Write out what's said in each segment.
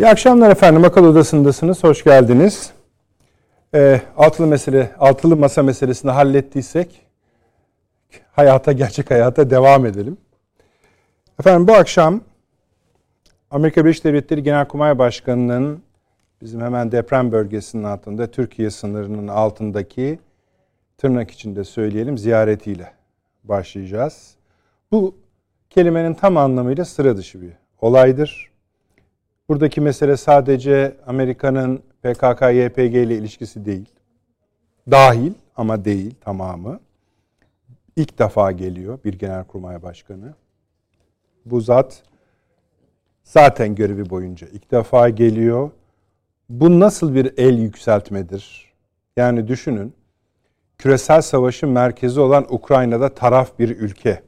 İyi akşamlar efendim. Akıl Odası'ndasınız. Hoş geldiniz. Ee, altılı mesele, altılı masa meselesini hallettiysek hayata, gerçek hayata devam edelim. Efendim bu akşam Amerika Birleşik Devletleri Genelkurmay Başkanı'nın bizim hemen deprem bölgesinin altında, Türkiye sınırının altındaki tırnak içinde söyleyelim ziyaretiyle başlayacağız. Bu kelimenin tam anlamıyla sıra dışı bir olaydır Buradaki mesele sadece Amerika'nın PKK-YPG ile ilişkisi değil. Dahil ama değil tamamı. İlk defa geliyor bir genelkurmay başkanı. Bu zat zaten görevi boyunca ilk defa geliyor. Bu nasıl bir el yükseltmedir? Yani düşünün, küresel savaşın merkezi olan Ukrayna'da taraf bir ülke.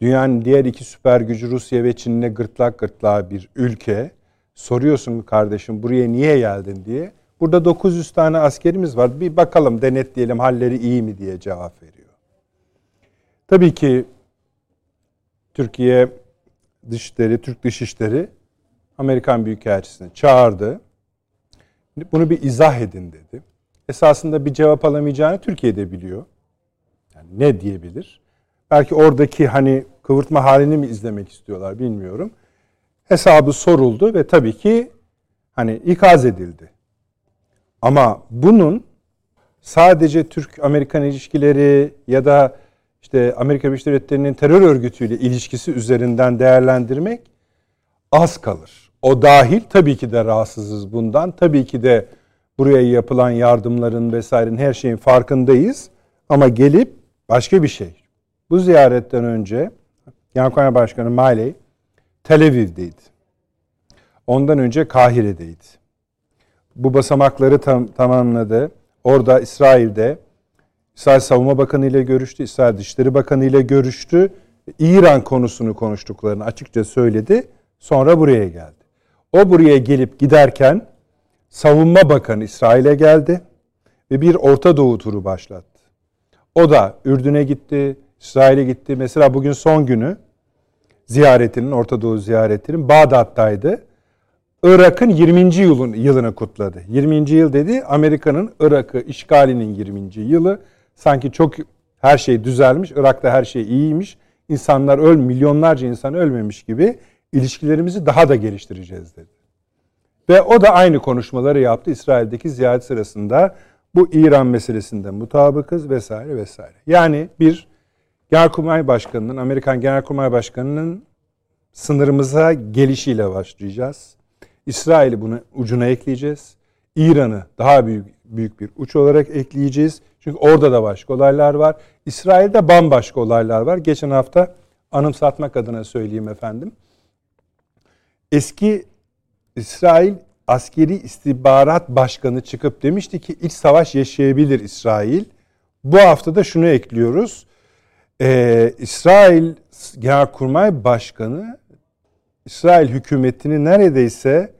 Dünyanın diğer iki süper gücü Rusya ve Çin'le gırtlak gırtlağa bir ülke soruyorsun kardeşim buraya niye geldin diye. Burada 900 tane askerimiz var. Bir bakalım denetleyelim halleri iyi mi diye cevap veriyor. Tabii ki Türkiye Dışişleri, Türk Dışişleri Amerikan Büyükelçisi'ni çağırdı. Bunu bir izah edin dedi. Esasında bir cevap alamayacağını Türkiye'de biliyor. Yani ne diyebilir? Belki oradaki hani kıvırtma halini mi izlemek istiyorlar bilmiyorum hesabı soruldu ve tabii ki hani ikaz edildi. Ama bunun sadece Türk-Amerikan ilişkileri ya da işte Amerika Birleşik Devletleri'nin terör örgütüyle ilişkisi üzerinden değerlendirmek az kalır. O dahil tabii ki de rahatsızız bundan. Tabii ki de buraya yapılan yardımların vesairenin her şeyin farkındayız. Ama gelip başka bir şey. Bu ziyaretten önce Genelkurmay Başkanı Miley Tel Aviv'deydi. Ondan önce Kahire'deydi. Bu basamakları tam, tamamladı. Orada İsrail'de İsrail Savunma Bakanı ile görüştü, İsrail Dışişleri Bakanı ile görüştü. İran konusunu konuştuklarını açıkça söyledi. Sonra buraya geldi. O buraya gelip giderken Savunma Bakanı İsrail'e geldi ve bir Orta Doğu turu başlattı. O da Ürdün'e gitti, İsrail'e gitti. Mesela bugün son günü ziyaretinin, Orta Doğu ziyaretinin Bağdat'taydı. Irak'ın 20. yılın, yılını kutladı. 20. yıl dedi Amerika'nın Irak'ı işgalinin 20. yılı. Sanki çok her şey düzelmiş, Irak'ta her şey iyiymiş. İnsanlar öl, milyonlarca insan ölmemiş gibi ilişkilerimizi daha da geliştireceğiz dedi. Ve o da aynı konuşmaları yaptı İsrail'deki ziyaret sırasında. Bu İran meselesinde mutabıkız vesaire vesaire. Yani bir Genelkurmay Başkanı'nın, Amerikan Genelkurmay Başkanı'nın sınırımıza gelişiyle başlayacağız. İsrail'i bunu ucuna ekleyeceğiz. İran'ı daha büyük büyük bir uç olarak ekleyeceğiz. Çünkü orada da başka olaylar var. İsrail'de bambaşka olaylar var. Geçen hafta anımsatmak adına söyleyeyim efendim. Eski İsrail askeri istihbarat başkanı çıkıp demişti ki iç savaş yaşayabilir İsrail. Bu hafta da şunu ekliyoruz. Ee, İsrail Genelkurmay Başkanı İsrail hükümetini neredeyse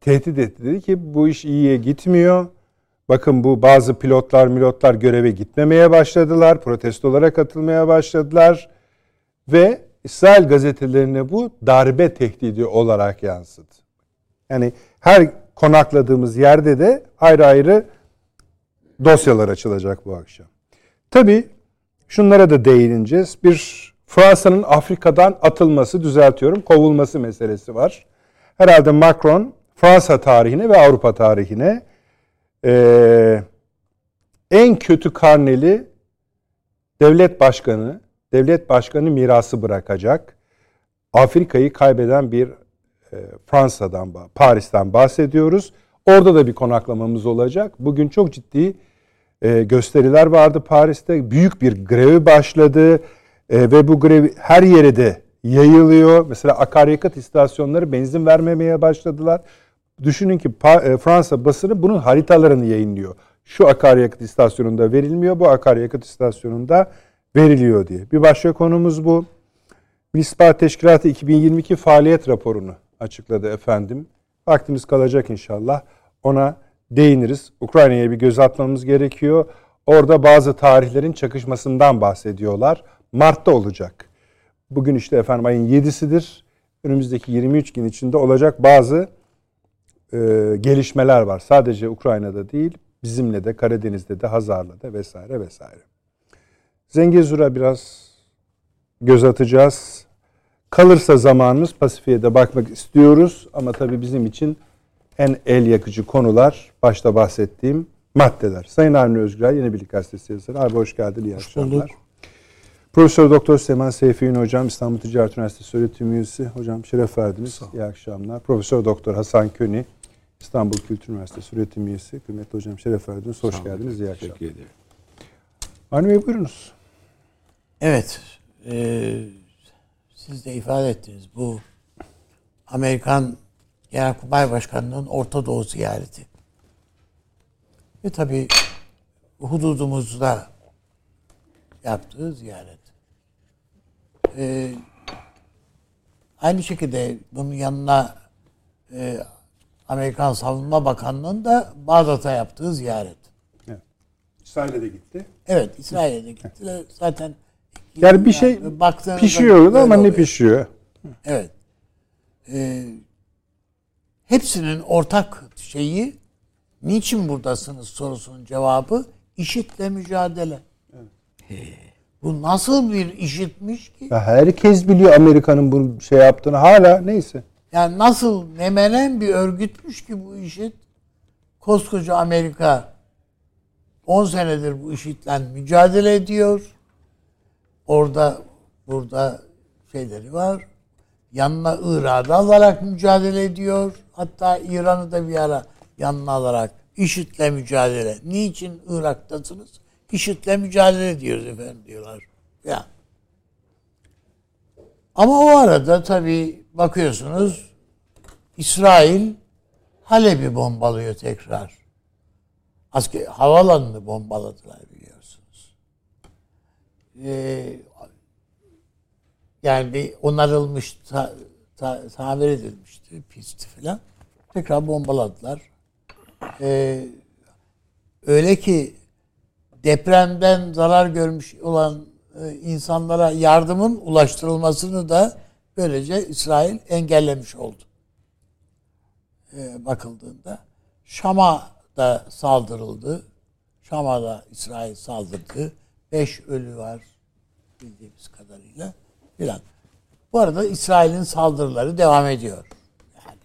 tehdit etti. Dedi ki bu iş iyiye gitmiyor. Bakın bu bazı pilotlar milotlar göreve gitmemeye başladılar. Protestolara katılmaya başladılar. Ve İsrail gazetelerine bu darbe tehdidi olarak yansıdı. Yani her konakladığımız yerde de ayrı ayrı dosyalar açılacak bu akşam. Tabii şunlara da değineceğiz. Bir Fransa'nın Afrika'dan atılması, düzeltiyorum, kovulması meselesi var. Herhalde Macron Fransa tarihine ve Avrupa tarihine e, en kötü karneli devlet başkanı, devlet başkanı mirası bırakacak. Afrika'yı kaybeden bir e, Fransa'dan, Paris'ten bahsediyoruz. Orada da bir konaklamamız olacak. Bugün çok ciddi e, gösteriler vardı Paris'te. Büyük bir grevi başladı e, ve bu grev her yere de yayılıyor. Mesela akaryakıt istasyonları benzin vermemeye başladılar. Düşünün ki e, Fransa basını bunun haritalarını yayınlıyor. Şu akaryakıt istasyonunda verilmiyor, bu akaryakıt istasyonunda veriliyor diye. Bir başka konumuz bu. Milli Teşkilatı 2022 faaliyet raporunu açıkladı efendim. Vaktimiz kalacak inşallah. Ona değiniriz. Ukrayna'ya bir göz atmamız gerekiyor. Orada bazı tarihlerin çakışmasından bahsediyorlar. Mart'ta olacak. Bugün işte efendim ayın 7'sidir. Önümüzdeki 23 gün içinde olacak bazı e, gelişmeler var. Sadece Ukrayna'da değil, bizimle de Karadeniz'de de Hazar'la da vesaire vesaire. Zengezur'a biraz göz atacağız. Kalırsa zamanımız Pasifik'e de bakmak istiyoruz ama tabii bizim için en el yakıcı konular başta bahsettiğim maddeler. Sayın Avni Özgür yeni Birlik Gazetesi yazarı. Abi hoş geldin, iyi hoş akşamlar. Bulduk. Profesör Doktor Seman Seyfi'nin hocam İstanbul Ticaret Üniversitesi öğretim üyesi. Hocam şeref verdiniz. İyi akşamlar. Profesör Doktor Hasan Köni İstanbul Kültür Üniversitesi öğretim üyesi. Kıymetli hocam şeref verdiniz. Hoş geldiniz. İyi akşamlar. Teşekkür ederim. Avni Bey buyurunuz. Evet. E, siz de ifade ettiniz. Bu Amerikan Genelkurmay Başkanı'nın Orta Doğu ziyareti. Ve tabii hududumuzda yaptığı ziyaret. Ee, aynı şekilde bunun yanına e, Amerikan Savunma Bakanlığı'nın da Bağdat'a yaptığı ziyaret. Evet. İsrail'e de gitti. Evet, İsrail'e de gittiler. Zaten yani bir şey yani, pişiyordu ama ne pişiyor? Evet. Ee, hepsinin ortak şeyi niçin buradasınız sorusunun cevabı işitle mücadele. Bu nasıl bir işitmiş ki? Ya herkes biliyor Amerika'nın bunu şey yaptığını hala neyse. Yani nasıl nemenen bir örgütmüş ki bu işit. Koskoca Amerika 10 senedir bu işitle mücadele ediyor. Orada burada şeyleri var. Yanına Irak'ı alarak mücadele ediyor. Hatta İran'ı da bir ara yanına alarak IŞİD'le mücadele. Niçin Irak'tasınız? IŞİD'le mücadele ediyoruz efendim diyorlar. Ya. Ama o arada tabii bakıyorsunuz İsrail Halep'i bombalıyor tekrar. Asker havalanını bombaladılar biliyorsunuz. Ee, yani bir onarılmış, ta, tamir edilmişti pisti falan. Tekrar bombaladılar. Ee, öyle ki depremden zarar görmüş olan e, insanlara yardımın ulaştırılmasını da böylece İsrail engellemiş oldu. Ee, bakıldığında. Şam'a da saldırıldı. Şam'a da İsrail saldırdı. Beş ölü var bildiğimiz kadarıyla filan. Bu arada İsrail'in saldırıları devam ediyor. Yani.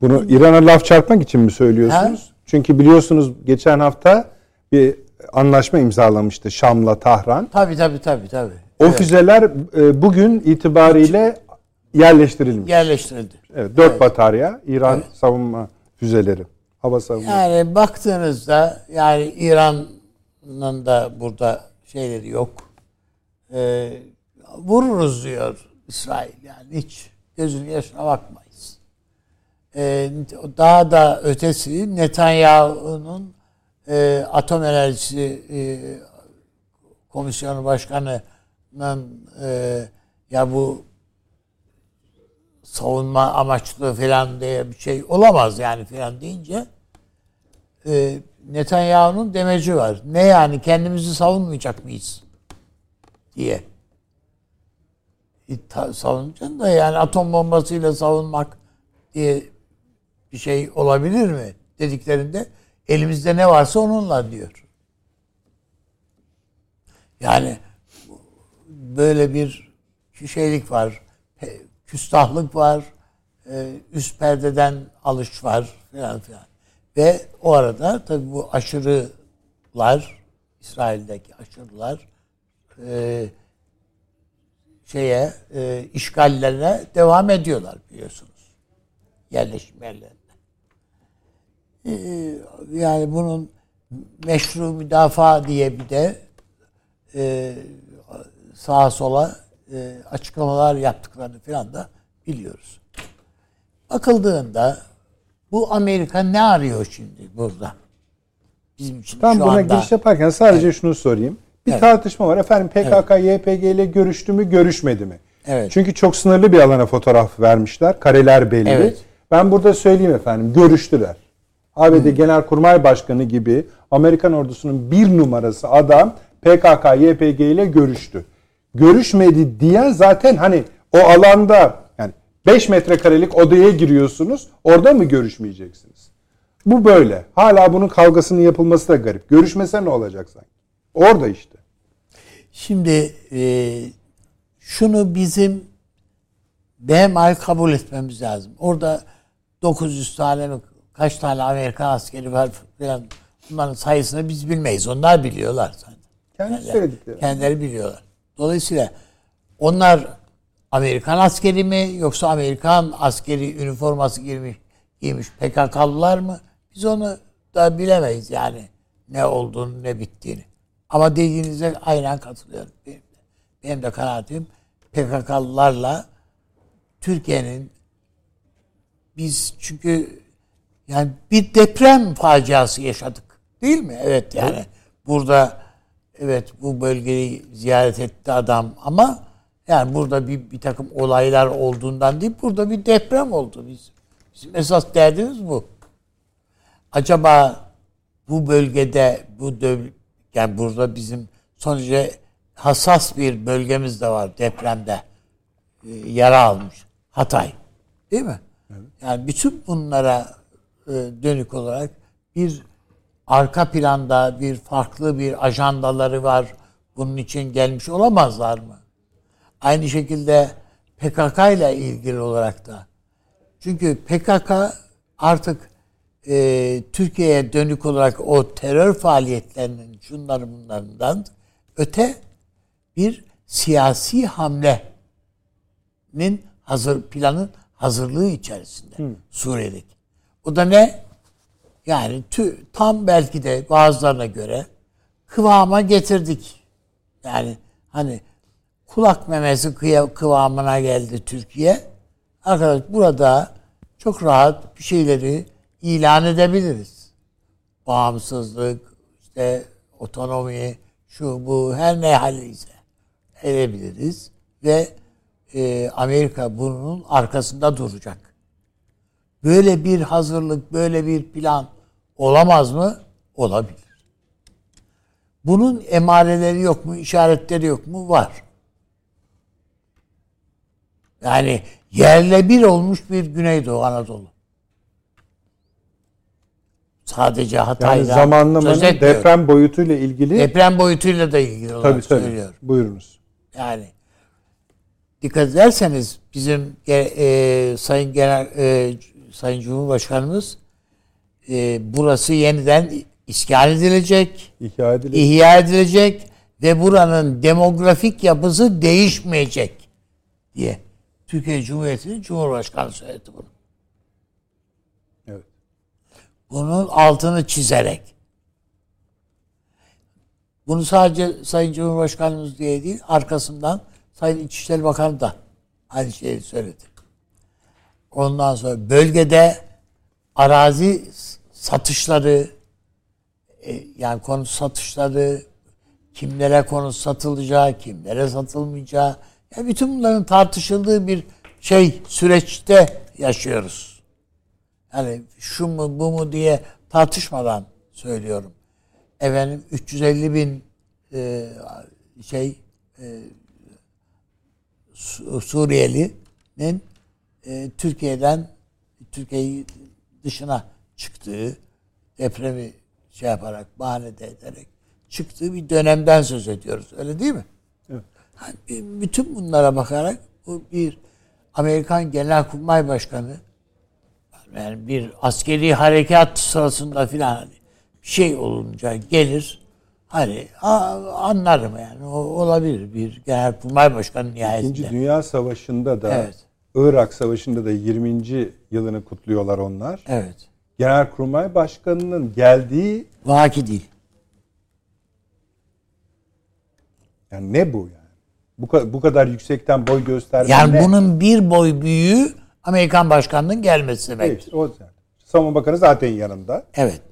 Bunu İran'a laf çarpmak için mi söylüyorsunuz? Ha? Çünkü biliyorsunuz geçen hafta bir anlaşma imzalamıştı Şam'la Tahran. Tabii tabii tabii tabii. O evet. füzeler e, bugün itibariyle yerleştirilmiş. Yerleştirildi. Evet, dört evet. batarya İran evet. savunma füzeleri. Hava savunma. Yani baktığınızda yani İran'ın da burada şeyleri yok. Ee, vururuz diyor İsrail yani hiç gözünün yaşına bakmayız. Ee, daha da ötesi Netanyahu'nun e, atom enerjisi e, komisyonu başkanının e, ya bu savunma amaçlı falan diye bir şey olamaz yani falan deyince e, Netanyahu'nun demeci var. Ne yani kendimizi savunmayacak mıyız? diye. Savunacaksın da yani atom bombasıyla savunmak diye bir şey olabilir mi? Dediklerinde Elimizde ne varsa onunla diyor. Yani böyle bir şeylik var. Küstahlık var. E, üst perdeden alış var falan filan. Ve o arada tabi bu aşırılar İsrail'deki aşırılar e, şeye e, işgallerine devam ediyorlar biliyorsunuz. Yerleşim yerlerine. Ee, yani bunun meşru müdafaa diye bir de e, sağa sola e, açıklamalar yaptıklarını falan da biliyoruz. Bakıldığında bu Amerika ne arıyor şimdi burada? Bizim için Tam şu buna anda. giriş yaparken sadece şunu sorayım. Bir Evet. tartışma var. Efendim PKK, YPG ile görüştü mü, görüşmedi mi? Evet. Çünkü çok sınırlı bir alana fotoğraf vermişler. Kareler belli. Evet. Ben burada söyleyeyim efendim. Görüştüler. ABD Genelkurmay Başkanı gibi Amerikan ordusunun bir numarası adam PKK, YPG ile görüştü. Görüşmedi diyen zaten hani o alanda yani 5 metrekarelik odaya giriyorsunuz. Orada mı görüşmeyeceksiniz? Bu böyle. Hala bunun kavgasının yapılması da garip. Görüşmese ne olacak sanki? Orada işte. Şimdi e, şunu bizim behemal kabul etmemiz lazım. Orada 900 tane mi kaç tane Amerikan askeri var falan bunların sayısını biz bilmeyiz. Onlar biliyorlar zaten. Kendi söyledikleri. Kendileri biliyorlar. Dolayısıyla onlar Amerikan askeri mi yoksa Amerikan askeri üniforması giymiş, giymiş PKK'lılar mı? Biz onu da bilemeyiz yani ne olduğunu ne bittiğini. Ama dediğinize aynen katılıyorum. Benim de, benim de kanaatim PKK'lılarla Türkiye'nin biz çünkü yani bir deprem faciası yaşadık. Değil mi? Evet yani. Burada evet bu bölgeyi ziyaret etti adam ama yani burada bir, bir takım olaylar olduğundan değil burada bir deprem oldu. Biz, bizim esas derdimiz bu. Acaba bu bölgede bu yani burada bizim sonuçta hassas bir bölgemiz de var depremde e, yara almış. Hatay. Değil mi? Yani bütün bunlara e, dönük olarak bir arka planda bir farklı bir ajandaları var. Bunun için gelmiş olamazlar mı? Aynı şekilde PKK ile ilgili olarak da. Çünkü PKK artık e, Türkiye'ye dönük olarak o terör faaliyetlerinin şunların bunlarından öte bir siyasi hamlenin hazır planın hazırlığı içerisinde Suriye'deki. O da ne? Yani tü, tam belki de bazılarına göre kıvama getirdik. Yani hani kulak memesi kıya- kıvamına geldi Türkiye. Arkadaş burada çok rahat bir şeyleri ilan edebiliriz. Bağımsızlık, işte otonomi, şu bu her ne haliyse edebiliriz ve e, Amerika bunun arkasında duracak. Böyle bir hazırlık, böyle bir plan olamaz mı? Olabilir. Bunun emareleri yok mu, işaretleri yok mu? Var. Yani yerle bir olmuş bir Güneydoğu Anadolu. Sadece Yani Hatay'la söz zamanlamanın deprem boyutuyla ilgili deprem boyutuyla da ilgili olarak tabii tabii. söylüyorum. Buyurunuz. Yani dikkat ederseniz bizim e, e, Sayın Genel e, Sayın Cumhurbaşkanımız e, burası yeniden işgal edilecek, İhya edilir. ihya edilecek ve buranın demografik yapısı değişmeyecek diye Türkiye Cumhuriyeti'nin Cumhurbaşkanı söyledi bunu. Bunun altını çizerek. Bunu sadece Sayın Cumhurbaşkanımız diye değil, arkasından Sayın İçişleri Bakanı da aynı şeyi söyledi. Ondan sonra bölgede arazi satışları, e, yani konu satışları, kimlere konu satılacağı, kimlere satılmayacağı, yani bütün bunların tartışıldığı bir şey süreçte yaşıyoruz. Yani şu mu bu mu diye tartışmadan söylüyorum. Efendim 350 bin e, şey e, Su- Suriyeli'nin e, Türkiye'den Türkiye'yi dışına çıktığı depremi şey yaparak bahane de ederek çıktığı bir dönemden söz ediyoruz. Öyle değil mi? Evet. Yani b- bütün bunlara bakarak bu bir Amerikan Genelkurmay Başkanı yani bir askeri harekat sırasında filan hani şey olunca gelir hani anlarım yani o olabilir bir genelkurmay başkanı nihayetinde. İkinci Dünya Savaşı'nda da Evet. Irak Savaşı'nda da 20. yılını kutluyorlar onlar. Evet. Genelkurmay Başkanı'nın geldiği Vaki değil. yani ne bu yani? Bu, bu kadar yüksekten boy gösterme Yani ne? bunun bir boy büyüğü Amerikan başkanının gelmesi demek. Değil, o. Savunma Bakanı zaten yanında. Evet.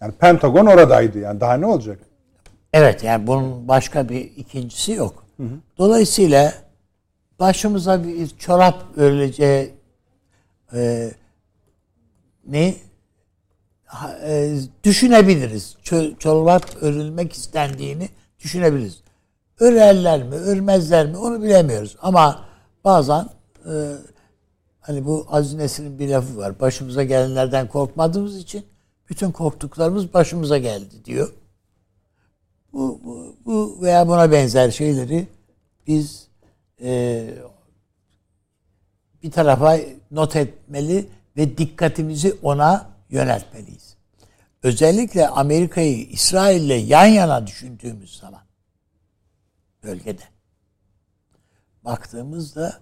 Yani Pentagon oradaydı yani daha ne olacak? Evet yani bunun başka bir ikincisi yok. Dolayısıyla başımıza bir çorap örüleceği e, ne e, düşünebiliriz. Çö- çorap örülmek istendiğini düşünebiliriz. Örerler mi, örmezler mi onu bilemiyoruz. Ama bazen e, hani bu Aziz Nesin'in bir lafı var. Başımıza gelenlerden korkmadığımız için bütün korktuklarımız başımıza geldi diyor. Bu, bu, bu veya buna benzer şeyleri biz e, bir tarafa not etmeli ve dikkatimizi ona yöneltmeliyiz. Özellikle Amerika'yı İsrail'le yan yana düşündüğümüz zaman bölgede baktığımızda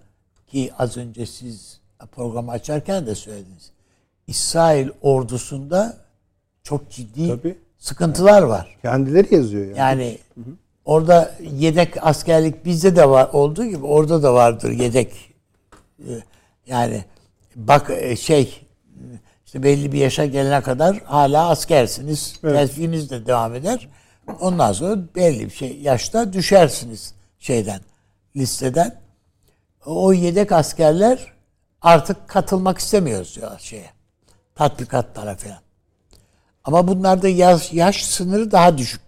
ki az önce siz programı açarken de söylediniz. İsrail ordusunda çok ciddi Tabii. sıkıntılar var. Kendileri yazıyor yani. Yani orada yedek askerlik bizde de var olduğu gibi orada da vardır yedek. Ee, Yani bak e, şey işte belli bir yaşa gelene kadar hala askersiniz. Evet. Terfiniz de devam eder. Ondan sonra belli bir şey yaşta düşersiniz şeyden listeden. O yedek askerler artık katılmak istemiyoruz ya şeye. Tatbikatlara falan. Ama bunlarda yaş, yaş sınırı daha düşük.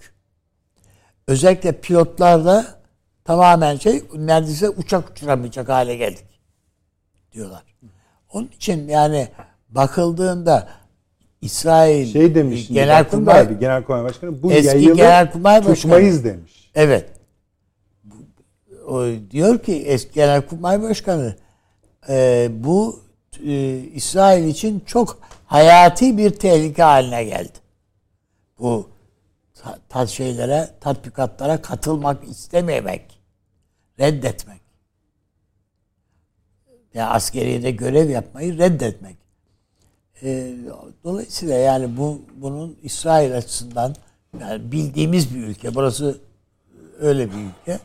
Özellikle pilotlarda tamamen şey neredeyse uçak uçuramayacak hale geldik diyorlar. Onun için yani bakıldığında İsrail şey demiş da Genelkurmay Genelkurmay Başkanı bu Eski yayılı Genelkurmay Başkanı. tutmayız demiş. Evet. Diyor ki eski Genelkurmay Başkanı e, bu e, İsrail için çok hayati bir tehlike haline geldi. Bu ta, şeylere, tatbikatlara katılmak istememek, reddetmek. Ya askeriyede görev yapmayı reddetmek. E, dolayısıyla yani bu bunun İsrail açısından yani bildiğimiz bir ülke. Burası öyle bir ülke.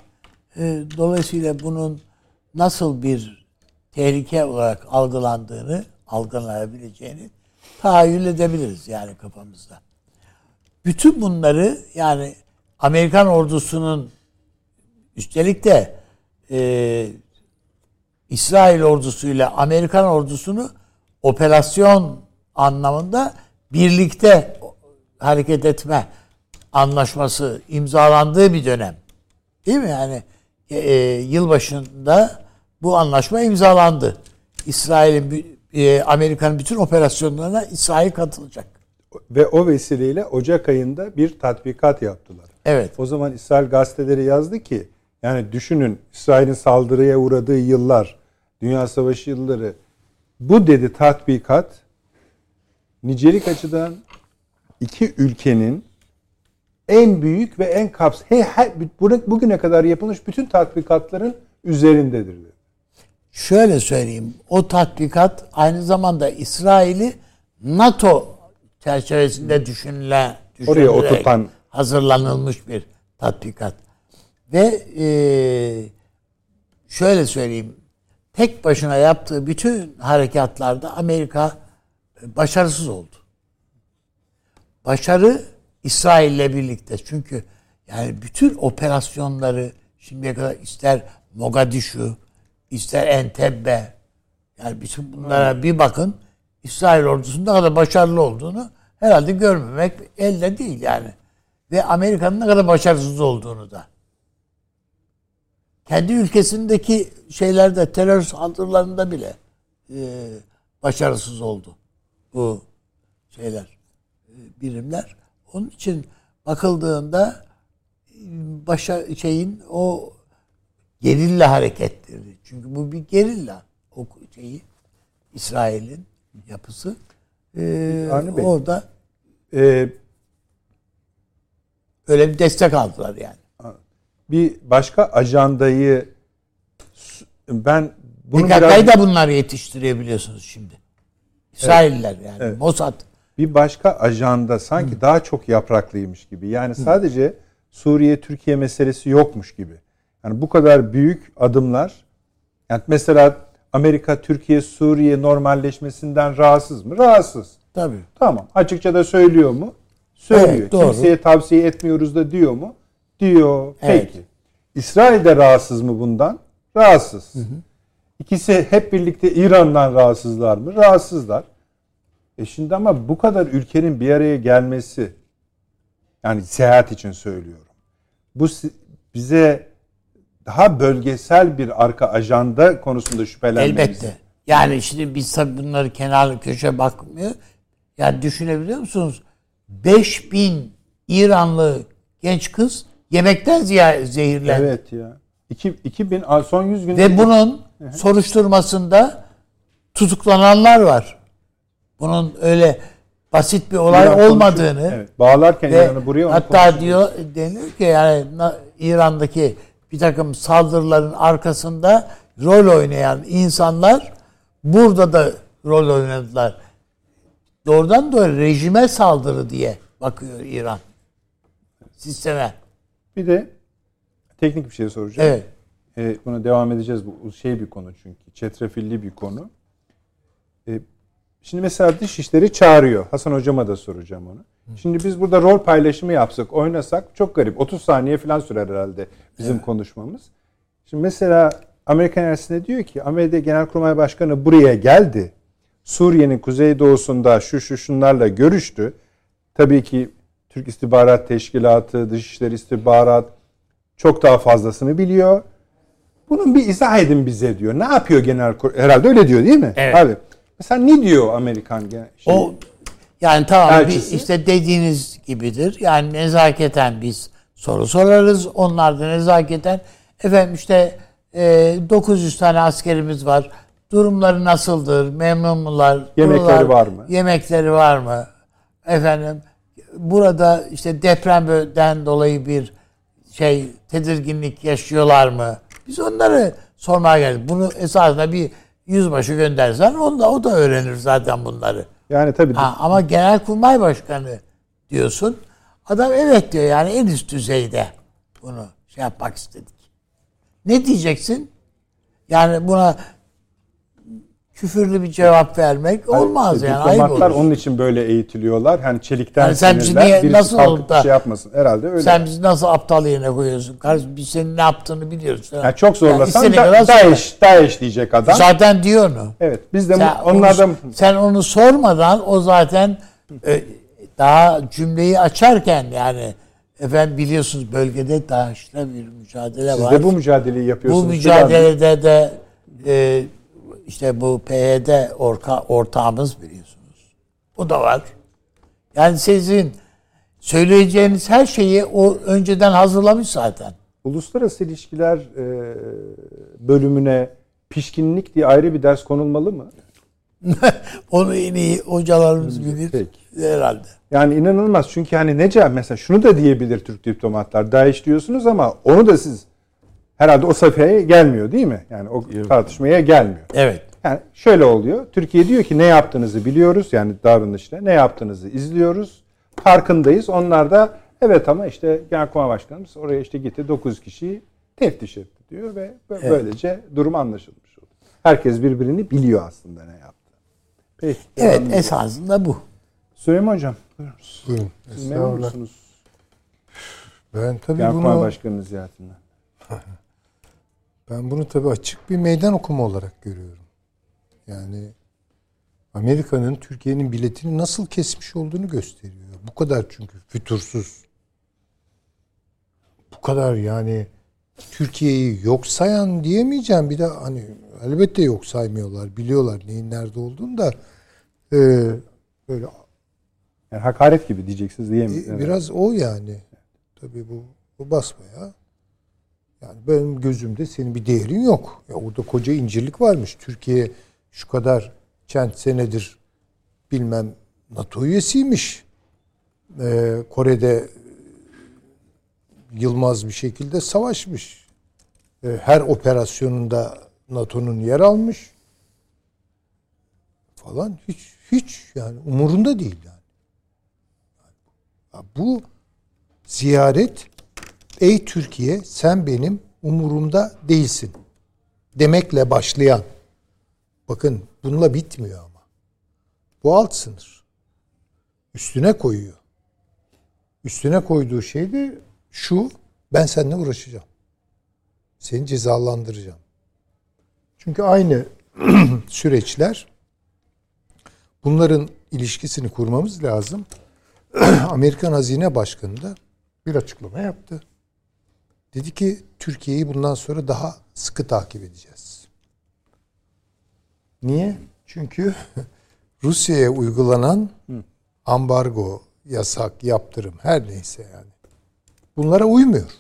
E, dolayısıyla bunun nasıl bir tehlike olarak algılandığını, algılanabileceğini tahayyül edebiliriz yani kafamızda. Bütün bunları yani Amerikan ordusunun üstelik de e, İsrail ordusuyla Amerikan ordusunu operasyon anlamında birlikte hareket etme anlaşması imzalandığı bir dönem. Değil mi? Yani e, e, yılbaşında bu anlaşma imzalandı. İsrail'in e, Amerika'nın bütün operasyonlarına İsrail katılacak. Ve o vesileyle Ocak ayında bir tatbikat yaptılar. Evet. O zaman İsrail gazeteleri yazdı ki yani düşünün İsrail'in saldırıya uğradığı yıllar, Dünya Savaşı yılları bu dedi tatbikat nicelik açıdan iki ülkenin en büyük ve en kaps he, he, bugüne kadar yapılmış bütün tatbikatların üzerindedir dedi. Şöyle söyleyeyim. O tatbikat aynı zamanda İsrail'i NATO çerçevesinde düşünülen, Oraya oturtan hazırlanılmış bir tatbikat. Ve e, şöyle söyleyeyim. Tek başına yaptığı bütün harekatlarda Amerika başarısız oldu. Başarı İsrail'le birlikte. Çünkü yani bütün operasyonları şimdiye kadar ister Mogadishu, ister Entebbe yani bütün bunlara bir bakın İsrail ordusunun ne kadar başarılı olduğunu herhalde görmemek elde değil yani. Ve Amerika'nın ne kadar başarısız olduğunu da. Kendi ülkesindeki şeylerde terör saldırılarında bile e, başarısız oldu bu şeyler e, birimler. Onun için bakıldığında başa şeyin o gerilla hareketleri. Çünkü bu bir gerilla o şeyi İsrail'in yapısı. Ee, Bey. orada Ee, öyle bir destek aldılar yani. bir başka ajandayı ben bunu PKK'yı biraz da bunlar yetiştiriyor biliyorsunuz şimdi. İsrailler yani. Evet. Mossad. Bir başka ajanda sanki daha çok yapraklıymış gibi. Yani sadece Suriye Türkiye meselesi yokmuş gibi. Yani bu kadar büyük adımlar yani mesela Amerika Türkiye Suriye normalleşmesinden rahatsız mı? Rahatsız. Tabii. Tamam. Açıkça da söylüyor mu? Söylüyor. Evet, doğru. Kimseye tavsiye etmiyoruz da diyor mu? Diyor. Evet. Peki. İsrail de rahatsız mı bundan? Rahatsız. İkisi hep birlikte İran'dan rahatsızlar mı? Rahatsızlar. E şimdi ama bu kadar ülkenin bir araya gelmesi yani seyahat için söylüyorum. Bu bize daha bölgesel bir arka ajanda konusunda şüphelenmemiz. Elbette. Yani şimdi biz tabii bunları kenarlı köşe bakmıyor. Yani düşünebiliyor musunuz? 5000 İranlı genç kız yemekten zehirlendi. Evet ya. İki, 2000 a- son 100 günde Ve bunun soruşturmasında tutuklananlar var. Bunun öyle basit bir olay İran olmadığını evet, bağlarken ve İran'ı buraya hatta diyor deniyor ki yani İran'daki bir takım saldırıların arkasında rol oynayan insanlar burada da rol oynadılar. Doğrudan doğru rejime saldırı diye bakıyor İran. Sisteme. Bir de teknik bir şey soracağım. Evet. Ee, buna devam edeceğiz. Bu şey bir konu çünkü. Çetrefilli bir konu. Şimdi mesela dışişleri çağırıyor. Hasan hocama da soracağım onu. Şimdi biz burada rol paylaşımı yapsak, oynasak çok garip. 30 saniye falan sürer herhalde bizim konuşmamız. Şimdi mesela Amerikan Elçisi'ne diyor ki Amerika Genelkurmay Başkanı buraya geldi. Suriye'nin kuzeydoğusunda şu şu şunlarla görüştü. Tabii ki Türk İstihbarat Teşkilatı, Dışişleri İstihbarat çok daha fazlasını biliyor. Bunun bir izah edin bize diyor. Ne yapıyor genel herhalde öyle diyor değil mi? Evet. Abi. Mesela ne diyor Amerikan şey, O yani tamam bir Elçisi. işte dediğiniz gibidir. Yani nezaketen biz soru sorarız. Onlar da nezaketen efendim işte e, 900 tane askerimiz var. Durumları nasıldır? Memnun mular? Yemekleri Buralar- var mı? Yemekleri var mı? Efendim burada işte depremden dolayı bir şey tedirginlik yaşıyorlar mı? Biz onları sormaya geldik. Bunu esasında bir yüzbaşı göndersen onu da, o da öğrenir zaten bunları. yani tabii Ha, ama Genelkurmay Başkanı diyorsun. Adam evet diyor yani en üst düzeyde bunu şey yapmak istedik. Ne diyeceksin? Yani buna küfürlü bir cevap vermek olmaz İşte yani ayıp Diplomatlar olur. onun için böyle eğitiliyorlar. Hani çelikten Yani sen bizi niye- nasıl kalkıp da- şey yapmasın. Herhalde öyle. Sen bizi nasıl aptal yerine koyuyorsun? Kardeşim biz senin ne yaptığını biliyoruz. yani çok zorlasan istediğin da. Daesh, Daesh diyecek adam. Zaten diyor onu. evet biz de Sen onlardan onu, sen onu sormadan o zaten e, daha cümleyi açarken yani efendim biliyorsunuz bölgede DAEŞ'le bir mücadele siz var. de bu mücadeleyi Bu yapıyorsunuz. mücadelede de e, işte bu PYD orka, ortağımız biliyorsunuz. Bu da var. Yani sizin söyleyeceğiniz her şeyi o önceden hazırlamış zaten. Uluslararası ilişkiler e, bölümüne pişkinlik diye ayrı bir ders konulmalı mı? Onu en iyi hocalarımız bilir Peki. herhalde. Yani inanılmaz çünkü hani ne cevap mesela şunu da diyebilir Türk diplomatlar. Daesh diyorsunuz ama onu da siz herhalde o safhaya gelmiyor değil mi? Yani o tartışmaya gelmiyor. Evet. Yani şöyle oluyor. Türkiye diyor ki ne yaptığınızı biliyoruz. Yani davranışta ne yaptığınızı izliyoruz. Farkındayız. Onlar da evet ama işte Genelkurmay Başkanımız oraya işte gitti 9 kişiyi teftiş etti diyor ve bö- böylece durum anlaşılmış oldu. Herkes birbirini biliyor aslında ne yaptı. Peki. Evet esasında bu. Süleyman Hocam buyurunuz. Buyurun. Siz memnun musunuz? Ben tabii Genelkurmay bunu Başkanı'nın ziyaretinden. ben bunu tabii açık bir meydan okuma olarak görüyorum. Yani Amerika'nın Türkiye'nin biletini nasıl kesmiş olduğunu gösteriyor. Bu kadar çünkü fütursuz. Bu kadar yani Türkiye'yi yok sayan diyemeyeceğim. Bir de hani elbette yok saymıyorlar. Biliyorlar neyin nerede olduğunu da e, böyle Yani hakaret gibi diyeceksiniz diye mi? E. Biraz o yani. Tabii bu, bu basmaya. Yani benim gözümde senin bir değerin yok. Ya orada koca incirlik varmış. Türkiye şu kadar çent senedir bilmem NATO üyesiymiş. Ee, Kore'de yılmaz bir şekilde savaşmış. Ee, her operasyonunda NATO'nun yer almış. Falan hiç hiç yani umurunda değil yani. Ya Bu ziyaret ey Türkiye sen benim umurumda değilsin demekle başlayan bakın bununla bitmiyor ama. Bu alt sınır. Üstüne koyuyor. Üstüne koyduğu şey de şu ben seninle uğraşacağım. Seni cezalandıracağım. Çünkü aynı süreçler bunların ilişkisini kurmamız lazım. Amerikan Hazine Başkanı da bir açıklama yaptı. Dedi ki Türkiye'yi bundan sonra daha sıkı takip edeceğiz. Niye? Çünkü Rusya'ya uygulanan ambargo, yasak, yaptırım her neyse yani. Bunlara uymuyor.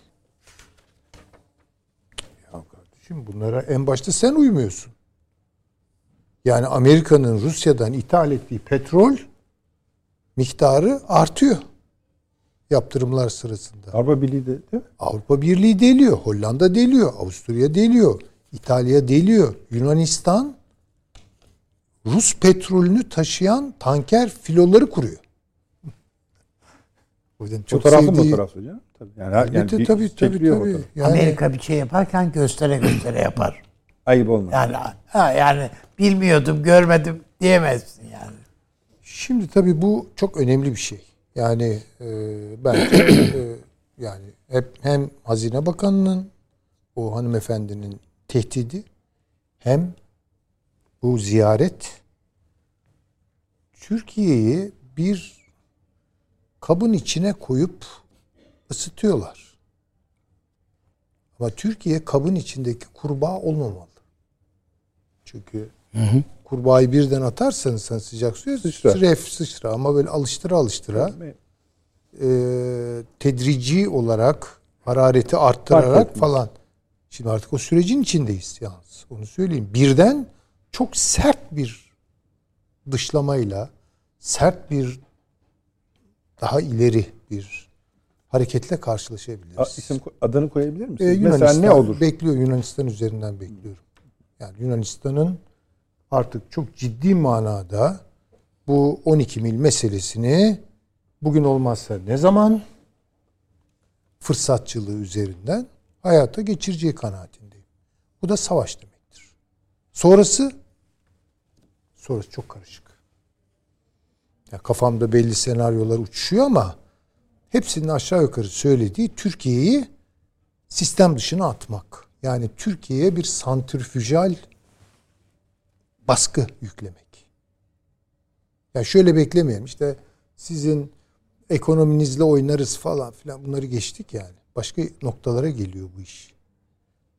Ya kardeşim bunlara en başta sen uymuyorsun. Yani Amerika'nın Rusya'dan ithal ettiği petrol miktarı artıyor yaptırımlar sırasında. Avrupa Birliği de değil mi? Avrupa Birliği deliyor, Hollanda deliyor, Avusturya deliyor, İtalya deliyor, Yunanistan Rus petrolünü taşıyan tanker filoları kuruyor. O yüzden çok fotoğraflı sevdiği... fotoğraflı canım. Tabii. Yani, yani, yani tabii tabii tabii. tabii. Yani, Amerika bir şey yaparken göstere göstere yapar. Ayıp olmaz. Yani ha, yani bilmiyordum, görmedim diyemezsin yani. Şimdi tabii bu çok önemli bir şey. Yani e, bence e, yani hep hem Hazine Bakanı'nın o hanımefendinin tehdidi hem bu ziyaret Türkiye'yi bir kabın içine koyup ısıtıyorlar. Ama Türkiye kabın içindeki kurbağa olmamalı. Çünkü hı hı. Kurbağayı birden atarsanız sen sıcak suya sıçra. Ref sıçra ama böyle alıştıra alıştıra e, tedrici olarak harareti arttırarak falan. Şimdi artık o sürecin içindeyiz yalnız. Onu söyleyeyim. Birden çok sert bir dışlamayla sert bir daha ileri bir hareketle karşılaşabiliriz. A, isim adını koyabilir misiniz? Ee, Yunanistan Mesela ne olur? Bekliyor Yunanistan üzerinden bekliyorum. Yani Yunanistan'ın artık çok ciddi manada bu 12 mil meselesini bugün olmazsa ne zaman fırsatçılığı üzerinden hayata geçireceği kanaatindeyim. Bu da savaş demektir. Sonrası sonrası çok karışık. Ya kafamda belli senaryolar uçuşuyor ama hepsinin aşağı yukarı söylediği Türkiye'yi sistem dışına atmak. Yani Türkiye'ye bir santrifüjal baskı yüklemek. Ya şöyle beklemeyelim işte sizin ekonominizle oynarız falan filan bunları geçtik yani. Başka noktalara geliyor bu iş.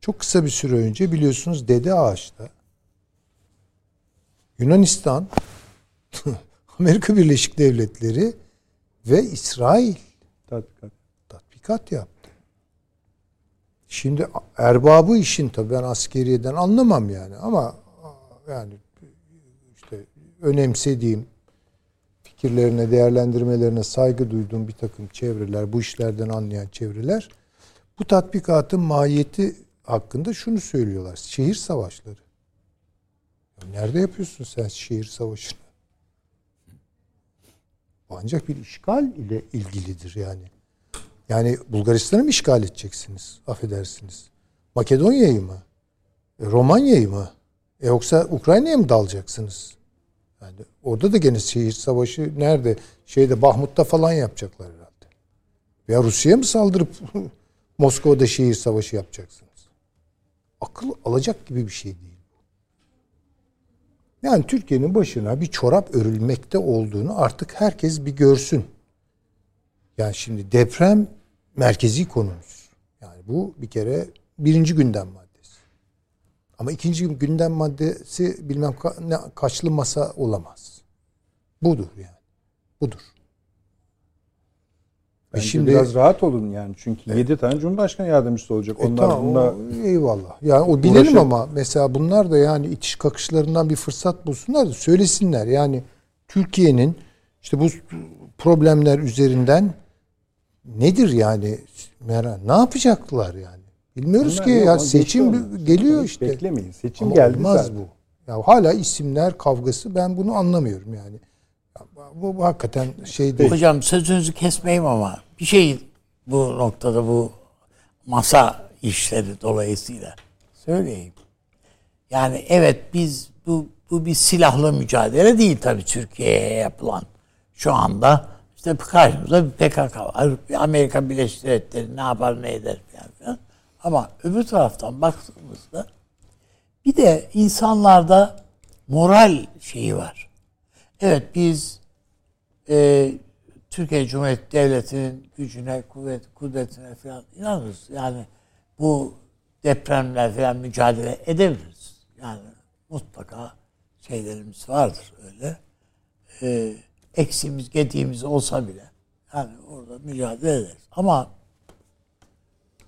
Çok kısa bir süre önce biliyorsunuz Dede Ağaç'ta Yunanistan Amerika Birleşik Devletleri ve İsrail tatbikat, tatbikat yaptı. Şimdi erbabı işin tabii ben askeriyeden anlamam yani ama yani işte önemsediğim fikirlerine, değerlendirmelerine saygı duyduğum bir takım çevreler, bu işlerden anlayan çevreler bu tatbikatın mahiyeti hakkında şunu söylüyorlar. Şehir savaşları. Nerede yapıyorsun sen şehir savaşını? ancak bir işgal ile ilgilidir yani. Yani Bulgaristan'ı mı işgal edeceksiniz? Affedersiniz. Makedonya'yı mı? E, Romanya'yı mı? E yoksa Ukrayna'ya mı dalacaksınız? Yani orada da gene şehir savaşı nerede? Şeyde Bahmut'ta falan yapacaklar herhalde. Veya Rusya'ya mı saldırıp Moskova'da şehir savaşı yapacaksınız? Akıl alacak gibi bir şey değil. Yani Türkiye'nin başına bir çorap örülmekte olduğunu artık herkes bir görsün. Yani şimdi deprem merkezi konumuz. Yani bu bir kere birinci gündem maddesi. Ama ikinci gündem maddesi bilmem ka- ne, kaçlı masa olamaz. Budur yani. Budur. Bence şimdi biraz rahat olun yani çünkü evet. 7 tane Cumhurbaşkanı yardımcısı olacak. E, Onlar tamam, bunda eyvallah. Yani o bilelim ama mesela bunlar da yani itiş kakışlarından bir fırsat bulsunlar da söylesinler. Yani Türkiye'nin işte bu problemler üzerinden nedir yani ne yapacaklar yani? Bilmiyoruz Bunlar ki ya seçim geliyor işte. Beklemeyin. Seçim ama geldi olmaz zaten. bu. Ya hala isimler kavgası ben bunu anlamıyorum yani. Bu, bu hakikaten şey değil. Hocam sözünüzü kesmeyeyim ama bir şey bu noktada bu masa işleri dolayısıyla söyleyeyim. Yani evet biz bu bu bir silahlı mücadele değil tabii Türkiye'ye yapılan. Şu anda işte karşımızda bir PKK var. Bir Amerika Birleşik Devletleri ne yapar ne eder falan filan. Ama öbür taraftan baktığımızda bir de insanlarda moral şeyi var. Evet biz e, Türkiye Cumhuriyeti Devleti'nin gücüne, kuvvet, kudretine falan inanırız. Yani bu depremler falan mücadele edebiliriz. Yani mutlaka şeylerimiz vardır öyle. Ee, eksiğimiz, gediğimiz olsa bile yani orada mücadele ederiz. Ama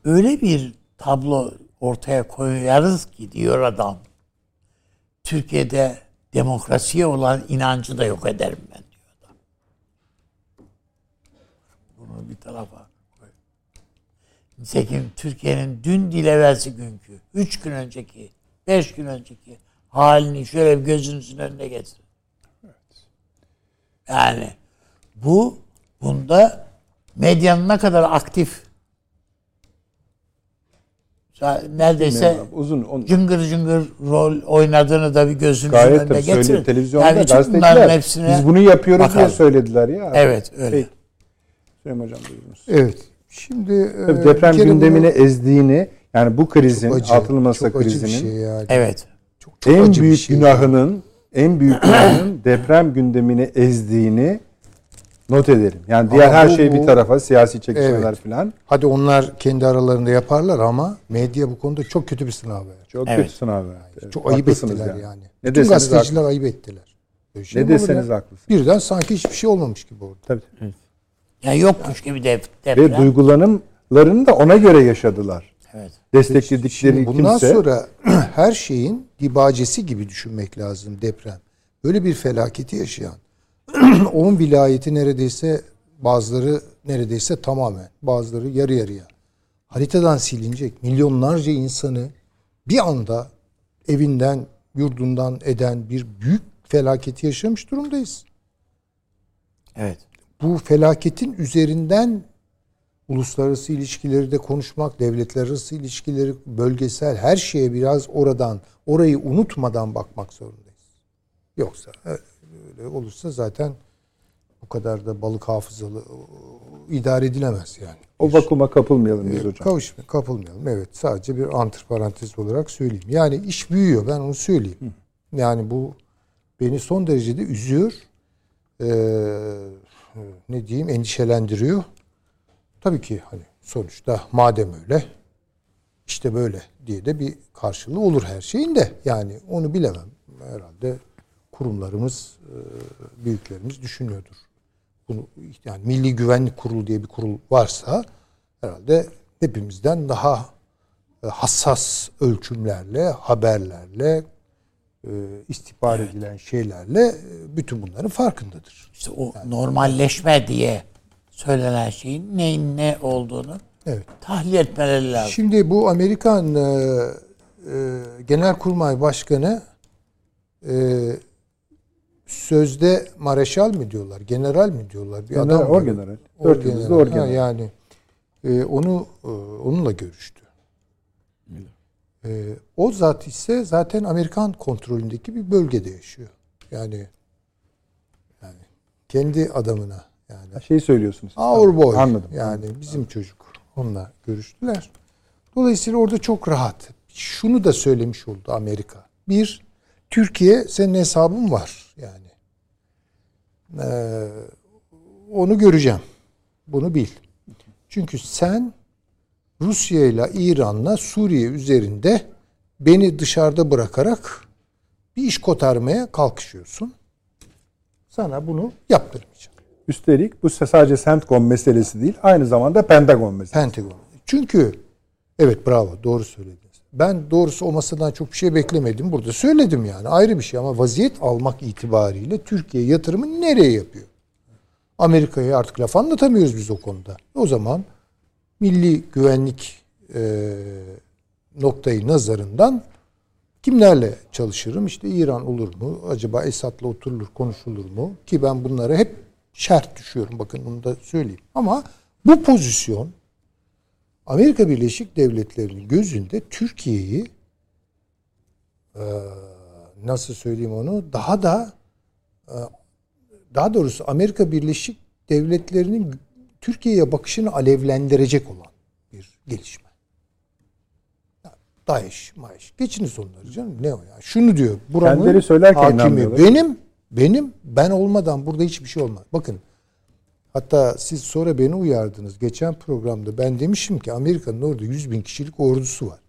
öyle bir tablo ortaya koyarız ki diyor adam. Türkiye'de demokrasiye olan inancı da yok ederim ben diyor adam. Bunu bir tarafa koy. Nitekim Türkiye'nin dün dil evvelsi günkü, üç gün önceki, beş gün önceki halini şöyle gözünüzün önüne getirin. Yani bu bunda medyanın ne kadar aktif neredeyse uzun on, cıngır cıngır rol oynadığını da bir gözünüzün gayet önüne tabii getirin. söyle, televizyonda yani gazeteciler hepsine biz bunu yapıyoruz diye bakalım. söylediler ya. Evet öyle. Peki. Süleyman Hocam buyurunuz. Evet. Şimdi Tabii e, deprem bir kere gündemini bunu- ezdiğini yani bu krizin acı, altılı masa çok acı bir krizinin şey yani. Evet. Çok, çok en acı bir büyük şey. günahının en büyük günahının deprem gündemini ezdiğini not edelim. Yani diğer Ama her bu- şey bir tarafa siyasi çekişmeler Evet. falan Hadi onlar kendi aralarında yaparlar ama medya bu konuda çok kötü bir sınav verdi. çok Evet. kötü sınav verdi. Evet, Çok ayıp ettiler yani. Ne Bütün gazeteciler ayıp ettiler. Şey Ne deseniz ya? haklısınız. Birden sanki hiçbir şey olmamış gibi oldu. Tabii. Yani yokmuş gibi de Ve deprem. duygulanımlarını da ona göre yaşadılar. evet. Destekledikleri Şimdi bundan kimse sonra her şeyin dibacesi gibi düşünmek lazım deprem. Böyle bir felaketi yaşayan 10 vilayeti neredeyse bazıları neredeyse tamamen bazıları yarı yarıya haritadan silinecek milyonlarca insanı bir anda evinden yurdundan eden bir büyük felaketi yaşamış durumdayız. Evet. Bu felaketin üzerinden uluslararası ilişkileri de konuşmak, devletler arası ilişkileri, bölgesel her şeye biraz oradan, orayı unutmadan bakmak zorundayız. Yoksa öyle olursa zaten bu kadar da balık hafızalı idare edilemez yani. o vakuma kapılmayalım biz Ee, hocam. Kavuşma, kapılmayalım. Evet sadece bir antiparantez olarak söyleyeyim. Yani iş büyüyor ben onu söyleyeyim. Yani bu beni son derecede üzüyor. Ee, ne diyeyim endişelendiriyor. Tabii ki hani sonuçta madem öyle işte böyle diye de bir karşılığı olur her şeyin de. Yani onu bilemem. Herhalde kurumlarımız, e, büyüklerimiz düşünüyordur. Bunu yani Milli Güvenlik Kurulu diye bir kurul varsa herhalde hepimizden daha e, hassas ölçümlerle, haberlerle, e, istihbar edilen şeylerle bütün bunların farkındadır. İşte o normalleşme diye söylenen şeyin neyin ne olduğunu Evet. tahlil etmeleri lazım. Şimdi bu Amerikan e, e, Genelkurmay Başkanı e, sözde mareşal mi diyorlar, general mi diyorlar? Bir General, var. orgeneral. Dört yıldızlı Ha, orgeneral. yani e, onu e, onunla görüştü. E, o zat ise zaten Amerikan kontrolündeki bir bölgede yaşıyor. Yani yani kendi adamına yani Şey söylüyorsunuz. Our boy. Anladım. Yani bizim çocuk. Onunla görüştüler. Dolayısıyla orada çok rahat. Şunu da söylemiş oldu Amerika. Bir, Türkiye senin hesabın var yani. Ee, onu göreceğim. Bunu bil. Çünkü sen Rusya ile İran'la Suriye üzerinde beni dışarıda bırakarak bir iş kotarmaya kalkışıyorsun. Sana bunu yaptırmayacağım. Üstelik bu sadece CENTCOM meselesi değil, aynı zamanda Pentagon meselesi. Pentagon. Çünkü evet bravo doğru söylediniz. Ben doğrusu o masadan çok bir şey beklemedim. Burada söyledim yani ayrı bir şey ama vaziyet almak itibariyle Türkiye yatırımı nereye yapıyor? Amerika'ya artık laf anlatamıyoruz biz o konuda. O zaman milli güvenlik e, noktayı nazarından kimlerle çalışırım? İşte İran olur mu? Acaba Esad'la oturulur, konuşulur mu? Ki ben bunlara hep şart düşüyorum. Bakın bunu da söyleyeyim. Ama bu pozisyon Amerika Birleşik Devletleri'nin gözünde Türkiye'yi e, nasıl söyleyeyim onu daha da e, daha doğrusu Amerika Birleşik Devletleri'nin Türkiye'ye bakışını alevlendirecek olan bir gelişme. Daesh, Maeş. Geçiniz onları canım. Ne o ya? Şunu diyor. Buranın Kendileri söylerken hakimi. Benim, benim, ben olmadan burada hiçbir şey olmaz. Bakın Hatta siz sonra beni uyardınız. Geçen programda ben demişim ki Amerika'nın orada 100 bin kişilik ordusu var.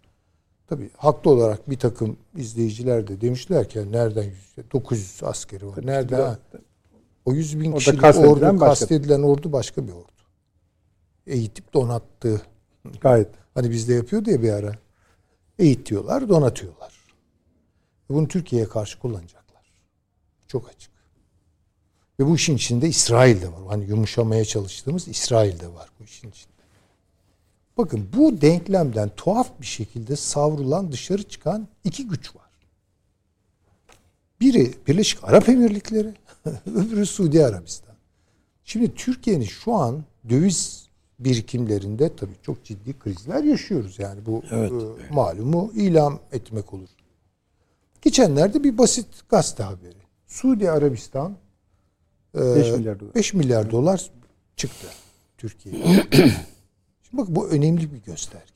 Tabii haklı olarak bir takım izleyiciler de demişler ki nereden 100, 900 askeri var. Nerede? Ha? O 100 bin kişilik kastedilen ordu, başka. kastedilen ordu başka bir ordu. Eğitip donattığı. Gayet. Hani bizde yapıyordu ya bir ara. Eğitiyorlar, donatıyorlar. Bunu Türkiye'ye karşı kullanacaklar. Çok açık. Ve bu işin içinde İsrail de var. Hani yumuşamaya çalıştığımız İsrail de var bu işin içinde. Bakın bu denklemden tuhaf bir şekilde savrulan dışarı çıkan iki güç var. Biri Birleşik Arap Emirlikleri, öbürü Suudi Arabistan. Şimdi Türkiye'nin şu an döviz birikimlerinde tabii çok ciddi krizler yaşıyoruz. Yani bu Evet. e, malumu ilam etmek olur. Geçenlerde bir basit gazete haberi. Suudi Arabistan 5 milyar dolar. 5 milyar dolar çıktı Türkiye'ye. Şimdi bak bu önemli bir gösterge.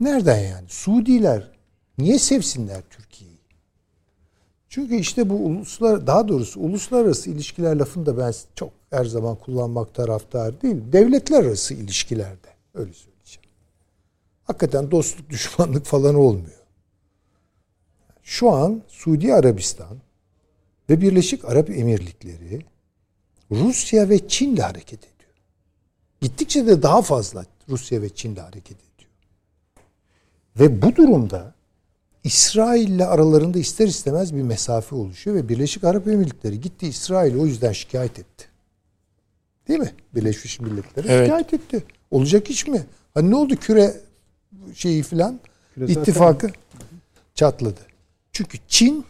Nereden yani? Suudiler niye sevsinler Türkiye'yi? Çünkü işte bu uluslar daha doğrusu uluslararası ilişkiler lafını da ben çok her zaman kullanmak taraftar değilim. Devletler arası ilişkilerde öyle söyleyeceğim. Hakikaten dostluk düşmanlık falan olmuyor. Şu an Suudi Arabistan ve Birleşik Arap Emirlikleri Rusya ve Çin'le hareket ediyor. Gittikçe de daha fazla Rusya ve Çin'le hareket ediyor. Ve bu durumda İsrail'le aralarında ister istemez bir mesafe oluşuyor ve Birleşik Arap Emirlikleri gitti İsrail'i o yüzden şikayet etti. Değil mi? Birleşmiş Milletler'e Evet. şikayet etti. Olacak iş mi? Hani ne oldu küre şeyi filan ittifakı çatladı. Çünkü Çin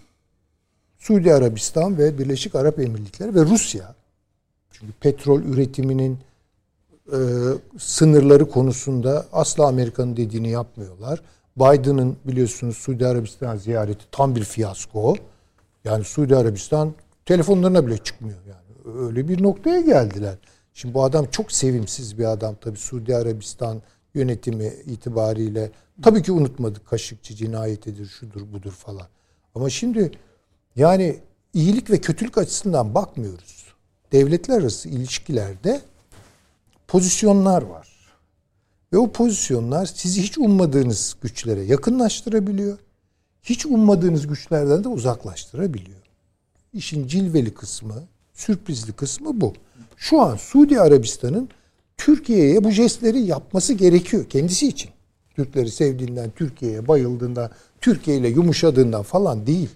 Suudi Arabistan ve Birleşik Arap Emirlikleri ve Rusya çünkü petrol üretiminin e, sınırları konusunda asla Amerika'nın dediğini yapmıyorlar. Biden'ın biliyorsunuz Suudi Arabistan ziyareti tam bir fiyasko. Yani Suudi Arabistan telefonlarına bile çıkmıyor yani. Öyle bir noktaya geldiler. Şimdi bu adam çok sevimsiz bir adam tabii Suudi Arabistan yönetimi itibariyle. Tabii ki unutmadık Kaşıkçı cinayetidir, şudur budur falan. Ama şimdi yani iyilik ve kötülük açısından bakmıyoruz. Devletler arası ilişkilerde pozisyonlar var. Ve o pozisyonlar sizi hiç ummadığınız güçlere yakınlaştırabiliyor. Hiç ummadığınız güçlerden de uzaklaştırabiliyor. İşin cilveli kısmı, sürprizli kısmı bu. Şu an Suudi Arabistan'ın Türkiye'ye bu jestleri yapması gerekiyor kendisi için. Türkleri sevdiğinden, Türkiye'ye bayıldığından, Türkiye ile yumuşadığından falan değil.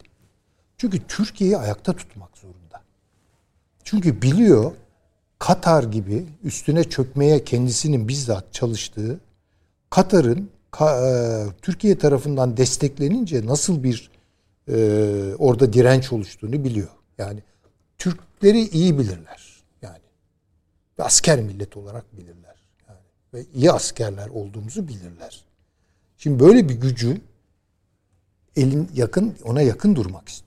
Çünkü Türkiye'yi ayakta tutmak zorunda. Çünkü biliyor Katar gibi üstüne çökmeye kendisinin bizzat çalıştığı Katar'ın Ka- e, Türkiye tarafından desteklenince nasıl bir e, orada direnç oluştuğunu biliyor. Yani Türkleri iyi bilirler. Yani asker millet olarak bilirler. Yani ve iyi askerler olduğumuzu bilirler. Şimdi böyle bir gücü elin yakın ona yakın durmak istiyor.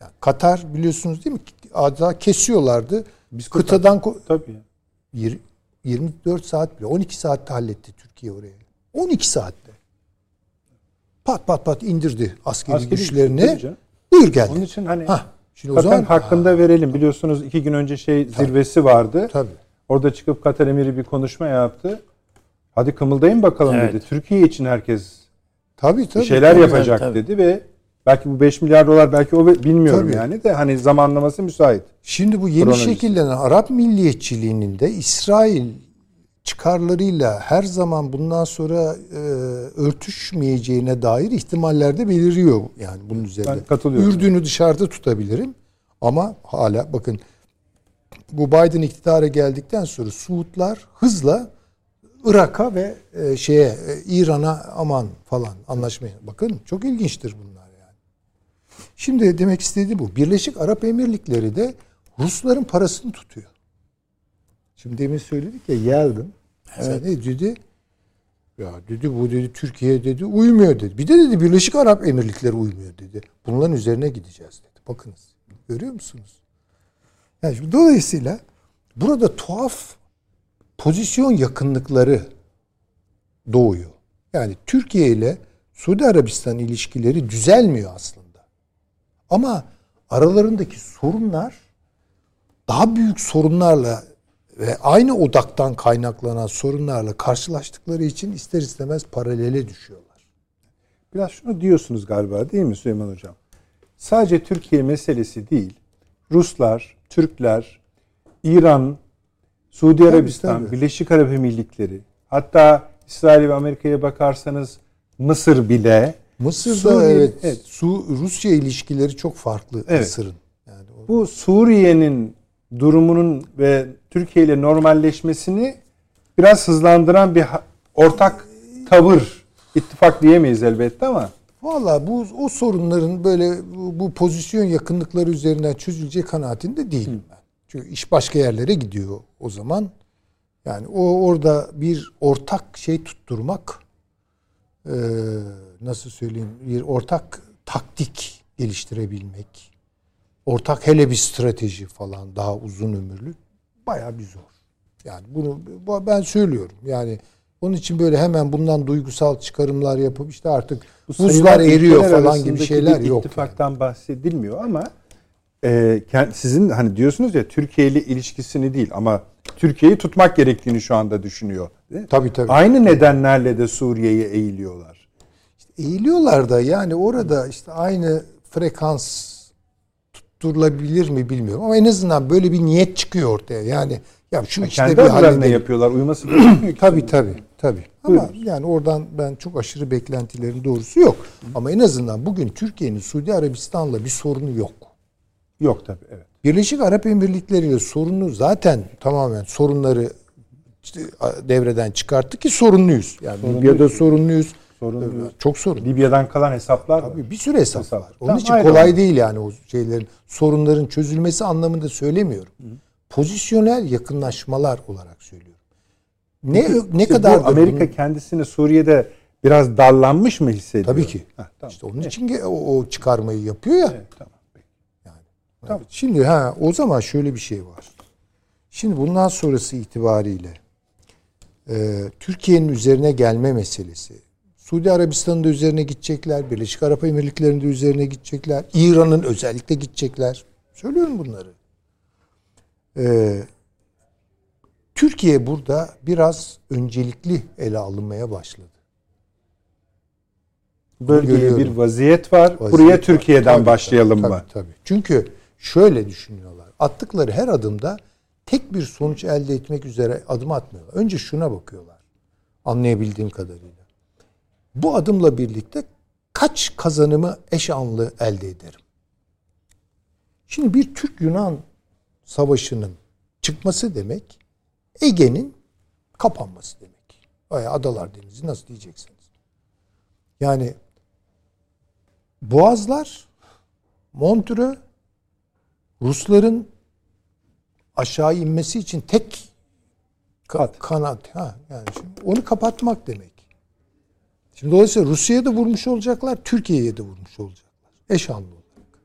Yani Katar biliyorsunuz değil mi? Adeta kesiyorlardı. Biz kıtadan Tabii. Yir- 24 saat bile 12 saatte halletti Türkiye oraya. 12 saatte. Pat pat pat indirdi askeri, Askeri güçlerini. tabii. Buyur geldi. Onun için hani Hah, şimdi o Zaten zaman hakkında verelim. Biliyorsunuz iki gün önce şey zirvesi vardı. tabii. Orada çıkıp Katar Emiri bir konuşma yaptı. Hadi kımıldayın bakalım Evet. dedi. Türkiye için herkes Tabii tabii. bir şeyler tabii. yapacak tabii. dedi ve belki bu 5 milyar dolar belki o bilmiyorum Tabii. yani de hani zamanlaması müsait. Şimdi bu yeni Kronolojisi. şekillenen Arap milliyetçiliğinin de İsrail çıkarlarıyla her zaman bundan sonra e, örtüşmeyeceğine dair ihtimaller de beliriyor yani bunun üzerinde. Ben katılıyorum. Ürdün'ü dışarıda tutabilirim ama hala bakın bu Biden iktidara geldikten sonra Suudlar hızla Irak'a ve e, şeye e, İran'a aman falan anlaşmaya. Bakın çok ilginçtir bunlar. Şimdi demek istediği bu. Birleşik Arap Emirlikleri de Rusların parasını tutuyor. Şimdi demin söyledik ya Yelden Evet. Ne dedi? Ya dedi bu dedi Türkiye dedi uymuyor dedi. Bir de dedi Birleşik Arap Emirlikleri uymuyor dedi. Bunların üzerine gideceğiz dedi. Bakınız. Görüyor musunuz? Yani şimdi dolayısıyla burada tuhaf pozisyon yakınlıkları doğuyor. Yani Türkiye ile Suudi Arabistan ilişkileri düzelmiyor aslında. Ama aralarındaki sorunlar daha büyük sorunlarla ve aynı odaktan kaynaklanan sorunlarla karşılaştıkları için ister istemez paralele düşüyorlar. Biraz şunu diyorsunuz galiba değil mi Süleyman Hocam? Sadece Türkiye meselesi değil. Ruslar, Türkler, İran, Suudi tabii, Arabistan, tabii. Birleşik Arap Emirlikleri, hatta İsrail ve Amerika'ya bakarsanız Mısır bile Mısır'da Suriye, evet, evet Su Rusya ilişkileri çok farklı evet. Mısır'ın. Yani o... Bu Suriye'nin durumunun ve Türkiye ile normalleşmesini biraz hızlandıran bir ortak tavır, ittifak diyemeyiz elbette ama. Valla bu o sorunların böyle bu, bu pozisyon yakınlıkları üzerinden çözülecek kanaatinde değilim ben. Çünkü iş başka yerlere gidiyor o zaman. Yani o orada bir ortak şey tutturmak e, nasıl söyleyeyim bir ortak taktik geliştirebilmek ortak hele bir strateji falan daha uzun ömürlü bayağı bir zor. Yani bunu ben söylüyorum. Yani onun için böyle hemen bundan duygusal çıkarımlar yapıp işte artık buzlar eriyor falan gibi şeyler yok. İttifaktan yani. bahsedilmiyor ama e, sizin hani diyorsunuz ya Türkiye ile ilişkisini değil ama Türkiye'yi tutmak gerektiğini şu anda düşünüyor. Tabii tabii. Aynı nedenlerle de Suriye'ye eğiliyorlar. İşte eğiliyorlar da yani orada işte aynı frekans tutturulabilir mi bilmiyorum ama en azından böyle bir niyet çıkıyor ortaya. Yani ya şu işte kendi bir halinde yapıyorlar. Uyması gerekmiyor. tabii tabii tabii. Ama yani oradan ben çok aşırı beklentilerin doğrusu yok. Ama en azından bugün Türkiye'nin Suudi Arabistan'la bir sorunu yok. Yok tabii evet. Birleşik Arap Emirlikleri ile sorunu zaten tamamen sorunları işte devreden çıkarttı ki sorunluyuz. Yani sorunluyuz. Libya'da sorunluyuz. Sorun çok sorun. Libya'dan kalan hesaplar Tabii var. bir sürü hesap, hesap. var. Onun tamam, için kolay ama. değil yani o şeylerin sorunların çözülmesi anlamında söylemiyorum. Hı. Pozisyonel yakınlaşmalar olarak söylüyorum. Ne Peki, ne işte kadar Amerika bunun... kendisini Suriye'de biraz darlanmış mı hissediyor? Tabii ki. Heh, tamam. İşte onun evet. için o, o çıkarmayı yapıyor ya. Evet, tamam. Yani. Tamam. Şimdi ha o zaman şöyle bir şey var. Şimdi bundan sonrası itibariyle e, Türkiye'nin üzerine gelme meselesi Suudi Arabistan'ın da üzerine gidecekler. Birleşik Arap Emirlikleri'nin de üzerine gidecekler. İran'ın özellikle gidecekler. Söylüyorum bunları. Ee, Türkiye burada biraz öncelikli ele alınmaya başladı. Bölgeye bir vaziyet var. Vaziyet Buraya var. Türkiye'den tabii, başlayalım tabii, mı? Tabii, tabii. Çünkü şöyle düşünüyorlar. Attıkları her adımda tek bir sonuç elde etmek üzere adım atmıyorlar. Önce şuna bakıyorlar. Anlayabildiğim kadarıyla bu adımla birlikte kaç kazanımı eş anlı elde ederim? Şimdi bir Türk-Yunan savaşının çıkması demek Ege'nin kapanması demek. Veya Adalar Denizi nasıl diyeceksiniz? Yani Boğazlar, Montreux, Rusların aşağı inmesi için tek ka- kanat. Ha, yani şimdi onu kapatmak demek. Şimdi dolayısıyla Rusya'ya da vurmuş olacaklar, Türkiye'ye de vurmuş olacaklar. Eş anlı olarak.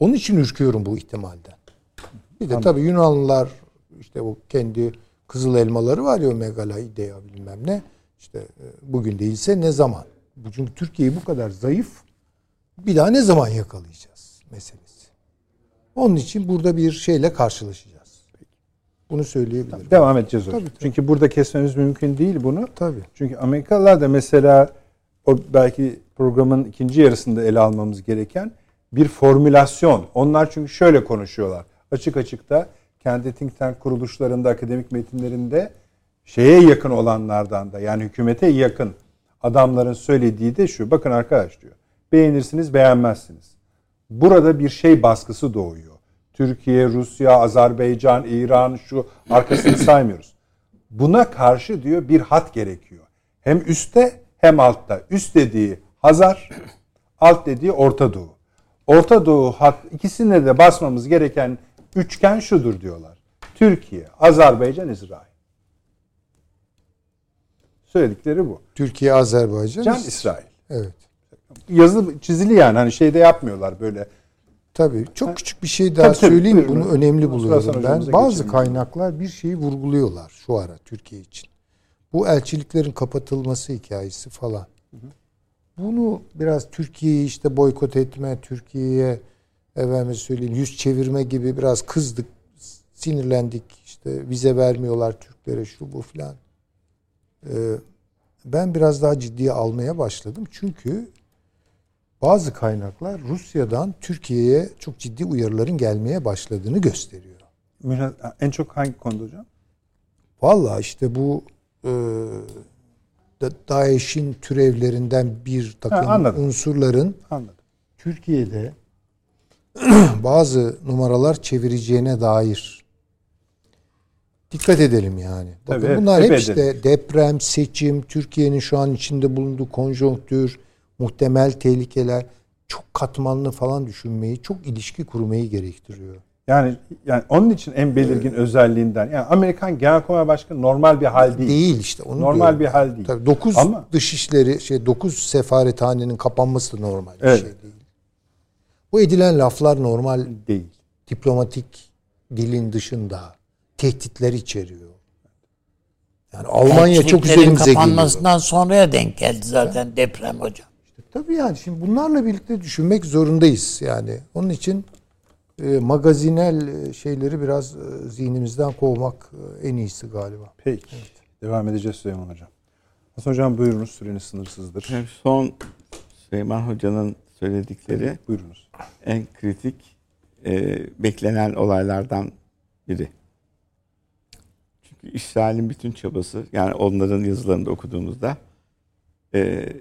Onun için ürküyorum bu ihtimalden. Bir de tabii Yunanlılar işte o kendi kızıl elmaları var ya Megala, İdea bilmem ne. İşte e, bugün değilse ne zaman? Çünkü Türkiye'yi bu kadar zayıf bir daha ne zaman yakalayacağız meselesi. Onun için burada bir şeyle karşılaşacağız. Bunu söyleyebilirim. Devam edeceğiz hocam. Tabii, tabii. Çünkü burada kesmemiz mümkün değil bunu. Tabii. Çünkü Amerikalılar da mesela o belki programın ikinci yarısında ele almamız gereken bir formülasyon. Onlar çünkü şöyle konuşuyorlar. Açık açık da kendi think tank kuruluşlarında, akademik metinlerinde şeye yakın olanlardan da yani hükümete yakın adamların söylediği de şu. Bakın arkadaş diyor. Beğenirsiniz, beğenmezsiniz. Burada bir şey baskısı doğuyor. Türkiye, Rusya, Azerbaycan, İran şu arkasını saymıyoruz. Buna karşı diyor bir hat gerekiyor. Hem üstte hem altta. Üst dediği Hazar, alt dediği Orta Doğu. Orta Doğu hat ikisine de basmamız gereken üçgen şudur diyorlar. Türkiye, Azerbaycan, İsrail. Söyledikleri bu. Türkiye, Azerbaycan, Can İsrail. Evet. Yazılı çizili yani hani şeyde yapmıyorlar böyle. Tabii çok küçük bir şey daha Tabii, tabii, söyleyeyim. buyurun. Bunu önemli Ondan sonra buluyorum ben. Bazı geçelim. kaynaklar bir şeyi vurguluyorlar şu ara Türkiye için. Bu elçiliklerin kapatılması hikayesi falan. Bunu biraz Türkiye'yi işte boykot etme, Türkiye'ye efendim söyleyeyim yüz çevirme gibi biraz kızdık, sinirlendik. İşte vize vermiyorlar Türklere şu bu filan. Ee, ben biraz daha ciddiye almaya başladım. Çünkü bazı kaynaklar Rusya'dan Türkiye'ye çok ciddi uyarıların gelmeye başladığını gösteriyor. En çok hangi konuda hocam? Vallahi işte bu e, Da- DAEŞ'in türevlerinden bir takım anladım. unsurların Anladım. Türkiye'de bazı numaralar çevireceğine dair dikkat edelim yani. Bakın Tabii, bunlar hep hep işte edelim. deprem, seçim, Türkiye'nin şu an içinde bulunduğu konjonktür, muhtemel tehlikeler çok katmanlı falan düşünmeyi, çok ilişki kurmayı gerektiriyor. Yani yani onun için en belirgin özelliğinden yani Amerikan Genelkurmay Başkanı normal bir hal değil. Değil işte onu Normal diyorum. bir hal değil. Tabii 9 Ama- dışişleri şey 9 sefarethanenin kapanması da normal bir Evet. şey değil. Bu edilen laflar normal Değil. diplomatik dilin dışında tehditler içeriyor. Yani Almanya çok üzerimize geliyor. kapanmasından sonraya denk geldi zaten deprem hocam. Tabii yani şimdi bunlarla birlikte düşünmek zorundayız yani. Onun için e, magazinel e, şeyleri biraz e, zihnimizden kovmak e, en iyisi galiba. Peki. Devam edeceğiz Süleyman Hocam. Hasan Hocam buyurunuz. Süreniz sınırsızdır. Hem son Süleyman Hoca'nın söyledikleri Buyurunuz. en kritik e, beklenen olaylardan biri. Çünkü İsrail'in bütün çabası yani onların yazılarında okuduğumuzda e,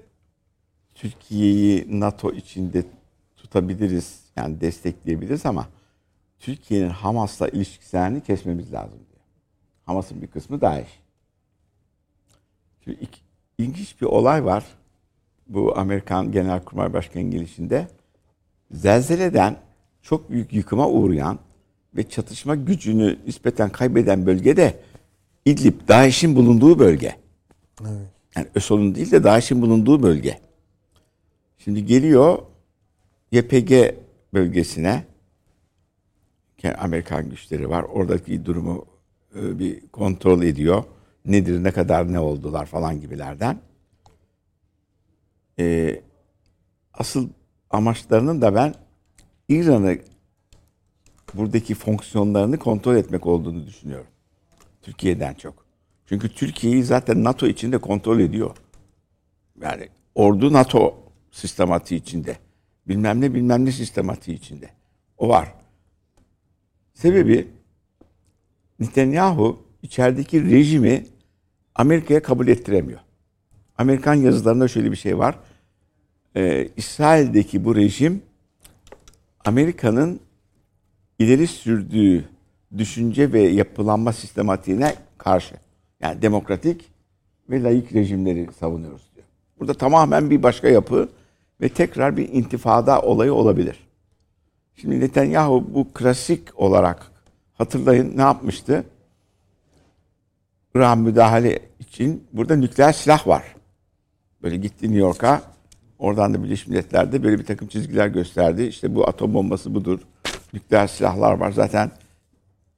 Türkiye'yi NATO içinde tutabiliriz yani destekleyebiliriz ama Türkiye'nin Hamas'la ilişkilerini kesmemiz lazım diyor. Hamas'ın bir kısmı DAEŞ. Şimdi ilk- ilginç bir olay var bu Amerikan Genelkurmay Başkanı gelişinde. Zelzeleden çok büyük yıkıma uğrayan ve çatışma gücünü nispeten kaybeden bölgede İdlib, DAEŞ'in bulunduğu bölge. Yani ÖSO'nun değil de DAEŞ'in bulunduğu bölge. Şimdi geliyor YPG bölgesine Amerikan güçleri var. Oradaki durumu e, bir kontrol ediyor. Nedir, ne kadar ne oldular falan gibilerden. E, asıl amaçlarının da ben İran'ı buradaki fonksiyonlarını kontrol etmek olduğunu düşünüyorum. Türkiye'den çok. Çünkü Türkiye'yi zaten NATO içinde kontrol ediyor. Yani ordu NATO sistematiği içinde. Bilmem ne bilmem ne sistematiği içinde. O var. Sebebi Netanyahu içerideki rejimi Amerika'ya kabul ettiremiyor. Amerikan yazılarında şöyle bir şey var. Ee, İsrail'deki bu rejim Amerika'nın ileri sürdüğü düşünce ve yapılanma sistematiğine karşı. Yani demokratik ve layık rejimleri savunuyoruz diyor. Burada tamamen bir başka yapı ve tekrar bir intifada olayı olabilir. Şimdi Netanyahu bu klasik olarak hatırlayın ne yapmıştı? İran müdahale için burada nükleer silah var. Böyle gitti New York'a. Oradan da Birleşmiş Milletler'de böyle bir takım çizgiler gösterdi. İşte bu atom bombası budur. Nükleer silahlar var. Zaten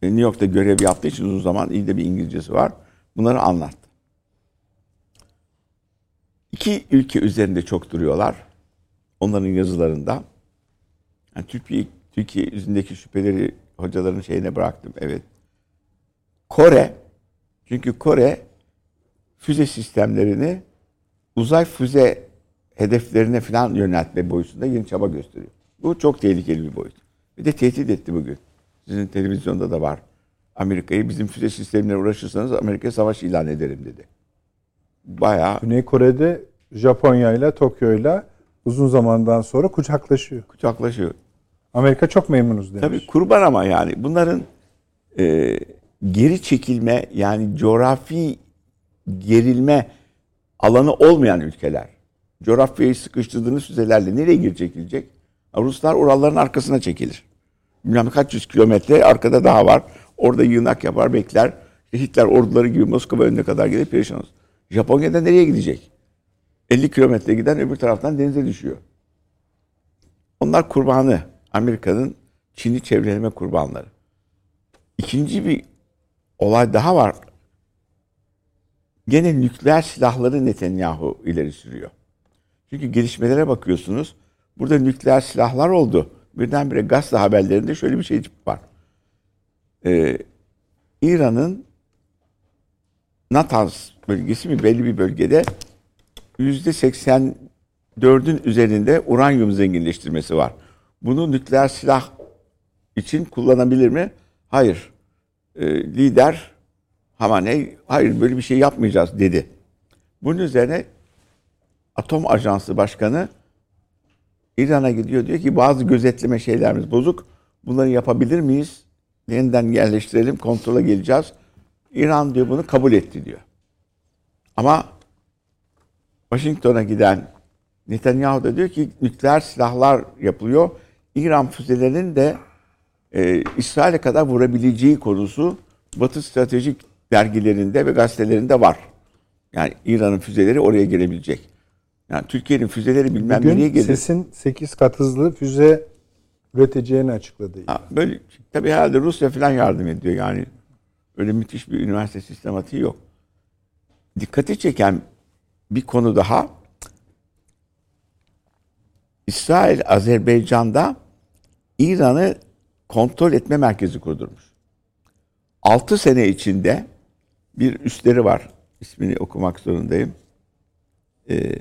New York'ta görev yaptığı için uzun zaman iyi de bir İngilizcesi var. Bunları anlattı. İki ülke üzerinde çok duruyorlar. Onların yazılarında. Yani Türkiye, Türkiye üzerindeki şüpheleri hocaların şeyine bıraktım. Evet. Kore. Çünkü Kore füze sistemlerini uzay füze hedeflerine falan yöneltme boyutunda yeni çaba gösteriyor. Bu çok tehlikeli bir boyut. Bir de tehdit etti bugün. Sizin televizyonda da var. Amerika'yı bizim füze sistemine uğraşırsanız Amerika savaş ilan ederim dedi. Bayağı Güney Kore'de Japonya ile Tokyo ile uzun zamandan sonra kucaklaşıyor. kucaklaşıyor. Amerika çok memnunuz demiş. Tabii kurban ama yani bunların e, geri çekilme yani coğrafi gerilme alanı olmayan ülkeler. Coğrafyayı sıkıştırdığınız füzelerle nereye geri çekilecek? Ruslar Uralların arkasına çekilir. Bilmem kaç yüz kilometre arkada daha var. Orada yığınak yapar bekler. Hitler orduları gibi Moskova önüne kadar gelip perişan olur. Japonya'da nereye gidecek? 50 kilometre giden öbür taraftan denize düşüyor. Onlar kurbanı. Amerika'nın Çin'i çevreleme kurbanları. İkinci bir olay daha var. Gene nükleer silahları Netanyahu ileri sürüyor. Çünkü gelişmelere bakıyorsunuz. Burada nükleer silahlar oldu. Birdenbire gazete haberlerinde şöyle bir şey var. Ee, İran'ın Natanz bölgesi mi belli bir bölgede 84'ün üzerinde uranyum zenginleştirmesi var. Bunu nükleer silah için kullanabilir mi? Hayır. Ee, lider Hamaney hayır böyle bir şey yapmayacağız dedi. Bunun üzerine Atom Ajansı Başkanı İran'a gidiyor diyor ki bazı gözetleme şeylerimiz bozuk. Bunları yapabilir miyiz? Yeniden yerleştirelim, kontrola geleceğiz. İran diyor bunu kabul etti diyor. Ama Washington'a giden Netanyahu da diyor ki nükleer silahlar yapılıyor. İran füzelerinin de e, İsrail'e kadar vurabileceği konusu Batı stratejik dergilerinde ve gazetelerinde var. Yani İran'ın füzeleri oraya gelebilecek. Yani Türkiye'nin füzeleri bilmem Bugün nereye gelir. SES'in 8 kat hızlı füze üreteceğini açıkladı. Ha, böyle tabii herhalde Rusya falan yardım ediyor yani. Öyle müthiş bir üniversite sistematiği yok. Dikkati çeken bir konu daha. İsrail Azerbaycan'da İran'ı kontrol etme merkezi kurdurmuş. 6 sene içinde bir üstleri var. İsmini okumak zorundayım. Ee,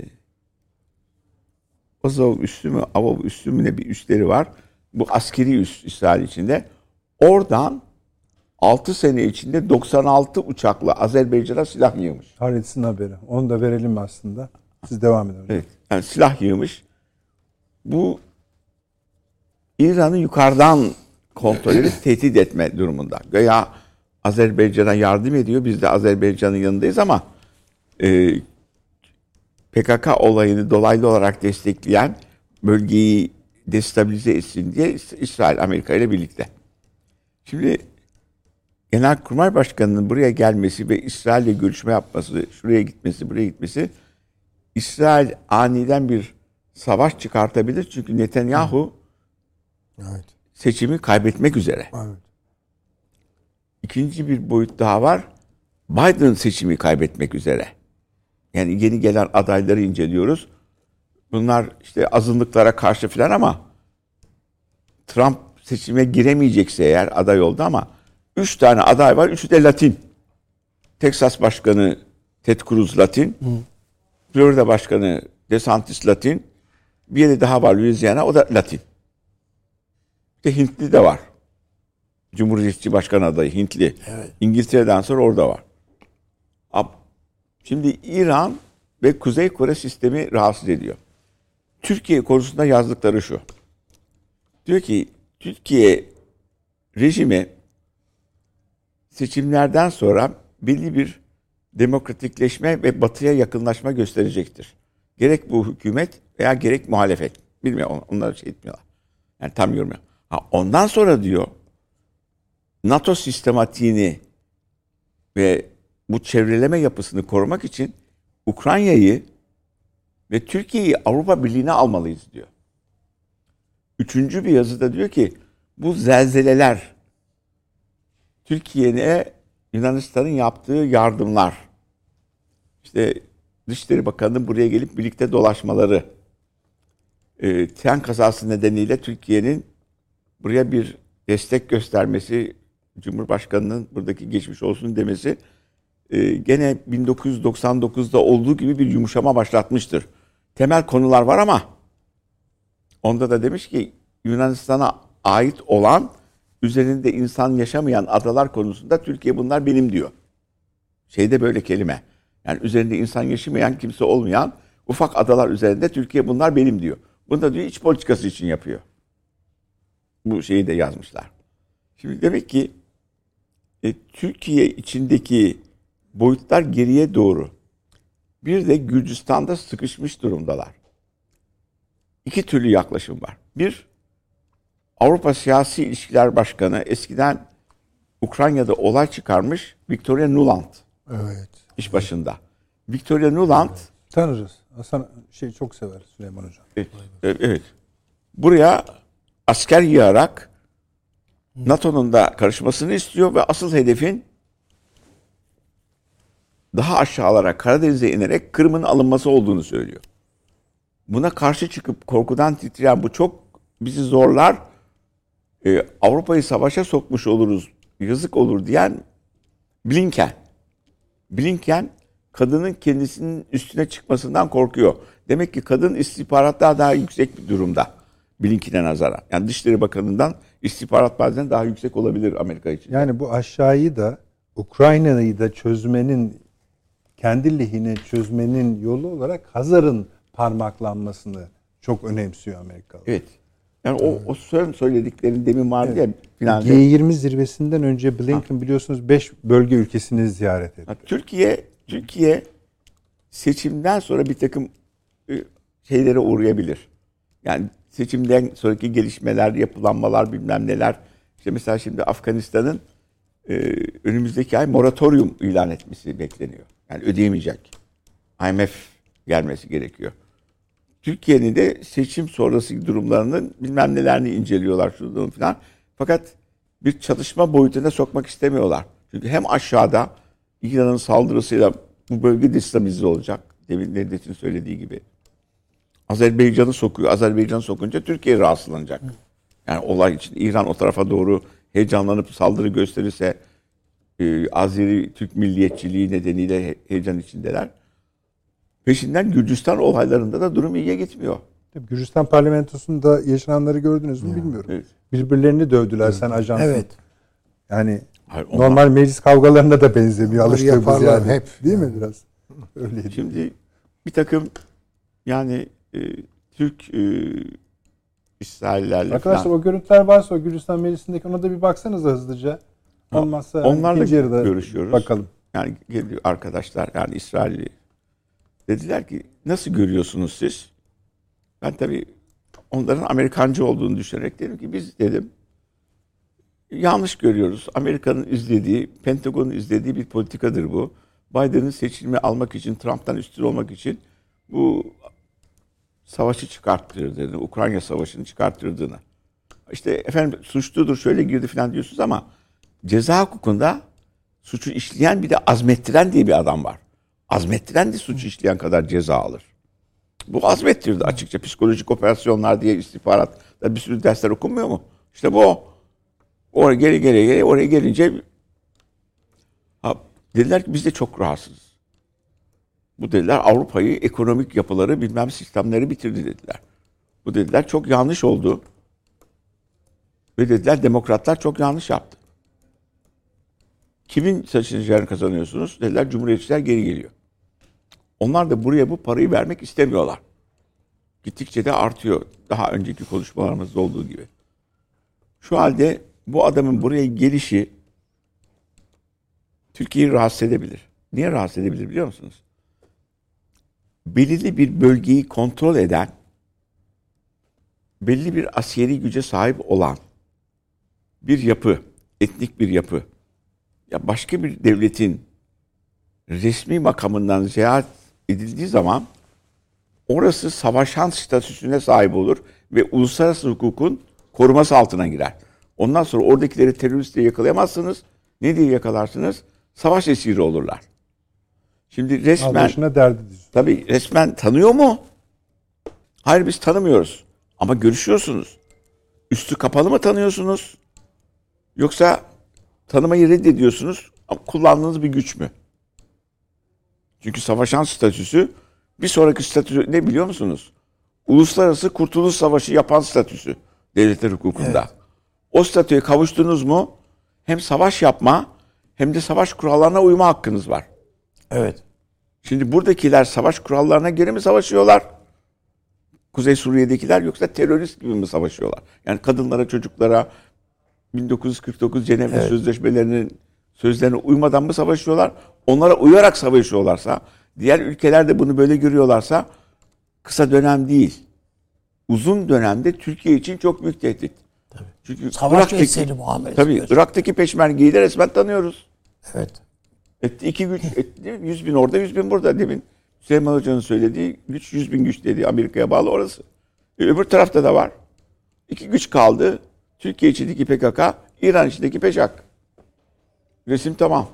Azov üssü mü, Avov üssü mü ne bir üsleri var. Bu askeri üs İsrail içinde. Oradan 6 sene içinde 96 uçakla Azerbaycan'a silah yığmış. Halit'in haberi. Onu da verelim aslında. Siz devam edin. Evet. Yani silah yığmış. Bu İran'ı yukarıdan kontrol edip tehdit etme durumunda. Göya Azerbaycan'a yardım ediyor. Biz de Azerbaycan'ın yanındayız ama e, PKK olayını dolaylı olarak destekleyen bölgeyi destabilize etsin diye İsrail Amerika ile birlikte. Şimdi Genelkurmay Başkanı'nın buraya gelmesi ve İsrail'le görüşme yapması, şuraya gitmesi, buraya gitmesi İsrail aniden bir savaş çıkartabilir. Çünkü Netanyahu Evet. seçimi kaybetmek üzere. Evet. İkinci bir boyut daha var. Biden seçimi kaybetmek üzere. Yani yeni gelen adayları inceliyoruz. Bunlar işte azınlıklara karşı filan ama Trump seçime giremeyecekse eğer aday oldu ama üç tane aday var. Üçü de Latin. Texas Başkanı Ted Cruz Latin. Florida Başkanı DeSantis Latin. Bir yeri daha var Louisiana o da Latin. Bir de Hintli de var. Cumhuriyetçi Başkan adayı Hintli. İngiltere'den sonra orada var. Şimdi İran ve Kuzey Kore sistemi rahatsız ediyor. Türkiye konusunda yazdıkları şu. Diyor ki Türkiye rejimi seçimlerden sonra belli bir demokratikleşme ve batıya yakınlaşma gösterecektir. Gerek bu hükümet veya gerek muhalefet. Bilmiyorum onlar şey etmiyorlar. Yani tam yok. Ha, ondan sonra diyor NATO sistematiğini ve bu çevreleme yapısını korumak için Ukrayna'yı ve Türkiye'yi Avrupa Birliği'ne almalıyız diyor. Üçüncü bir yazıda diyor ki bu zelzeleler Türkiye'ye Yunanistan'ın yaptığı yardımlar işte Dışişleri Bakanı'nın buraya gelip birlikte dolaşmaları e, tren kazası nedeniyle Türkiye'nin buraya bir destek göstermesi Cumhurbaşkanı'nın buradaki geçmiş olsun demesi e, gene 1999'da olduğu gibi bir yumuşama başlatmıştır. Temel konular var ama onda da demiş ki Yunanistan'a ait olan üzerinde insan yaşamayan adalar konusunda Türkiye bunlar benim diyor. Şeyde böyle kelime. Yani üzerinde insan yaşamayan kimse olmayan ufak adalar üzerinde Türkiye bunlar benim diyor. Bunu da diyor iç politikası için yapıyor. Bu şeyi de yazmışlar. Şimdi demek ki e, Türkiye içindeki boyutlar geriye doğru. Bir de Gürcistan'da sıkışmış durumdalar. İki türlü yaklaşım var. Bir, Avrupa Siyasi İlişkiler Başkanı eskiden Ukrayna'da olay çıkarmış Victoria Nuland Evet. iş başında. Victoria Nuland Tanırız. Hasan şey çok sever Süleyman Hocam. Evet. evet. Buraya asker yığarak NATO'nun da karışmasını istiyor ve asıl hedefin daha aşağılara Karadeniz'e inerek Kırım'ın alınması olduğunu söylüyor. Buna karşı çıkıp korkudan titreyen bu çok bizi zorlar. Ee, Avrupa'yı savaşa sokmuş oluruz, yazık olur diyen Blinken. Blinken kadının kendisinin üstüne çıkmasından korkuyor. Demek ki kadın istihbaratta daha yüksek bir durumda Blinken'e nazaran. Yani Dışişleri Bakanı'ndan istihbarat bazen daha yüksek olabilir Amerika için. Yani bu aşağıyı da Ukrayna'yı da çözmenin kendi lehine çözmenin yolu olarak Hazar'ın parmaklanmasını çok önemsiyor Amerikalı. Evet. Yani o, o son söylediklerin demin vardı ya finalde. G20 zirvesinden önce Blinken biliyorsunuz 5 bölge ülkesini ziyaret etti. Ha, Türkiye Türkiye seçimden sonra bir takım e, şeylere uğrayabilir. Yani seçimden sonraki gelişmeler, yapılanmalar bilmem neler. İşte mesela şimdi Afganistan'ın e, önümüzdeki ay moratorium ilan etmesi bekleniyor. Yani ödeyemeyecek. IMF gelmesi gerekiyor. Türkiye'nin de seçim sonrası durumlarının bilmem nelerini inceliyorlar şunu falan. Fakat bir çalışma boyutuna sokmak istemiyorlar. Çünkü hem aşağıda İran'ın saldırısıyla bu bölge destabilize olacak. Demin Nedret'in söylediği gibi. Azerbaycan'ı sokuyor. Azerbaycan'ı sokunca Türkiye rahatsızlanacak. Yani olay için İran o tarafa doğru heyecanlanıp saldırı gösterirse e, Azeri Türk milliyetçiliği nedeniyle he- heyecan içindeler. Peşinden Gürcistan olaylarında da durum iyiye gitmiyor. Tabii Gürcistan parlamentosunda yaşananları gördünüz mü bilmiyorum. Evet. Birbirlerini dövdüler sen ajansın. Evet. Yani Hayır, onlar- normal meclis kavgalarına da benzemiyor alıştığımız yani. hep. Değil mi biraz? Öyleydi. Şimdi bir takım yani e, Türk e, İsraillerle Arkadaşlar falan- o görüntüler varsa o Gürcistan meclisindeki ona da bir baksanıza hızlıca. Olmazsa onlarla görüşüyoruz. Bakalım. Yani geliyor arkadaşlar yani İsrailli. Dediler ki nasıl görüyorsunuz siz? Ben tabii onların Amerikancı olduğunu düşünerek dedim ki biz dedim yanlış görüyoruz. Amerika'nın izlediği, Pentagon'un izlediği bir politikadır bu. Biden'ın seçilme almak için, Trump'tan üstün olmak için bu savaşı çıkarttırdığını, Ukrayna savaşını çıkarttırdığını. İşte efendim suçludur şöyle girdi falan diyorsunuz ama ceza hukukunda suçu işleyen bir de azmettiren diye bir adam var. Azmettiren de suçu işleyen kadar ceza alır. Bu azmettirdi açıkça. Psikolojik operasyonlar diye istihbaratta bir sürü dersler okunmuyor mu? İşte bu. Oraya geri geri geri oraya gelince ha, dediler ki biz de çok rahatsızız. Bu dediler Avrupa'yı ekonomik yapıları bilmem sistemleri bitirdi dediler. Bu dediler çok yanlış oldu. Ve dediler demokratlar çok yanlış yaptı. Kimin seçileceğini kazanıyorsunuz? Dediler cumhuriyetçiler geri geliyor. Onlar da buraya bu parayı vermek istemiyorlar. Gittikçe de artıyor. Daha önceki konuşmalarımızda olduğu gibi. Şu halde bu adamın buraya gelişi Türkiye'yi rahatsız edebilir. Niye rahatsız edebilir biliyor musunuz? Belirli bir bölgeyi kontrol eden, belli bir askeri güce sahip olan bir yapı, etnik bir yapı, ya başka bir devletin resmi makamından ziyaret edildiği zaman orası savaşan statüsüne sahip olur ve uluslararası hukukun koruması altına girer. Ondan sonra oradakileri terörist diye yakalayamazsınız. Ne diye yakalarsınız? Savaş esiri olurlar. Şimdi resmen derdi. Tabii resmen tanıyor mu? Hayır biz tanımıyoruz. Ama görüşüyorsunuz. Üstü kapalı mı tanıyorsunuz? Yoksa tanımayı reddediyorsunuz kullandığınız bir güç mü? Çünkü savaşan statüsü bir sonraki statü ne biliyor musunuz? Uluslararası Kurtuluş Savaşı yapan statüsü devletler hukukunda. O statüye kavuştunuz mu hem savaş yapma hem de savaş kurallarına uyma hakkınız var. Evet. Şimdi buradakiler savaş kurallarına göre mi savaşıyorlar? Kuzey Suriye'dekiler yoksa terörist gibi mi savaşıyorlar? Yani kadınlara, çocuklara 1949 Cenevre Sözleşmelerinin sözlerine uymadan mı savaşıyorlar? Onlara uyarak savaşıyorlarsa, diğer ülkeler de bunu böyle görüyorlarsa kısa dönem değil. Uzun dönemde Türkiye için çok büyük tehdit. Çünkü Savaş Irak'taki- eseri muamelesi Tabii gösteriyor. Irak'taki peşmergeyi de resmen tanıyoruz. Evet. Etti iki güç, mi? 100 bin orada, 100 bin burada. Demin Süleyman Hoca'nın söylediği güç 100 bin güç dediği Amerika'ya bağlı orası. E, öbür tarafta da var. İki güç kaldı. Türkiye içindeki PKK, İran içindeki PEŞAK. Resim tamam.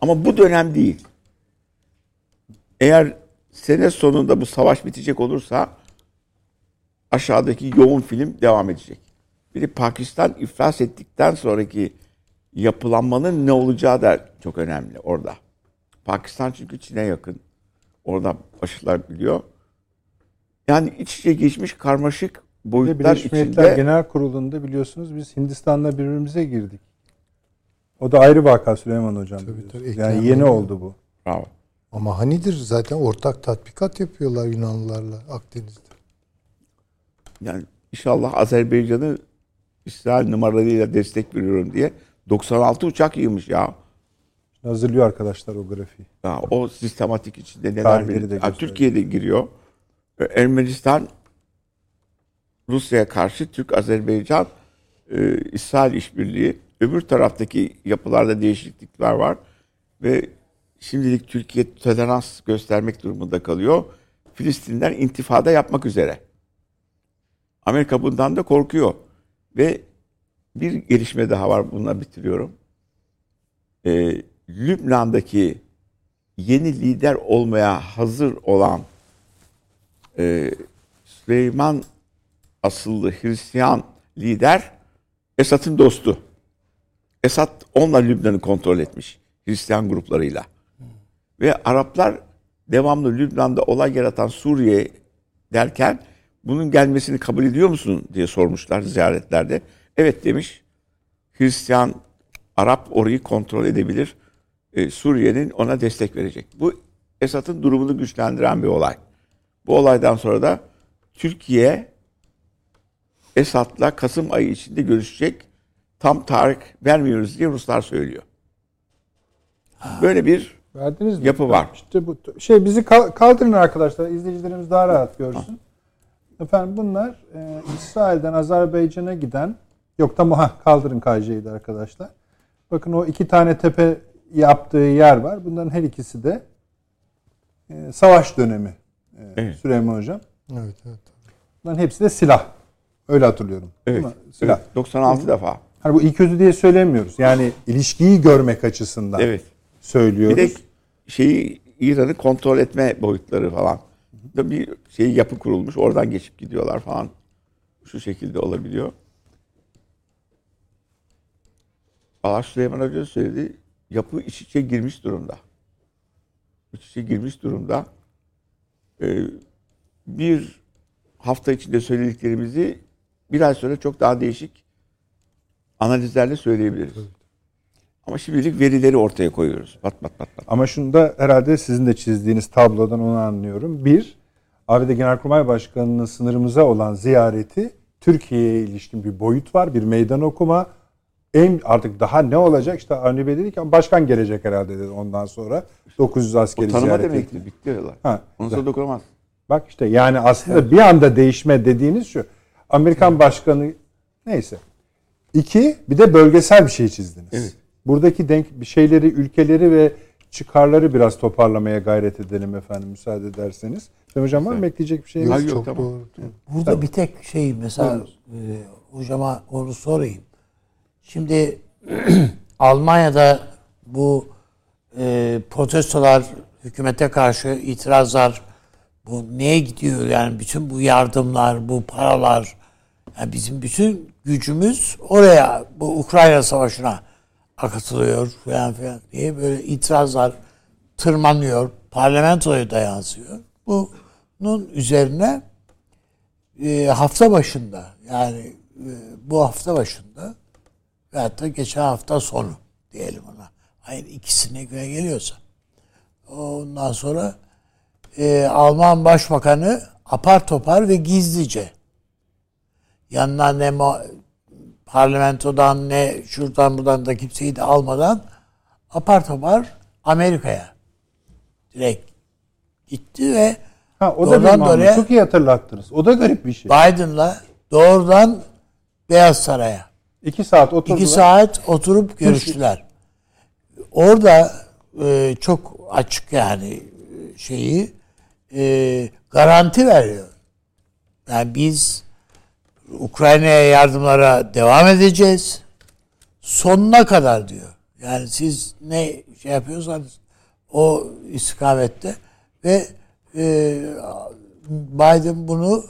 Ama bu dönem değil. Eğer sene sonunda bu savaş bitecek olursa aşağıdaki yoğun film devam edecek. Bir de Pakistan iflas ettikten sonraki yapılanmanın ne olacağı da çok önemli orada. Pakistan çünkü Çin'e yakın. Orada başlar biliyor. Yani iç içe geçmiş karmaşık boyutlar Birleşmiş Milletler içinde Genel Kurulu'nda biliyorsunuz biz Hindistan'la birbirimize girdik. O da ayrı vaka Süleyman Hocam. biliyorsunuz. tabii, yani yeni oldu. oldu bu. Bravo. Ama hanidir zaten ortak tatbikat yapıyorlar Yunanlılarla Akdeniz'de. Yani inşallah Azerbaycan'ı İsrail numaralarıyla destek veriyorum diye 96 uçak yığmış ya. Hazırlıyor arkadaşlar o grafiği. Ya o sistematik içinde neler de Ha, gösteriyor. Türkiye'de giriyor. Ermenistan Rusya'ya karşı Türk-Azerbaycan e, İsrail işbirliği. Öbür taraftaki yapılarda değişiklikler var. Ve şimdilik Türkiye tolerans göstermek durumunda kalıyor. Filistinler intifada yapmak üzere. Amerika bundan da korkuyor. Ve bir gelişme daha var. Bununla bitiriyorum. Ee, Lübnan'daki yeni lider olmaya hazır olan e, Süleyman asıllı Hristiyan lider Esad'ın dostu. Esad onunla Lübnan'ı kontrol etmiş Hristiyan gruplarıyla. Ve Araplar devamlı Lübnan'da olay yaratan Suriye derken bunun gelmesini kabul ediyor musun diye sormuşlar ziyaretlerde. Evet demiş. Hristiyan Arap orayı kontrol edebilir. Ee, Suriye'nin ona destek verecek. Bu Esad'ın durumunu güçlendiren bir olay. Bu olaydan sonra da Türkiye Esad'la Kasım ayı içinde görüşecek. Tam tarih vermiyoruz diye Ruslar söylüyor. Böyle bir Verdiniz mi? Yapı var. İşte bu şey bizi kal- kaldırın arkadaşlar. İzleyicilerimiz daha rahat görsün. Efendim bunlar e, İsrail'den Azerbaycan'a giden yok tamam ha kaldırın KJ'yi de arkadaşlar. Bakın o iki tane tepe yaptığı yer var. Bunların her ikisi de e, savaş dönemi e, Evet. Süleyman Hocam. Evet evet. Bunların hepsi de silah. Öyle hatırlıyorum. Evet? Silah. evet, 96 defa. Hani bu iyi kötü diye söylemiyoruz. Yani ilişkiyi görmek açısından Evet. söylüyoruz. Bir de şeyi İran'ı kontrol etme boyutları falan. Da bir şey yapı kurulmuş. Oradan geçip gidiyorlar falan. Şu şekilde olabiliyor. Allah Süleyman Hoca söyledi. Yapı iç içe girmiş durumda. İç içe girmiş durumda. Ee, bir hafta içinde söylediklerimizi bir ay sonra çok daha değişik analizlerle söyleyebiliriz. Ama şimdilik verileri ortaya koyuyoruz. Pat pat pat pat. Ama şunu da herhalde sizin de çizdiğiniz tablodan onu anlıyorum. Bir, ABD Genelkurmay Başkanı'nın sınırımıza olan ziyareti Türkiye'ye ilişkin bir boyut var. Bir meydan okuma. En artık daha ne olacak? İşte Avni Bey dedi ki başkan gelecek herhalde dedi ondan sonra. 900 O askeri tanıma ziyaret demektir. etti. Bitti diyorlar. Ha, Onu sonra dokunamaz. Bak işte yani aslında bir anda değişme dediğiniz şu. Amerikan başkanı neyse. İki bir de bölgesel bir şey çizdiniz. Evet. Buradaki denk bir şeyleri, ülkeleri ve çıkarları biraz toparlamaya gayret edelim efendim müsaade ederseniz. Sayın hocam var mı ekleyecek bir şeyiniz? Hayır, yok, çok tamam. doğru. Burada bir tek şey mesela e, hocama onu sorayım. Şimdi Almanya'da bu e, protestolar, hükümete karşı itirazlar bu neye gidiyor yani bütün bu yardımlar, bu paralar yani bizim bütün gücümüz oraya bu Ukrayna savaşına akıtılıyor falan filan diye böyle itirazlar tırmanıyor. Parlamentoya da yansıyor. Bunun üzerine e, hafta başında yani e, bu hafta başında veyahut da geçen hafta sonu diyelim ona. Ayın ikisine göre geliyorsa. Ondan sonra e, Alman Başbakanı apar topar ve gizlice yanına ne parlamentodan ne şuradan buradan da kimseyi de almadan apar topar Amerika'ya direkt gitti ve Ha, o da Doğrudan doğruya- Çok iyi hatırlattınız. O da garip bir şey. Biden'la doğrudan Beyaz Saray'a. İki saat oturdular. İki saat oturup görüştüler. Orada e, çok açık yani e, şeyi e, garanti veriyor. Yani biz Ukrayna'ya yardımlara devam edeceğiz. Sonuna kadar diyor. Yani siz ne şey yapıyorsanız o istikamette ve e, Biden bunu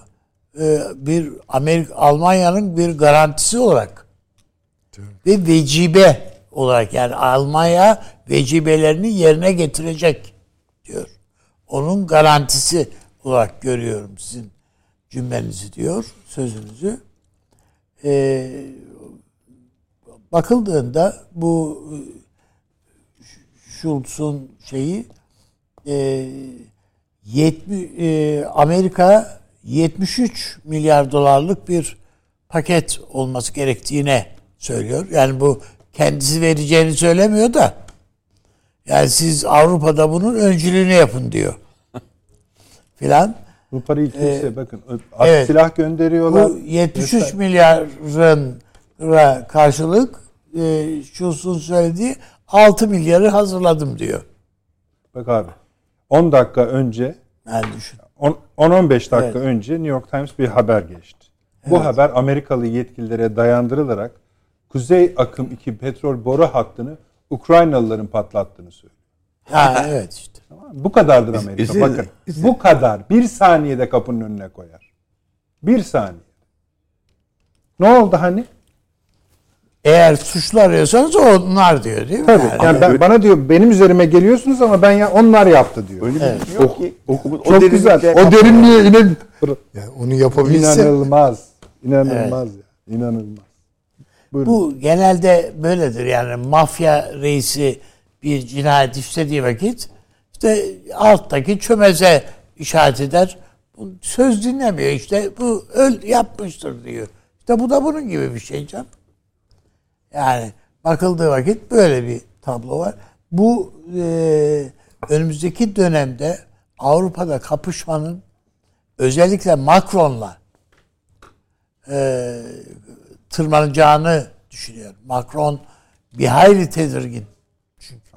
e, bir Amerika Almanya'nın bir garantisi olarak ve vecibe olarak yani Almanya vecibelerini yerine getirecek diyor. Onun garantisi olarak görüyorum sizin cümlenizi diyor, sözünüzü. Ee, bakıldığında bu e, Schultz'un şeyi e, 70, e, Amerika 73 milyar dolarlık bir paket olması gerektiğine söylüyor. Yani bu kendisi vereceğini söylemiyor da yani siz Avrupa'da bunun öncülüğünü yapın diyor. Filan. Bu parayı kimse bakın Ee, evet. silah gönderiyorlar. Bu 73 milyarın ra- karşılık e, Schultz'un söylediği 6 milyarı hazırladım diyor. Bak abi 10 dakika önce Yani düşün. 10-15 dakika Evet. önce New York Times bir haber geçti. Bu haber Amerikalı yetkililere dayandırılarak Kuzey Akım 2 petrol boru hattını Ukraynalıların patlattığını söylüyor. Ha evet işte. Tamam mı? Bu kadardır Amerika. izin- Bakın izin- bu kadar. Bir saniyede kapının önüne koyar. Bir saniye. Ne oldu hani? Eğer suçlu arıyorsanız onlar diyor değil mi? Tabii. Yani Yani ben- bana diyor benim üzerime geliyorsunuz ama ben ya onlar yaptı diyor. Öyle bir şey yok ki. O, o Çok güzel. derinlikte- O derinliğe inen Yani onu yapabilse inanılmaz. İnanılmaz ya. İnanılmaz. Buyurun. Bu genelde böyledir yani mafya reisi bir cinayet işlediği vakit işte alttaki çömeze işaret eder. Söz dinlemiyor işte bu öl yapmıştır diyor. İşte bu da bunun gibi bir şey canım. Yani bakıldığı vakit böyle bir tablo var. Bu e, önümüzdeki dönemde Avrupa'da kapışmanın özellikle Macron'la e, tırmanacağını düşünüyorum. Macron bir hayli tedirgin.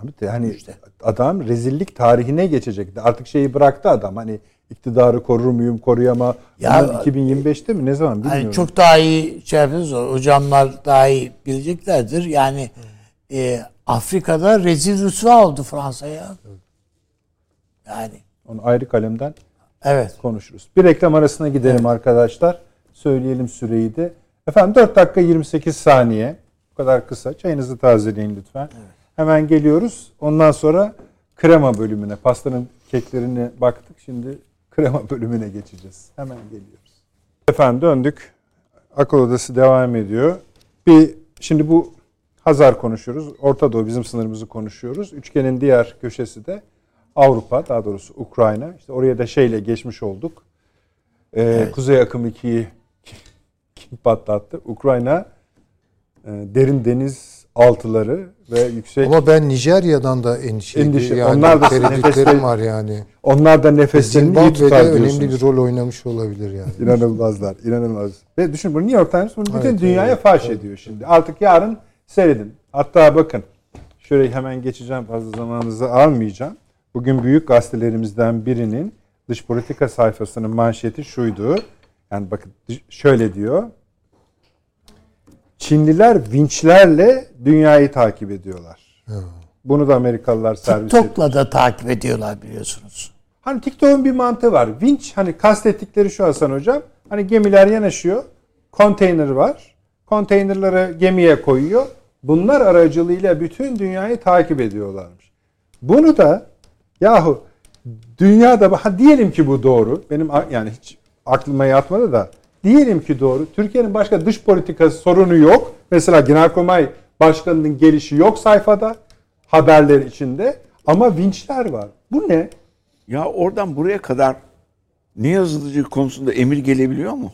Abi de hani adam rezillik tarihine geçecekti. Artık şeyi bıraktı adam. Hani iktidarı korur muyum, koruyama. Ya- Bunlar 2025'te mi? Ne zaman bilmiyorum. Yani çok daha iyi şey yapıyoruz. Hocamlar daha iyi bileceklerdir. Yani e, Afrika'da rezil rüsva oldu Fransa ya. Yani Onu ayrı kalemden evet. konuşuruz. Bir reklam arasına gidelim arkadaşlar. Söyleyelim süreyi de. Efendim 4 dakika 28 saniye. Bu kadar kısa. Çayınızı tazeleyin lütfen. Hemen geliyoruz. Ondan sonra krema bölümüne, pastanın keklerine baktık. Şimdi krema bölümüne geçeceğiz. Hemen geliyoruz. Efendim döndük. Akıl odası devam ediyor. Bir şimdi bu Hazar konuşuyoruz. Orta Doğu bizim sınırımızı konuşuyoruz. Üçgenin diğer köşesi de Avrupa, daha doğrusu Ukrayna. İşte oraya da şeyle geçmiş olduk. Ee, Kuzey Akım 2'yi kim patlattı? Ukrayna e, derin deniz altıları ve yüksek ama ben Nijerya'dan da endişeliyim. Endişe- Yani onlar da tereddütlerim var yani. onlar da nefeslerini iyi tutar önemli diyorsunuz. bir rol oynamış olabilir yani. İnanılmazlar, inanılmaz. Ve düşün bunu New York Times bunu bütün Evet, dünyaya evet, faş ediyor şimdi. Artık yarın seyredin. Hatta bakın şöyle hemen geçeceğim fazla zamanınızı almayacağım. Bugün büyük gazetelerimizden birinin dış politika sayfasının manşeti şuydu. Yani bakın şöyle diyor. Çinliler vinçlerle dünyayı takip ediyorlar. Bunu da Amerikalılar servis ediyor. TikTok'la da takip ediyorlar biliyorsunuz. Hani TikTok'un bir mantığı var. Vinç hani kastettikleri şu Hasan Hocam. Hani gemiler yanaşıyor. Konteyner var. Konteynerları gemiye koyuyor. Bunlar aracılığıyla bütün dünyayı takip ediyorlarmış. Bunu da yahu dünyada ha diyelim ki bu doğru. Benim yani hiç aklıma yatmadı da diyelim ki doğru. Türkiye'nin başka dış politikası sorunu yok. Mesela Genelkurmay Başkanı'nın gelişi yok sayfada. Haberler içinde. Ama vinçler var. Bu ne? Ya oradan buraya kadar ne yazılıcı konusunda emir gelebiliyor mu?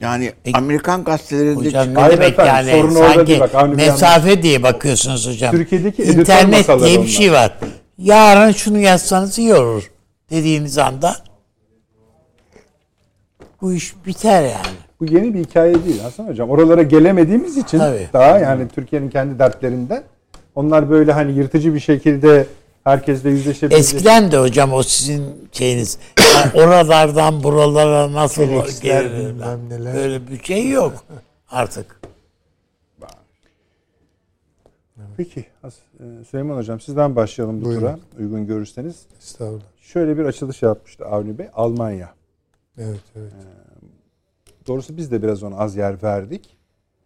Yani Amerikan gazetelerinde Hocam çıkan- ne Hayır demek efendim, yani? Sanki bak, mesafe diye bakıyorsunuz hocam. Türkiye'deki İnternet diye bir onlar. şey var. Yarın şunu yazsanız iyi olur dediğiniz anda bu iş biter yani. Bu yeni bir hikaye değil Hasan Hocam. Oralara gelemediğimiz için Tabii. daha yani Türkiye'nin kendi dertlerinden onlar böyle hani yırtıcı bir şekilde herkesle yüzleşebilecek. Eskiden de hocam o sizin şeyiniz. Yani oralardan buralara nasıl neler. Böyle bir şey yok artık. Peki e, Süleyman Hocam sizden başlayalım bu Buyurun. tura uygun görürseniz. Estağfurullah. Şöyle bir açılış yapmıştı Avni Bey. Almanya. Evet evet. Doğrusu biz de biraz ona az yer verdik.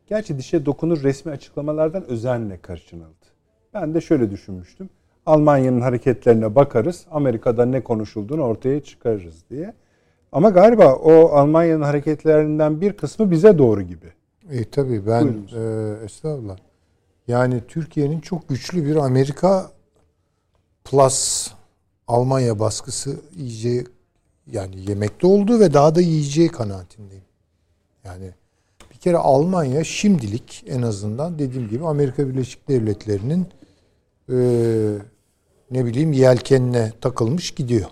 Gerçi dişe dokunur resmi açıklamalardan özenle kaçınıldı. Ben de şöyle düşünmüştüm. Almanya'nın hareketlerine bakarız. Amerika'da ne konuşulduğunu ortaya çıkarırız diye. Ama galiba o Almanya'nın hareketlerinden bir kısmı bize doğru gibi. E, tabii ben Buyurun. e, estağfurullah. Yani Türkiye'nin çok güçlü bir Amerika plus Almanya baskısı iyice yani yemekte olduğu ve daha da yiyeceği kanaatindeyim. Yani bir kere Almanya şimdilik en azından dediğim gibi Amerika Birleşik Devletleri'nin e, ne bileyim yelkenine takılmış gidiyor.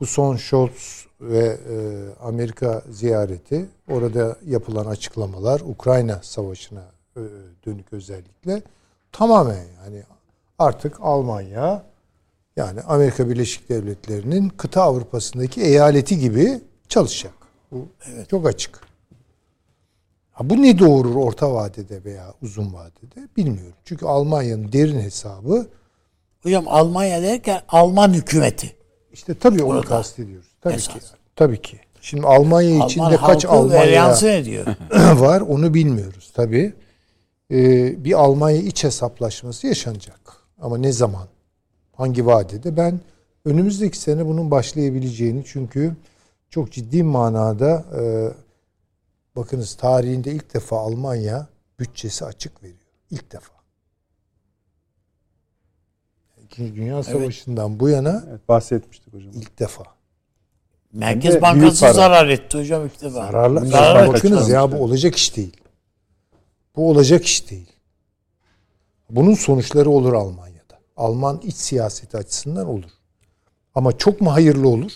Bu son Scholz ve e, Amerika ziyareti, orada yapılan açıklamalar, Ukrayna Savaşı'na e, dönük özellikle tamamen yani artık Almanya yani Amerika Birleşik Devletleri'nin kıta Avrupa'sındaki eyaleti gibi çalışacak. Bu çok açık. Ha, bu ne doğurur orta vadede veya uzun vadede bilmiyorum. Çünkü Almanya'nın derin hesabı Hocam Almanya derken Alman hükümeti. işte tabii onu Orada. kastediyoruz. Tabii Esas. ki. Tabii ki. Şimdi Almanya içinde Alman kaç halkı Almanya var onu bilmiyoruz tabii. Ee, bir Almanya iç hesaplaşması yaşanacak. Ama ne zaman? Hangi vadede? Ben önümüzdeki sene bunun başlayabileceğini çünkü çok ciddi manada e, bakınız tarihinde ilk defa Almanya bütçesi açık veriyor. İlk defa. İkinci Dünya Savaşı'ndan bu yana Evet, bahsetmiştik hocam. ilk defa. Merkez büyük Bankası para. zarar etti hocam ilk defa. Zararla, Zarar bakınız ya bu olacak iş değil. Bu olacak iş değil. Bunun sonuçları olur Almanya'da. Alman iç siyaseti açısından olur. Ama çok mu hayırlı olur?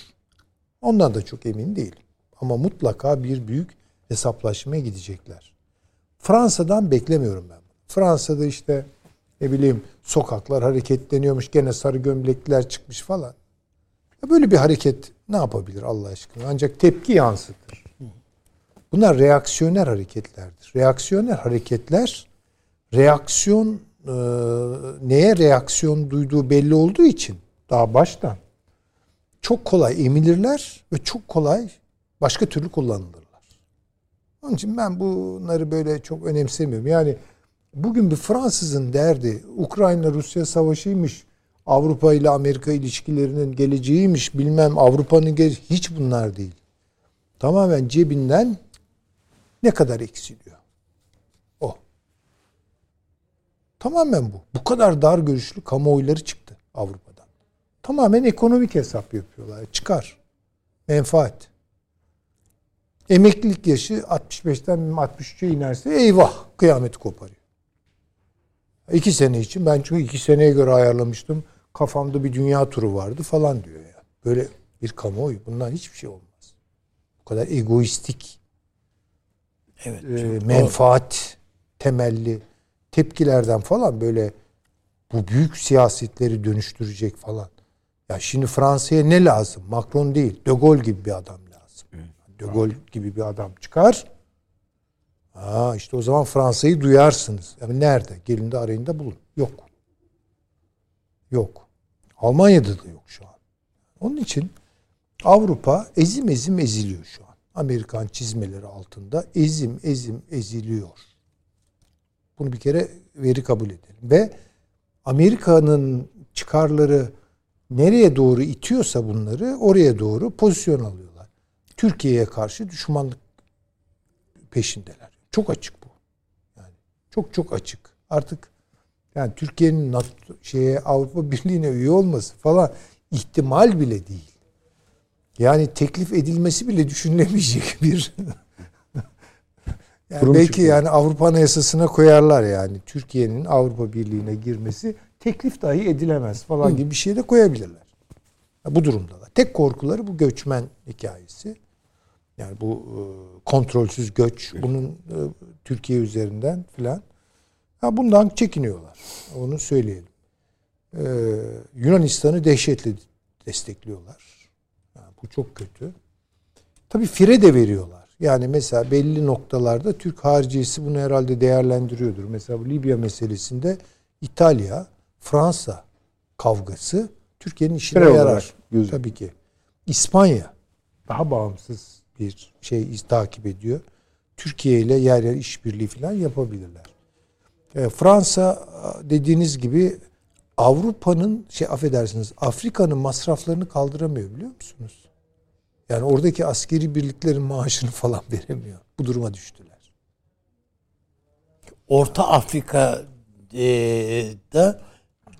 Ondan da çok emin değilim. Ama mutlaka bir büyük hesaplaşmaya gidecekler. Fransa'dan beklemiyorum ben. Fransa'da işte ne bileyim sokaklar hareketleniyormuş. Gene sarı gömlekliler çıkmış falan. Ya böyle bir hareket ne yapabilir Allah aşkına? Ancak tepki yansıtır. Bunlar reaksiyoner hareketlerdir. Reaksiyoner hareketler reaksiyon e, neye reaksiyon duyduğu belli olduğu için daha baştan çok kolay emilirler ve çok kolay başka türlü kullanılırlar. Onun için ben bunları böyle çok önemsemiyorum. Yani bugün bir Fransızın derdi Ukrayna-Rusya savaşıymış, Avrupa ile Amerika ilişkilerinin geleceğiymiş, bilmem Avrupa'nın hiç bunlar değil. Tamamen cebinden ne kadar eksiliyor? O. Tamamen bu. Bu kadar dar görüşlü kamuoyları çıktı Avrupa'dan. Tamamen ekonomik hesap yapıyorlar. Çıkar. Menfaat. Emeklilik yaşı 65'ten 63'e inerse eyvah kıyameti koparıyor. İki sene için ben çünkü iki seneye göre ayarlamıştım. Kafamda bir dünya turu vardı falan diyor ya. Böyle bir kamuoyu. Bundan hiçbir şey olmaz. Bu kadar egoistik Evet. e, menfaat temelli tepkilerden falan böyle bu büyük siyasetleri dönüştürecek falan. Ya şimdi Fransa'ya ne lazım? Macron değil, De Gaulle gibi bir adam lazım. De Gaulle gibi bir adam çıkar. Ha işte o zaman Fransa'yı duyarsınız. Yani nerede? Gelin de arayın da bulun. Yok. Yok. Almanya'da da yok şu an. Onun için Avrupa ezim ezim eziliyor şu an. Amerikan çizmeleri altında ezim ezim eziliyor. Bunu bir kere veri kabul edelim. Ve Amerika'nın çıkarları nereye doğru itiyorsa bunları oraya doğru pozisyon alıyorlar. Türkiye'ye karşı düşmanlık peşindeler. Çok açık bu. Yani çok çok açık. Artık yani Türkiye'nin NATO, şeye Avrupa Birliği'ne üye olması falan ihtimal bile değil. Yani teklif edilmesi bile düşünülemeyecek bir yani Kurum belki çıkıyor. yani Avrupa Anayasası'na koyarlar yani Türkiye'nin Avrupa Birliği'ne girmesi teklif dahi edilemez falan gibi bir şey de koyabilirler. Bu durumdalar. Tek korkuları bu göçmen hikayesi. Yani bu e, kontrolsüz göç, bunun e, Türkiye üzerinden filan. Ha bundan çekiniyorlar. Onu söyleyelim. Ee, Yunanistan'ı dehşetle destekliyorlar. Yani bu çok kötü. Tabii fire de veriyorlar. Yani mesela belli noktalarda Türk haricisi bunu herhalde değerlendiriyordur. Mesela bu Libya meselesinde İtalya, Fransa kavgası Türkiye'nin işine Fire yarar. gözüküyor. Tabii ki. İspanya daha bağımsız bir şey takip ediyor. Türkiye ile yer yer işbirliği falan yapabilirler. E, Fransa dediğiniz gibi Avrupa'nın şey affedersiniz Afrika'nın masraflarını kaldıramıyor biliyor musunuz? Yani oradaki askeri birliklerin maaşını falan veremiyor. Bu duruma düştüler. Orta Afrika'da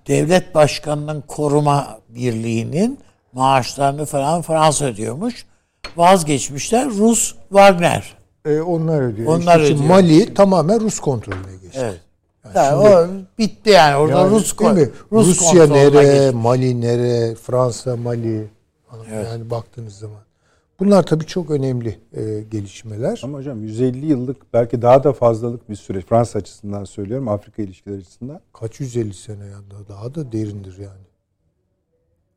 devlet başkanının koruma birliğinin maaşlarını falan Fransa ödüyormuş. Vazgeçmişler Rus Wagner. E, onlar ödüyor. Onlar İşte ödüyor. Mali tamamen Rus kontrolüne geçti. Evet. Yani Yani şimdi- o bitti yani orada Yani Rus? Rus Rusya nere, geçti. Mali nere, Fransa Mali. Yani baktığınız zaman. Bunlar tabii çok önemli e, gelişmeler. Ama hocam 150 yıllık belki daha da fazlalık bir süreç. Fransa açısından söylüyorum. Afrika ilişkileri açısından. Kaç 150 sene ya daha, daha da derindir yani.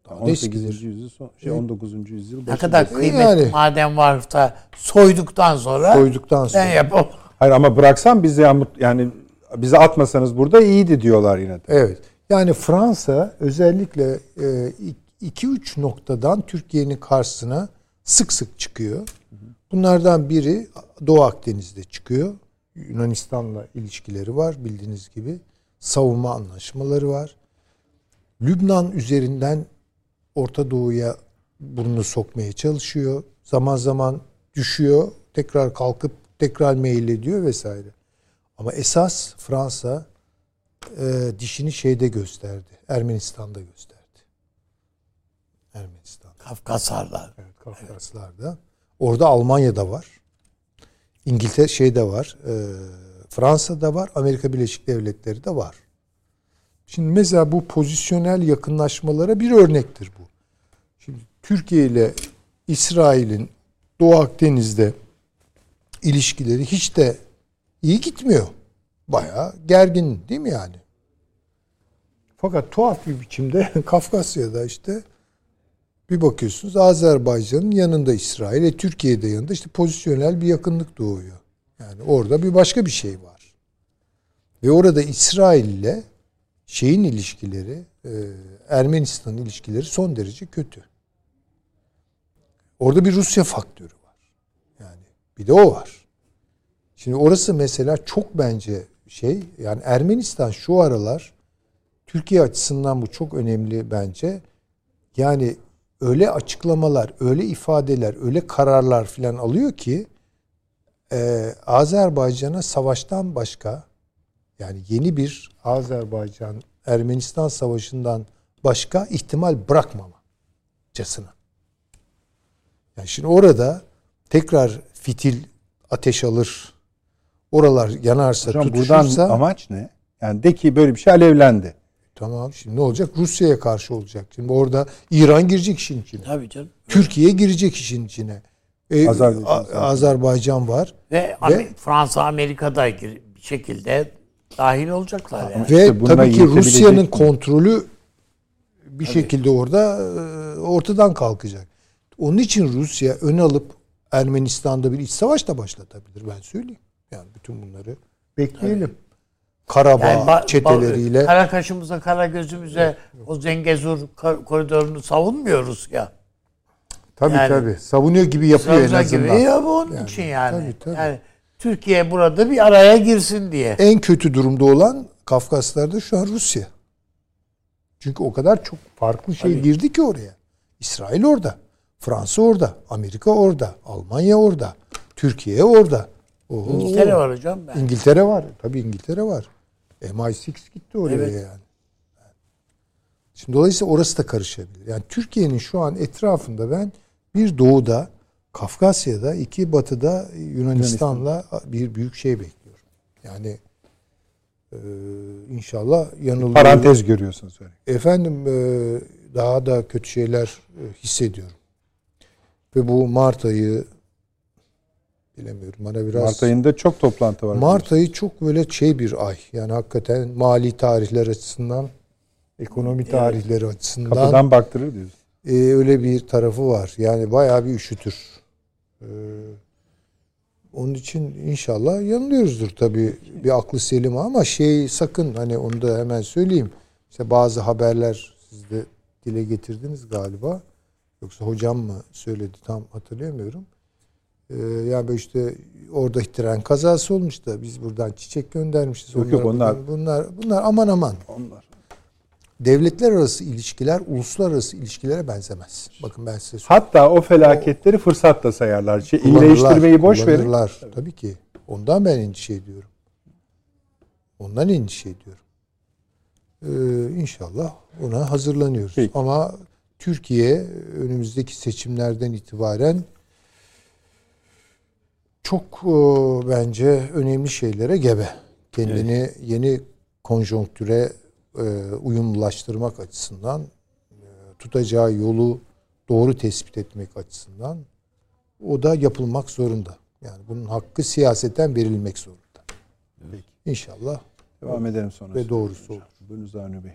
Daha da 18. eskidir. yüzyıl son, şey 19. yüzyıl Ne kadar E, kıymetli yani. madem varsa soyduktan sonra Soyduktan sonra. ben yapamam. Hayır ama bıraksam bizi yani bizi atmasanız burada iyiydi diyorlar yine de. Evet. Yani Fransa özellikle 2-3 noktadan Türkiye'nin karşısına sık sık çıkıyor. Bunlardan biri Doğu Akdeniz'de çıkıyor. Yunanistan'la ilişkileri var bildiğiniz gibi. Savunma anlaşmaları var. Lübnan üzerinden Orta Doğu'ya burnunu sokmaya çalışıyor. Zaman zaman düşüyor, tekrar kalkıp tekrar meyil ediyor vesaire. Ama esas Fransa e, dişini şeyde gösterdi. Ermenistan'da gösterdi. Ermenistan. Kafkaslarlar. Evet, Kafkaslar'da. Orada Almanya'da var. İngiltere şeyde var. E, Fransa'da var. Amerika Birleşik Devletleri de var. Şimdi mesela bu pozisyonel yakınlaşmalara bir örnektir bu. Şimdi Türkiye ile İsrail'in Doğu Akdeniz'de ilişkileri hiç de iyi gitmiyor. Bayağı gergin değil mi yani? Fakat tuhaf bir biçimde Kafkasya'da işte bir bakıyorsunuz Azerbaycan'ın yanında İsrail, e, Türkiye'de yanında işte pozisyonel bir yakınlık doğuyor. Yani orada bir başka bir şey var. Ve orada İsrail ile şeyin ilişkileri, e, Ermenistan ilişkileri son derece kötü. Orada bir Rusya faktörü var. Yani bir de o var. Şimdi orası mesela çok bence şey yani Ermenistan şu aralar Türkiye açısından bu çok önemli bence. Yani öyle açıklamalar, öyle ifadeler, öyle kararlar falan alıyor ki e, Azerbaycan'a savaştan başka yani yeni bir Azerbaycan Ermenistan savaşından başka ihtimal bırakmamacasına. Yani şimdi orada tekrar fitil ateş alır. Oralar yanarsa, Hocam tutuşursa buradan amaç ne? Yani de ki böyle bir şey alevlendi. Tamam şimdi ne olacak? Rusya'ya karşı olacak. Şimdi orada İran girecek işin içine. Tabii canım. Türkiye girecek işin içine. E, Azerbaycan A-. Azerbaycan var. Ve, Amer- Fransa Amerika'da bir şekilde dahil olacaklar yani. Ve İşte tabii ki Rusya'nın mi? kontrolü bir şekilde orada e, ortadan kalkacak. Onun için Rusya ön alıp Ermenistan'da bir iç savaş da başlatabilir ben söyleyeyim. Yani bütün bunları bekleyelim. Karabağ Yani ba- çeteleriyle kara kaşımıza, kara gözümüze o Zengezur kor- koridorunu savunmuyoruz ya. tabii yani- tabii savunuyor gibi yapıyor en azından. gibi ya bu onun Yani, için yani. tabii, tabii. Yani Türkiye burada bir araya girsin diye. En kötü durumda olan Kafkaslar'da şu an Rusya. Çünkü o kadar çok farklı şey girdi ki oraya. İsrail orada. Fransa orada. Amerika orada. Almanya orada. Türkiye orada. Oo. İngiltere var hocam. Ben. İngiltere var. Tabii İngiltere var. MI6 gitti oraya Evet. yani. Şimdi dolayısıyla orası da karışabilir. Yani Türkiye'nin şu an etrafında ben bir doğuda, Kafkasya'da, iki batıda Yunanistan'la bir büyük şey bekliyorum. Yani e, inşallah yanılıyor. Parantez görüyorsun söyle. Efendim e, daha da kötü şeyler e, hissediyorum. Ve bu Mart ayı bilemiyorum. Bana biraz Mart ayında çok toplantı var. Mart ayı çok böyle şey bir ay. Yani hakikaten mali tarihler açısından, ekonomi tarihleri açısından Kapıdan baktırır diyorsun. e, öyle bir tarafı var. Yani bayağı bir üşütür. Ee, onun için inşallah yanılıyoruzdur tabii bir aklı selim ama şey sakın hani onu da hemen söyleyeyim. İşte bazı haberler siz de dile getirdiniz galiba. Yoksa hocam mı söyledi tam hatırlayamıyorum. Ee, yani böyle işte orada tren kazası olmuş da biz buradan çiçek göndermişiz. Yok, yok, Onlara onlar- bunlar bunlar aman aman. Onlar. Devletler arası ilişkiler uluslararası ilişkilere benzemez. Bakın ben size söyleyeyim. Hatta o felaketleri fırsat da sayarlar. Şey, iyileştirmeyi boş verin. Tabii ki. Ondan ben endişe ediyorum. Ondan endişe ediyorum. Ee, inşallah ona hazırlanıyoruz. Peki. Ama Türkiye önümüzdeki seçimlerden itibaren çok e, bence önemli şeylere gebe. Kendini yeni konjonktüre e, uyumlulaştırmak açısından e, tutacağı yolu doğru tespit etmek açısından o da yapılmak zorunda. Yani bunun hakkı siyaseten verilmek zorunda. Peki. İnşallah Devam edelim sonra. ve doğrusu olur. Buyurun Avni Bey.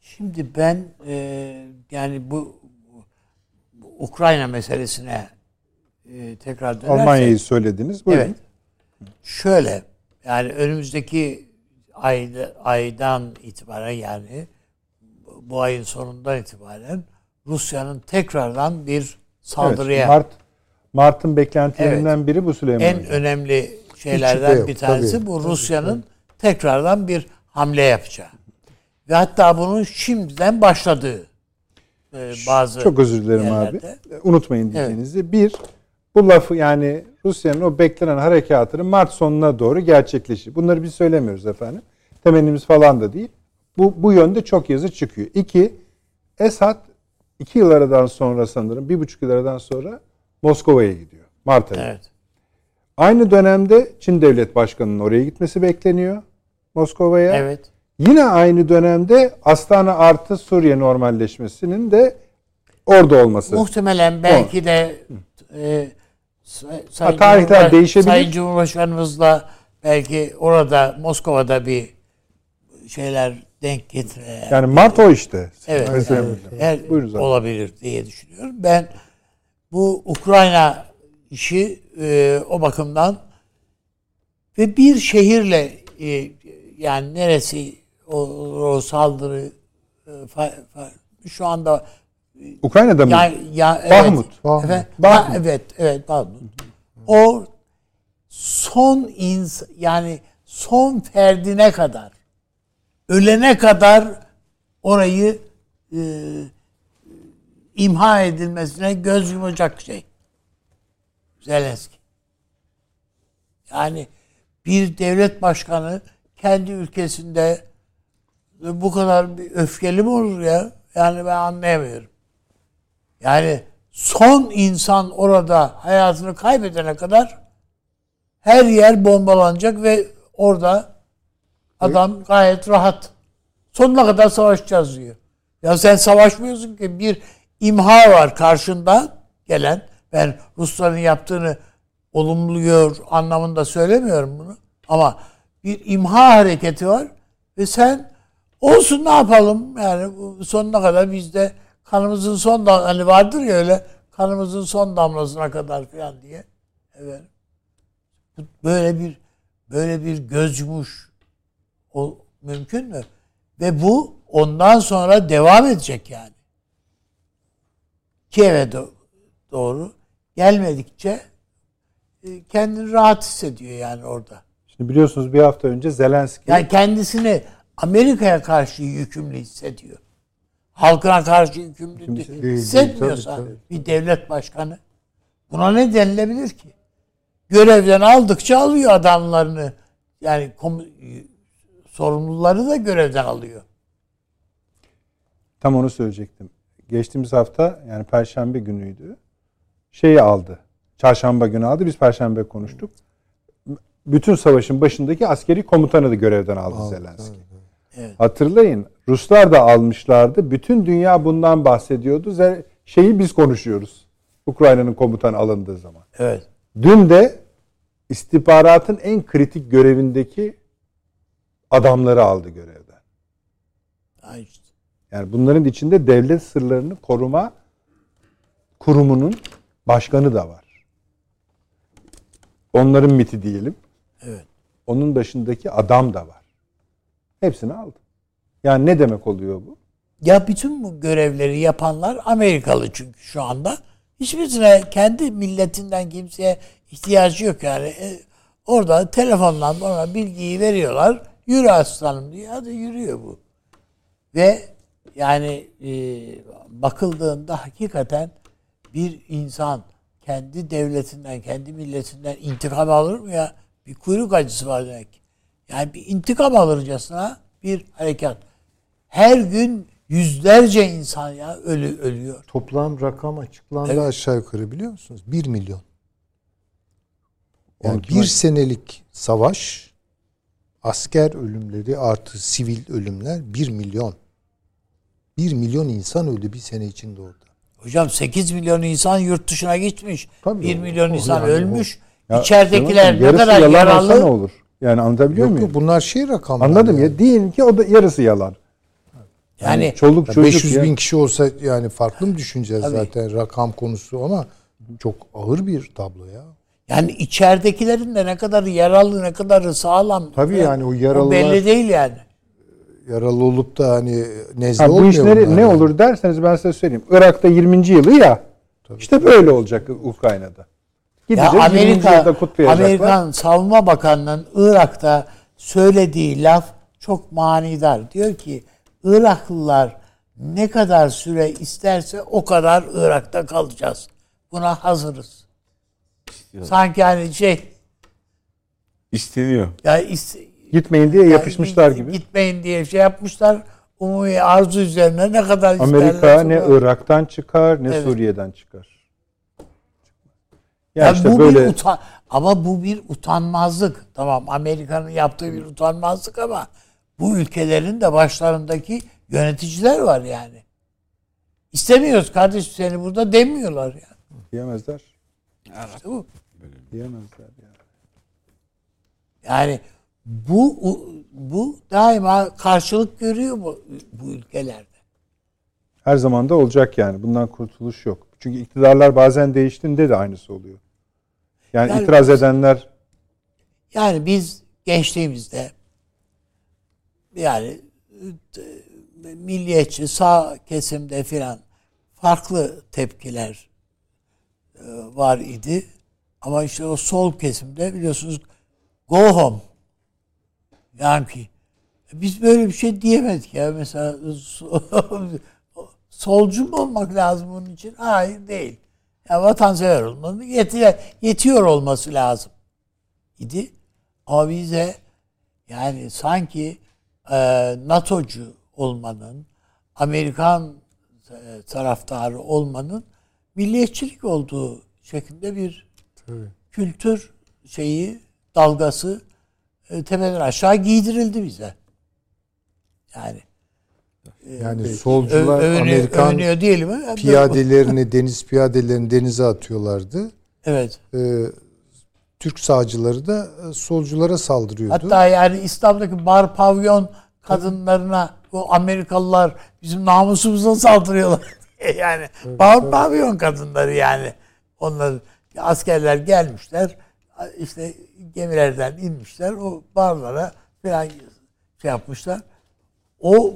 Şimdi ben e, yani bu, bu Ukrayna meselesine e, tekrar dönersek. Almanya'yı söylediniz. Buyurun. Evet. Şöyle yani önümüzdeki ayda, aydan itibaren yani bu ayın sonundan itibaren Rusya'nın tekrardan bir saldırıya Evet, Mart Mart'ın beklentilerinden biri bu Süleyman en Hocam. önemli şeylerden yok, bir tanesi tabii. bu Rusya'nın tekrardan bir hamle yapacağı. Ve hatta bunun şimdiden başladığı e, bazı Çok özür dilerim yerlerde. abi. Unutmayın diyeceğinizi. Bir, bu lafı yani Rusya'nın o beklenen harekatının Mart sonuna doğru gerçekleşir. Bunları biz söylemiyoruz efendim. Temennimiz falan da değil. Bu, bu yönde çok yazı çıkıyor. İki, Esad iki yıl aradan sonra sanırım, bir buçuk yıl aradan sonra Moskova'ya gidiyor. Mart ayı. Evet. Aynı dönemde Çin Devlet Başkanı'nın oraya gitmesi bekleniyor. Moskova'ya. Evet. Yine aynı dönemde Astana artı Suriye normalleşmesinin de orada olması. Muhtemelen belki de e, say- Sayın, tarihler Cumhurbaş- değişebilir. Sayın Cumhurbaşkanımızla belki orada Moskova'da bir şeyler denk getire. Yani Mart o işte. Evet. Mesela hocam. her olabilir diye düşünüyorum. Ben bu Ukrayna işi e, o bakımdan ve bir şehirle e, yani neresi o, o saldırı e, fa- fa- şu anda Ukrayna'da mı? ya, ya, evet. Bahmut. Bahmut. Efendim? Bahmut. Evet, evet Bahmut. O son ins yani son ferdine kadar ölene kadar orayı e, imha edilmesine göz yumacak şey. Zelenski. Yani bir devlet başkanı kendi ülkesinde bu kadar bir öfkeli mi olur ya? Yani ben anlayamıyorum. Yani son insan orada hayatını kaybedene kadar her yer bombalanacak ve orada adam gayet rahat. Sonuna kadar savaşacağız diyor. Ya sen savaşmıyorsun ki bir imha var karşında gelen. Ben Rusların yaptığını olumluyor anlamında söylemiyorum bunu. Ama bir imha hareketi var ve sen olsun ne yapalım yani sonuna kadar biz de kanımızın son dam hani vardır ya öyle kanımızın son damlasına kadar falan diye. Evet. Böyle bir böyle bir göz yumuş o mümkün mü? Ve bu ondan sonra devam edecek yani. Kiev'e do- doğru gelmedikçe e, kendini rahat hissediyor yani orada. Şimdi biliyorsunuz bir hafta önce Zelenski Yani kendisini Amerika'ya karşı yükümlü hissediyor. Halkına karşı yükümlü değil, hissetmiyorsa bir devlet başkanı buna ne denilebilir ki? Görevden aldıkça alıyor adamlarını. Yani kom- sorumluları da görevden alıyor. tam onu söyleyecektim. Geçtiğimiz hafta yani Perşembe günüydü. Şeyi aldı. Çarşamba günü aldı. Biz Perşembe konuştuk. Bütün savaşın başındaki askeri komutanı da görevden aldı Zelenski. Evet. Hatırlayın Ruslar da almışlardı. Bütün dünya bundan bahsediyordu. Şeyi biz konuşuyoruz. Ukrayna'nın komutanı alındığı zaman. Evet. Dün de istihbaratın en kritik görevindeki adamları aldı görevden. Ha işte. Yani bunların içinde devlet sırlarını koruma kurumunun başkanı da var. Onların miti diyelim. Evet. Onun başındaki adam da var. Hepsini aldı. Yani ne demek oluyor bu? Ya bütün bu görevleri yapanlar Amerikalı çünkü şu anda. Hiçbirisine kendi milletinden kimseye ihtiyacı yok yani. E, orada telefonla ona bilgiyi veriyorlar. Yürü aslanım diye. Hadi yürüyor bu. Ve yani e, bakıldığında hakikaten bir insan kendi devletinden, kendi milletinden intikam alır mı ya? Bir kuyruk acısı var demek. Yani bir intikam alırcasına bir harekat. Her gün yüzlerce insan ya ölü ölüyor. Toplam rakam açıklandı Evet. aşağı yukarı biliyor musunuz? 1 milyon. Yani bir senelik savaş asker ölümleri artı sivil ölümler 1 milyon. 1 milyon insan öldü bir sene içinde orada. Hocam 8 milyon insan yurt dışına gitmiş. Tabii 1 o- milyon o insan yani ölmüş. Ya, İçeridekiler ne yarısı kadar yalan olsa ne yaralı. olur? Yani anlatabiliyor Yok muyum? yok bunlar şey rakamlar. Anladım yani. ya. Diyelim ki o da yarısı yalan. Yani çoluk Ya çocuk 500 ya. bin kişi olsa yani farklı mı düşüneceğiz Tabii. zaten rakam konusu ama çok ağır bir tablo ya. yani içeridekilerin de ne kadar yaralı ne kadar sağlam. Tabii Ya, yani o o yaralılar belli değil yani. yaralı olup da hani nezle Ha, bu olmuyor işleri bunlar ne yani. olur derseniz ben size söyleyeyim. Irak'ta 20. yılı ya. İşte böyle olacak Ukrayna'da. Ya Gideceğiz 20. Amerika. Amerikan Savunma Bakanı'nın Irak'ta söylediği laf çok manidar. Diyor ki Iraklılar ne kadar süre isterse o kadar Irak'ta kalacağız. Buna hazırız. Sanki hani şey İsteniyor. ya is- Gitmeyin diye yapışmışlar git- gibi. Gitmeyin diye şey yapmışlar. Umumi arzu üzerine ne kadar Amerika ne o kadar. Irak'tan çıkar ne Evet. Suriye'den çıkar. Ya Yani işte bu böyle bir utan ama bu bir utanmazlık. Tamam Amerika'nın yaptığı bir utanmazlık ama bu ülkelerin de başlarındaki yöneticiler var yani. İstemiyoruz kardeşim seni burada demiyorlar yani. diyemezler. İşte bu. Diyemezler ya. Yani bu bu daima karşılık görüyor bu, bu ülkelerde. Her zaman da olacak yani. Bundan kurtuluş yok. Çünkü iktidarlar bazen değiştiğinde de aynısı oluyor. Yani, Yani- itiraz edenler Yani biz gençliğimizde yani milliyetçi sağ kesimde filan farklı tepkiler e, var idi. Ama işte o sol kesimde biliyorsunuz go home. Yani ki biz böyle bir şey diyemedik ya mesela so- solcu mu olmak lazım bunun için? Hayır değil. Ya vatansever olmanın yetiyor, yetiyor olması lazım idi. Ama bize yani sanki e, NATO'cu olmanın, Amerikan e, taraftarı olmanın milliyetçilik olduğu şeklinde bir kültür şeyi, dalgası e, tepeden aşağı giydirildi bize. Yani Yani ö- solcular övünüyor, Amerikan övünüyor diyelim piyadelerini deniz piyadelerini denize atıyorlardı. Evet. Ee, Türk sağcıları da e, solculara saldırıyordu. Hatta yani İslam'daki bar pavyon kadınlarına bu Amerikalılar bizim namusumuza saldırıyorlar yani. bar pavyon kadınları yani. Onlar askerler gelmişler işte gemilerden inmişler o barlara falan şey yapmışlar. O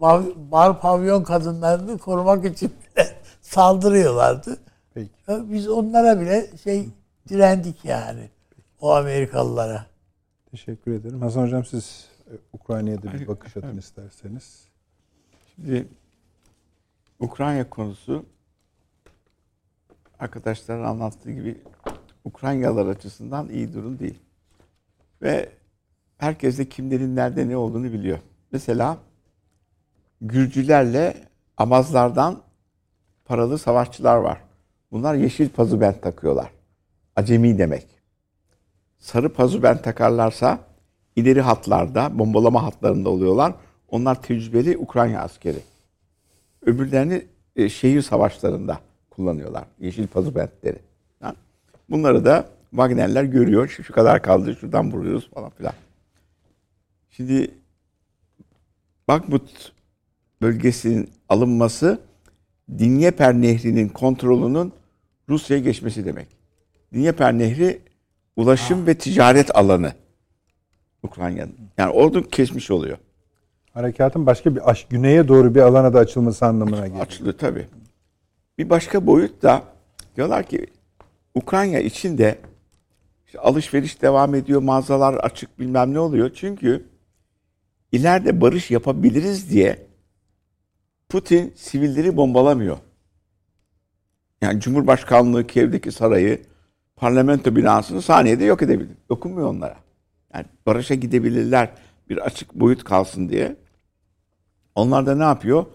pa- bar pavyon kadınlarını korumak için saldırıyorlardı. Peki. Biz onlara bile şey direndik yani. O Amerikalılara. Teşekkür ederim. Hasan Hocam siz e, Ukrayna'ya da bir bakış atın isterseniz. Şimdi Ukrayna konusu arkadaşların anlattığı gibi Ukraynalılar açısından iyi durum değil. Ve herkes de kimlerin nerede ne olduğunu biliyor. Mesela Gürcülerle Amazlardan paralı savaşçılar var. Bunlar yeşil pazubent takıyorlar. Acemi demek. Sarı pazubent takarlarsa ileri hatlarda, bombalama hatlarında oluyorlar. Onlar tecrübeli Ukrayna askeri. Öbürlerini e, şehir savaşlarında kullanıyorlar. Yeşil pazubentleri. Ha? Bunları da Wagner'ler görüyor. Şu, şu kadar kaldı, şuradan vuruyoruz falan filan. Şimdi Bakmut bölgesinin alınması Dinyeper Nehri'nin kontrolünün Rusya'ya geçmesi demek. Dinyeper Nehri ulaşım ve ticaret alanı Ukrayna'nın. Yani orada kesmiş oluyor. Harekatın başka bir aş, güneye doğru bir alana da açılması anlamına geliyor. Açılıyor tabii. Bir başka boyut da diyorlar ki Ukrayna içinde işte alışveriş devam ediyor, mağazalar açık bilmem ne oluyor. Çünkü ileride barış yapabiliriz diye Putin sivilleri bombalamıyor. Yani Cumhurbaşkanlığı Kiev'deki sarayı, parlamento binasını saniyede yok edebilir. Dokunmuyor onlara. Yani barışa gidebilirler bir açık boyut kalsın diye. Onlar da ne yapıyor?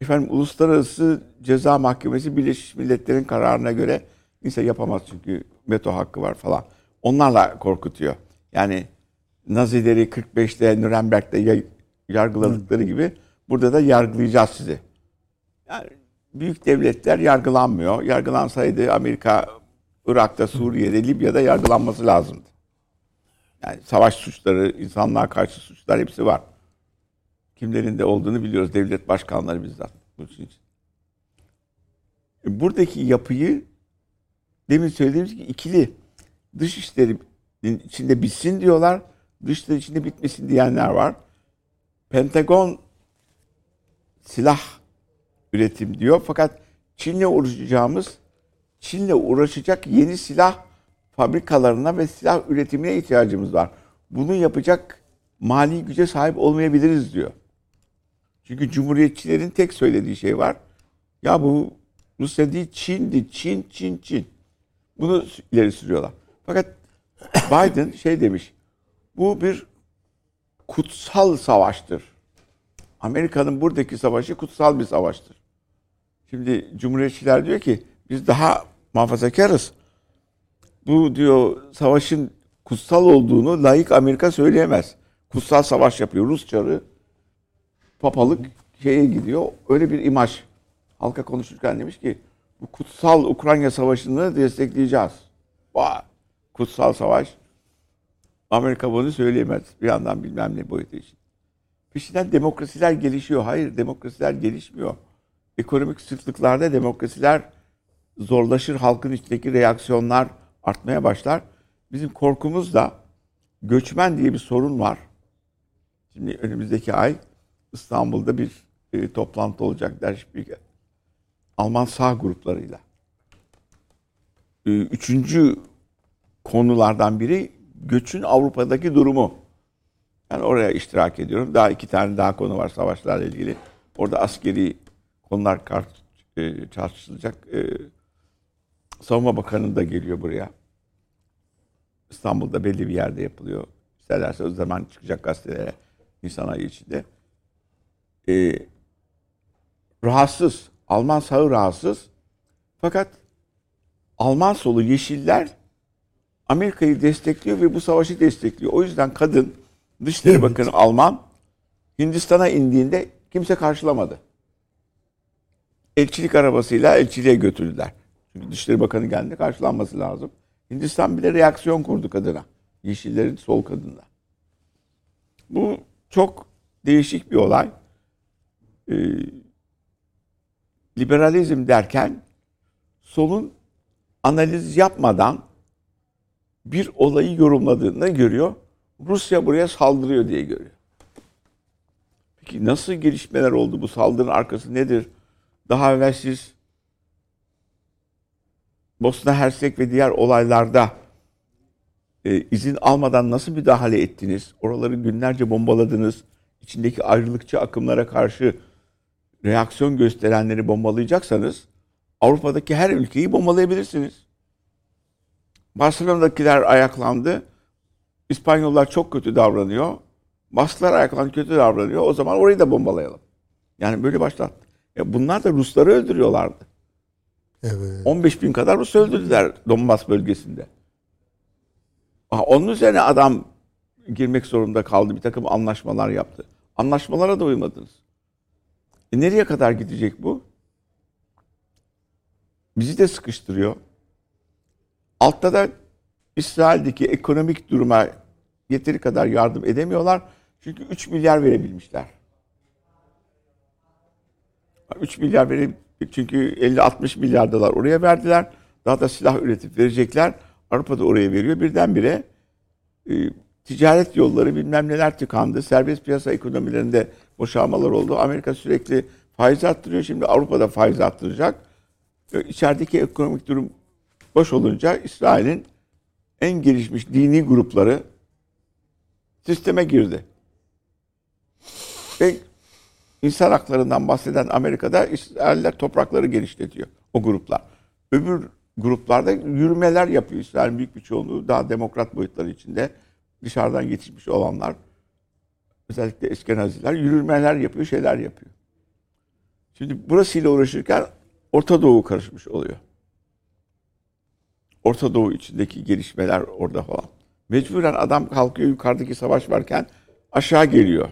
Efendim Uluslararası Ceza Mahkemesi Birleşmiş Milletler'in kararına göre kimse yapamaz çünkü veto hakkı var falan. Onlarla korkutuyor. Yani Nazileri 45'te Nürnberg'de yargıladıkları gibi burada da yargılayacağız sizi. Yani büyük devletler yargılanmıyor. Yargılansaydı Amerika Irak'ta, Suriye'de, Libya'da yargılanması lazımdı. Yani savaş suçları, insanlığa karşı suçlar hepsi var. Kimlerin de olduğunu biliyoruz. Devlet başkanları bizzat. Bunun için. E, buradaki yapıyı demin söylediğimiz gibi ikili dış işleri içinde bitsin diyorlar. Dışları içinde bitmesin diyenler var. Pentagon silah üretim diyor. Fakat Çin'le uğraşacağımız Çin'le uğraşacak yeni silah fabrikalarına ve silah üretimine ihtiyacımız var. Bunu yapacak mali güce sahip olmayabiliriz diyor. Çünkü cumhuriyetçilerin tek söylediği şey var. Ya bu Rusya değil Çin'di. Çin, Çin, Çin. Bunu ileri sürüyorlar. Fakat Biden şey demiş. Bu bir kutsal savaştır. Amerika'nın buradaki savaşı kutsal bir savaştır. Şimdi Cumhuriyetçiler diyor ki biz daha muhafazakarız. Bu diyor savaşın kutsal olduğunu layık Amerika söyleyemez. Kutsal savaş yapıyor. Rus çarı papalık şeye gidiyor. Öyle bir imaj. Halka konuşurken demiş ki bu kutsal Ukrayna savaşını destekleyeceğiz. Vay, kutsal savaş. Amerika bunu söyleyemez. Bir yandan bilmem ne boyutu için. Peşinden demokrasiler gelişiyor. Hayır demokrasiler gelişmiyor. Ekonomik sıklıklarda demokrasiler zorlaşır. Halkın içindeki reaksiyonlar artmaya başlar. Bizim korkumuz da göçmen diye bir sorun var. Şimdi önümüzdeki ay İstanbul'da bir e, toplantı olacak bir Alman sağ gruplarıyla. E, üçüncü konulardan biri göçün Avrupa'daki durumu. Ben oraya iştirak ediyorum. Daha iki tane daha konu var savaşlarla ilgili. Orada askeri konular e, tartışılacak. E, Savunma Bakanı da geliyor buraya. İstanbul'da belli bir yerde yapılıyor. İsterlerse o zaman çıkacak gazetelere Nisan ayı içinde. Ee, rahatsız. Alman sağı rahatsız. Fakat Alman solu Yeşiller Amerika'yı destekliyor ve bu savaşı destekliyor. O yüzden kadın Dışişleri evet. Bakanı Alman Hindistan'a indiğinde kimse karşılamadı. Elçilik arabasıyla elçiliğe götürdüler. Çünkü Dışişleri Bakanı geldi karşılanması lazım. Hindistan bile reaksiyon kurdu kadına. Yeşillerin sol kadınla. Bu çok değişik bir olay. Ee, liberalizm derken solun analiz yapmadan bir olayı yorumladığını görüyor. Rusya buraya saldırıyor diye görüyor. Peki nasıl gelişmeler oldu? Bu saldırının arkası nedir? Daha evvel siz Bosna Hersek ve diğer olaylarda e, izin almadan nasıl müdahale ettiniz? Oraları günlerce bombaladınız. İçindeki ayrılıkçı akımlara karşı reaksiyon gösterenleri bombalayacaksanız Avrupa'daki her ülkeyi bombalayabilirsiniz. Barcelona'dakiler ayaklandı. İspanyollar çok kötü davranıyor. Basklar ayaklandı kötü davranıyor. O zaman orayı da bombalayalım. Yani böyle başlattı. Ya bunlar da Rusları öldürüyorlardı. Evet. 15 bin kadar Rus öldürdüler Donbas bölgesinde. Onun üzerine adam girmek zorunda kaldı. Bir takım anlaşmalar yaptı. Anlaşmalara da uymadınız. E nereye kadar gidecek bu? Bizi de sıkıştırıyor. Altta da İsrail'deki ekonomik duruma yeteri kadar yardım edemiyorlar. Çünkü 3 milyar verebilmişler. 3 milyar verip çünkü 50-60 milyar dolar oraya verdiler. Daha da silah üretip verecekler. Avrupa da oraya veriyor. Birdenbire e, ticaret yolları bilmem neler tıkandı. Serbest piyasa ekonomilerinde boşalmalar oldu. Amerika sürekli faiz arttırıyor. Şimdi Avrupa da faiz arttıracak. E, içerideki ekonomik durum boş olunca İsrail'in en gelişmiş dini grupları sisteme girdi. Ve insan haklarından bahseden Amerika'da İsrailler toprakları genişletiyor o gruplar. Öbür gruplarda yürümeler yapıyor. İsrail'in büyük bir çoğunluğu daha demokrat boyutları içinde dışarıdan yetişmiş olanlar özellikle Eskenaziler yürümeler yapıyor, şeyler yapıyor. Şimdi burasıyla uğraşırken Orta Doğu karışmış oluyor. Orta Doğu içindeki gelişmeler orada falan. Mecburen adam kalkıyor yukarıdaki savaş varken aşağı geliyor.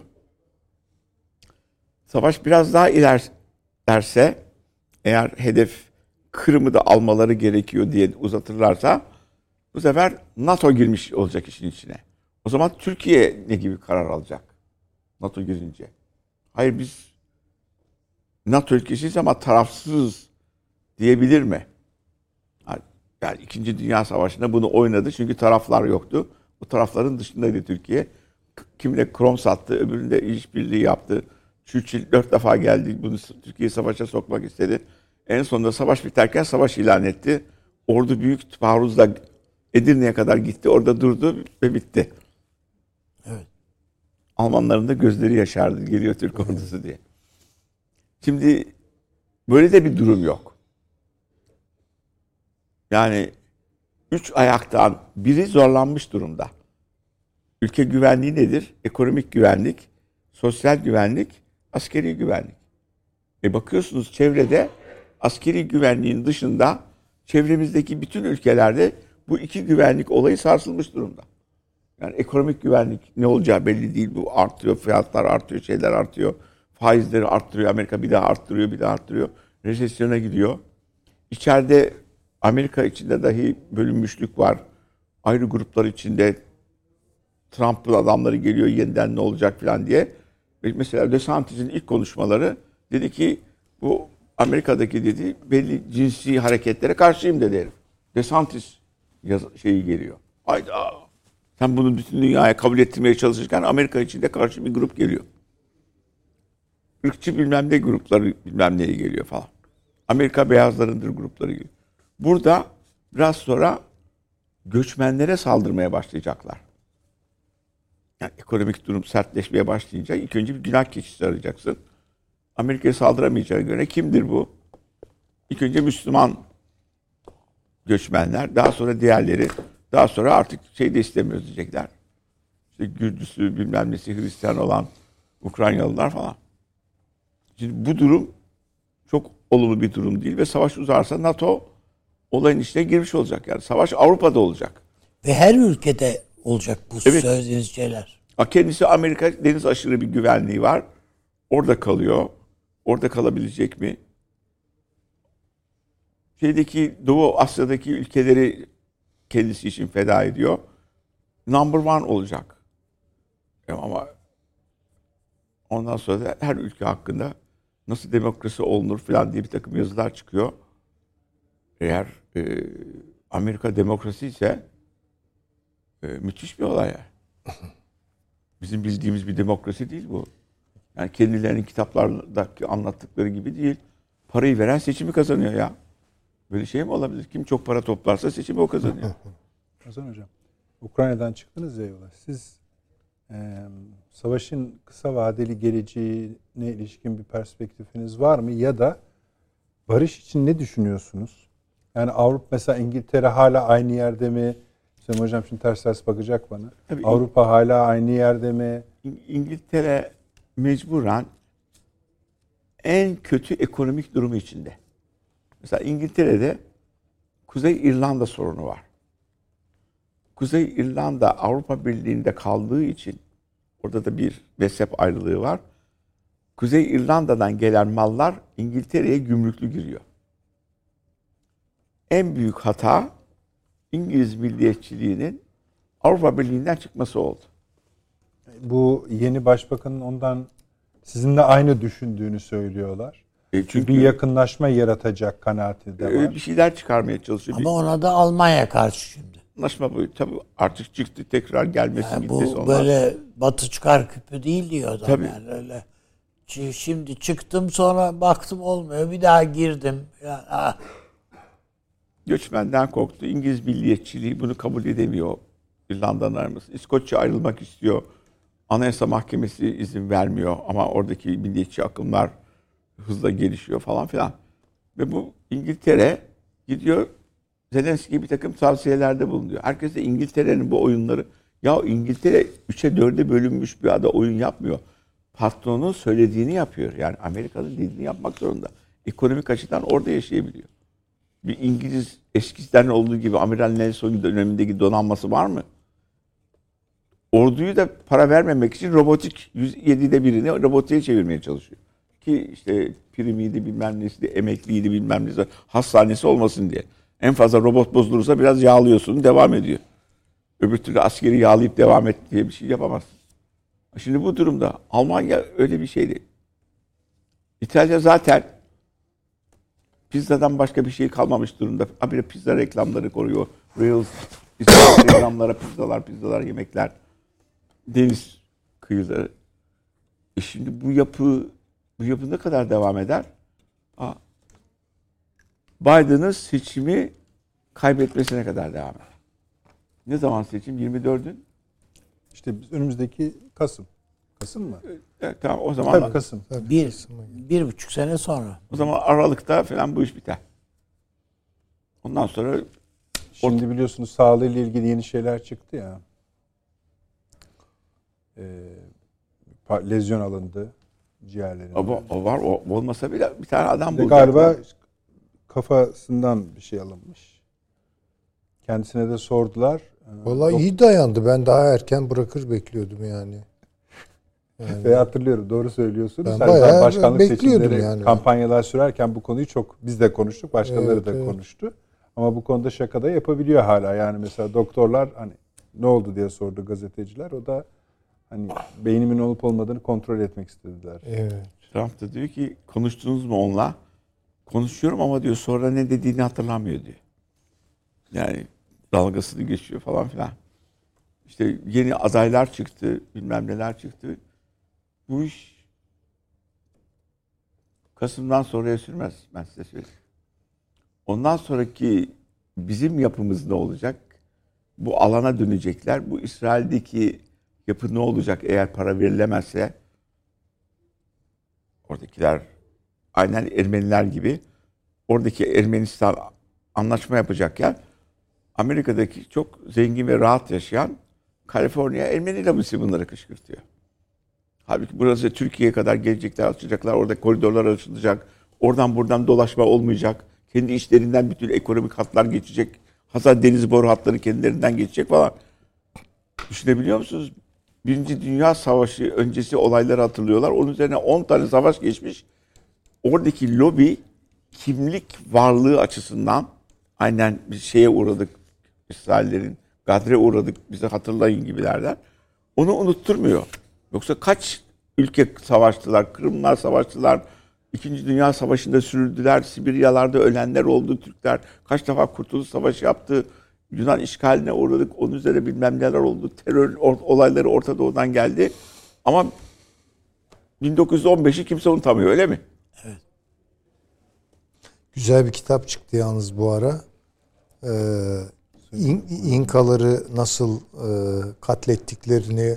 Savaş biraz daha ilerlerse eğer hedef Kırım'ı da almaları gerekiyor diye uzatırlarsa bu sefer NATO girmiş olacak işin içine. O zaman Türkiye ne gibi karar alacak? NATO girince. Hayır biz NATO ülkesiyiz ama tarafsız diyebilir mi? Yani İkinci Dünya Savaşı'nda bunu oynadı çünkü taraflar yoktu. Bu tarafların dışındaydı Türkiye. Kimine krom sattı, öbüründe işbirliği yaptı. Churchill dört defa geldi, bunu Türkiye'yi savaşa sokmak istedi. En sonunda savaş biterken savaş ilan etti. Ordu büyük taarruzla Edirne'ye kadar gitti. Orada durdu ve bitti. Evet. Almanların da gözleri yaşardı. Geliyor Türk ordusu diye. Şimdi böyle de bir durum yok. Yani üç ayaktan biri zorlanmış durumda. Ülke güvenliği nedir? Ekonomik güvenlik, sosyal güvenlik, askeri güvenlik. E bakıyorsunuz çevrede askeri güvenliğin dışında çevremizdeki bütün ülkelerde bu iki güvenlik olayı sarsılmış durumda. Yani ekonomik güvenlik ne olacağı belli değil. Bu artıyor, fiyatlar artıyor, şeyler artıyor. Faizleri arttırıyor. Amerika bir daha arttırıyor, bir daha arttırıyor. Resesyona gidiyor. İçeride Amerika içinde dahi bölünmüşlük var. Ayrı gruplar içinde Trump'ın adamları geliyor yeniden ne olacak falan diye. Mesela DeSantis'in ilk konuşmaları dedi ki bu Amerika'daki dedi belli cinsi hareketlere karşıyım dedi. DeSantis yaz, şeyi geliyor. Hayda. Sen bunu bütün dünyaya kabul ettirmeye çalışırken Amerika içinde karşı bir grup geliyor. Irkçı bilmem ne grupları bilmem neye geliyor falan. Amerika beyazlarındır grupları geliyor. Burada biraz sonra göçmenlere saldırmaya başlayacaklar. Yani ekonomik durum sertleşmeye başlayınca ilk önce bir günah keçisi arayacaksın. Amerika'ya saldıramayacağına göre kimdir bu? İlk önce Müslüman göçmenler, daha sonra diğerleri, daha sonra artık şey de istemiyoruz diyecekler. İşte Gürcüsü, bilmem nesi, Hristiyan olan Ukraynalılar falan. Şimdi bu durum çok olumlu bir durum değil ve savaş uzarsa NATO olayın içine girmiş olacak. Yani savaş Avrupa'da olacak. Ve her ülkede olacak bu Evet. söylediğiniz şeyler. Kendisi Amerika deniz aşırı bir güvenliği var. Orada kalıyor. Orada kalabilecek mi? Şeydeki Doğu Asya'daki ülkeleri kendisi için feda ediyor. Number one olacak. Ama ondan sonra da her ülke hakkında nasıl demokrasi olunur falan diye bir takım yazılar çıkıyor. Eğer e, Amerika demokrasi ise e, müthiş bir olay yani. Bizim bildiğimiz bir demokrasi değil bu. Yani kendilerinin kitaplardaki anlattıkları gibi değil. Parayı veren seçimi kazanıyor ya. Böyle şey mi olabilir? Kim çok para toplarsa seçimi o kazanıyor. Hasan Hocam, Ukrayna'dan çıktınız ya yola. Siz e, savaşın kısa vadeli geleceğine ilişkin bir perspektifiniz var mı? Ya da barış için ne düşünüyorsunuz? Yani Avrupa mesela İngiltere hala aynı yerde mi? Hüseyin Hocam şimdi ters ters bakacak bana. Tabii. Avrupa hala aynı yerde mi? İng- İngiltere mecburen en kötü ekonomik durumu içinde. Mesela İngiltere'de Kuzey İrlanda sorunu var. Kuzey İrlanda Avrupa Birliği'nde kaldığı için orada da bir mezhep ayrılığı var. Kuzey İrlanda'dan gelen mallar İngiltere'ye gümrüklü giriyor. En büyük hata İngiliz milliyetçiliğinin Avrupa Birliği'nden çıkması oldu. Bu yeni başbakanın ondan sizinle aynı düşündüğünü söylüyorlar. E çünkü Bir yakınlaşma yaratacak kanaati de öyle var. bir şeyler çıkarmaya çalışıyor. Ama ona da Almanya karşı şimdi. anlaşma bu. Tabii artık çıktı tekrar gelmesin Yani gitmesi bu onlar. böyle batı çıkar küpü değil diyor adam Tabii. yani öyle. Şi- Şimdi çıktım sonra baktım olmuyor bir daha girdim. Yani, ah, Göçmenden korktu. İngiliz milliyetçiliği bunu kabul edemiyor. İrlanda'nın ayrılması. İskoçya ayrılmak istiyor. Anayasa Mahkemesi izin vermiyor ama oradaki milliyetçi akımlar hızla gelişiyor falan filan. Ve bu İngiltere gidiyor Zelenski'ye bir takım tavsiyelerde bulunuyor. Herkes de İngiltere'nin bu oyunları ya İngiltere 3'e 4'e bölünmüş bir ada oyun yapmıyor. Patronun söylediğini yapıyor. Yani Amerika'nın dediğini yapmak zorunda. Ekonomik açıdan orada yaşayabiliyor. Bir İngiliz eskiden olduğu gibi Amiral Nelson dönemindeki donanması var mı? Orduyu da para vermemek için robotik 107'de birini robotiğe çevirmeye çalışıyor. Ki işte primiydi bilmem nesiydi, emekliydi bilmem nesi, hastanesi olmasın diye. En fazla robot bozulursa biraz yağlıyorsun, devam ediyor. Öbür türlü askeri yağlayıp devam et diye bir şey yapamazsın. Şimdi bu durumda Almanya öyle bir şey değil. İtalya zaten pizzadan başka bir şey kalmamış durumda. Habire pizza reklamları koruyor. Reels, Instagram'lara pizzalar, pizzalar, yemekler. Deniz kıyıları. E şimdi bu yapı bu yapı ne kadar devam eder? Aa, Biden'ın seçimi kaybetmesine kadar devam eder. Ne zaman seçim? 24'ün? İşte biz önümüzdeki Kasım. Kasım mı? Evet, tamam o zaman Tabii Kasım. bir, bir buçuk sene sonra. o zaman Aralık'ta falan bu iş biter. Ondan sonra Şimdi biliyorsunuz sağlığıyla ilgili yeni şeyler çıktı ya. Ee, lezyon alındı ciğerlerinde. o, o var o olmasa bile bir tane adam bulacaklar. galiba kafasından bir şey alınmış. Kendisine de sordular. Vallahi dok- iyi dayandı. Ben daha erken bırakır bekliyordum yani. Ve hatırlıyorum doğru söylüyorsunuz. Ben Sen bayağı başkanlık seçimleri yani. kampanyalar sürerken bu konuyu çok biz de konuştuk, başkaları Evet, da evet. konuştu. Ama bu konuda şaka da yapabiliyor hala. Yani mesela doktorlar hani ne oldu diye sordu gazeteciler. O da hani beynimin olup olmadığını kontrol etmek istediler. Evet. Trump da diyor ki konuştunuz mu onunla? Konuşuyorum ama diyor sonra ne dediğini hatırlamıyor diyor. Yani dalgasını geçiyor falan filan. İşte yeni adaylar çıktı, bilmem neler çıktı. Bu iş Kasım'dan sonraya sürmez ben size söyleyeyim. Ondan sonraki bizim yapımız ne olacak? Bu alana dönecekler. Bu İsrail'deki yapı ne olacak eğer para verilemezse? Oradakiler aynen Ermeniler gibi oradaki Ermenistan anlaşma yapacakken Amerika'daki çok zengin ve rahat yaşayan Kaliforniya Ermeni lobisi bunları kışkırtıyor. Halbuki burası Türkiye'ye kadar gelecekler, açacaklar. Orada koridorlar açılacak. Oradan buradan dolaşma olmayacak. Kendi işlerinden bütün ekonomik hatlar geçecek. Hatta deniz boru hatları kendilerinden geçecek falan. Düşünebiliyor musunuz? Birinci Dünya Savaşı öncesi olayları hatırlıyorlar. Onun üzerine 10 tane savaş geçmiş. Oradaki lobi kimlik varlığı açısından aynen bir şeye uğradık. İsraillerin gadre uğradık bize hatırlayın gibilerden. Onu unutturmuyor. Yoksa kaç ülke savaştılar, Kırımlar savaştılar, İkinci Dünya Savaşı'nda sürüldüler, Sibiryalarda ölenler oldu. Türkler, kaç defa Kurtuluş Savaşı yaptı, Yunan işgaline uğradık, onun üzerine bilmem neler oldu, terör olayları Orta Doğu'dan geldi. Ama 1915'i kimse unutamıyor öyle mi? Güzel bir kitap çıktı yalnız bu ara. Ee, İn- İnkaları nasıl e, katlettiklerini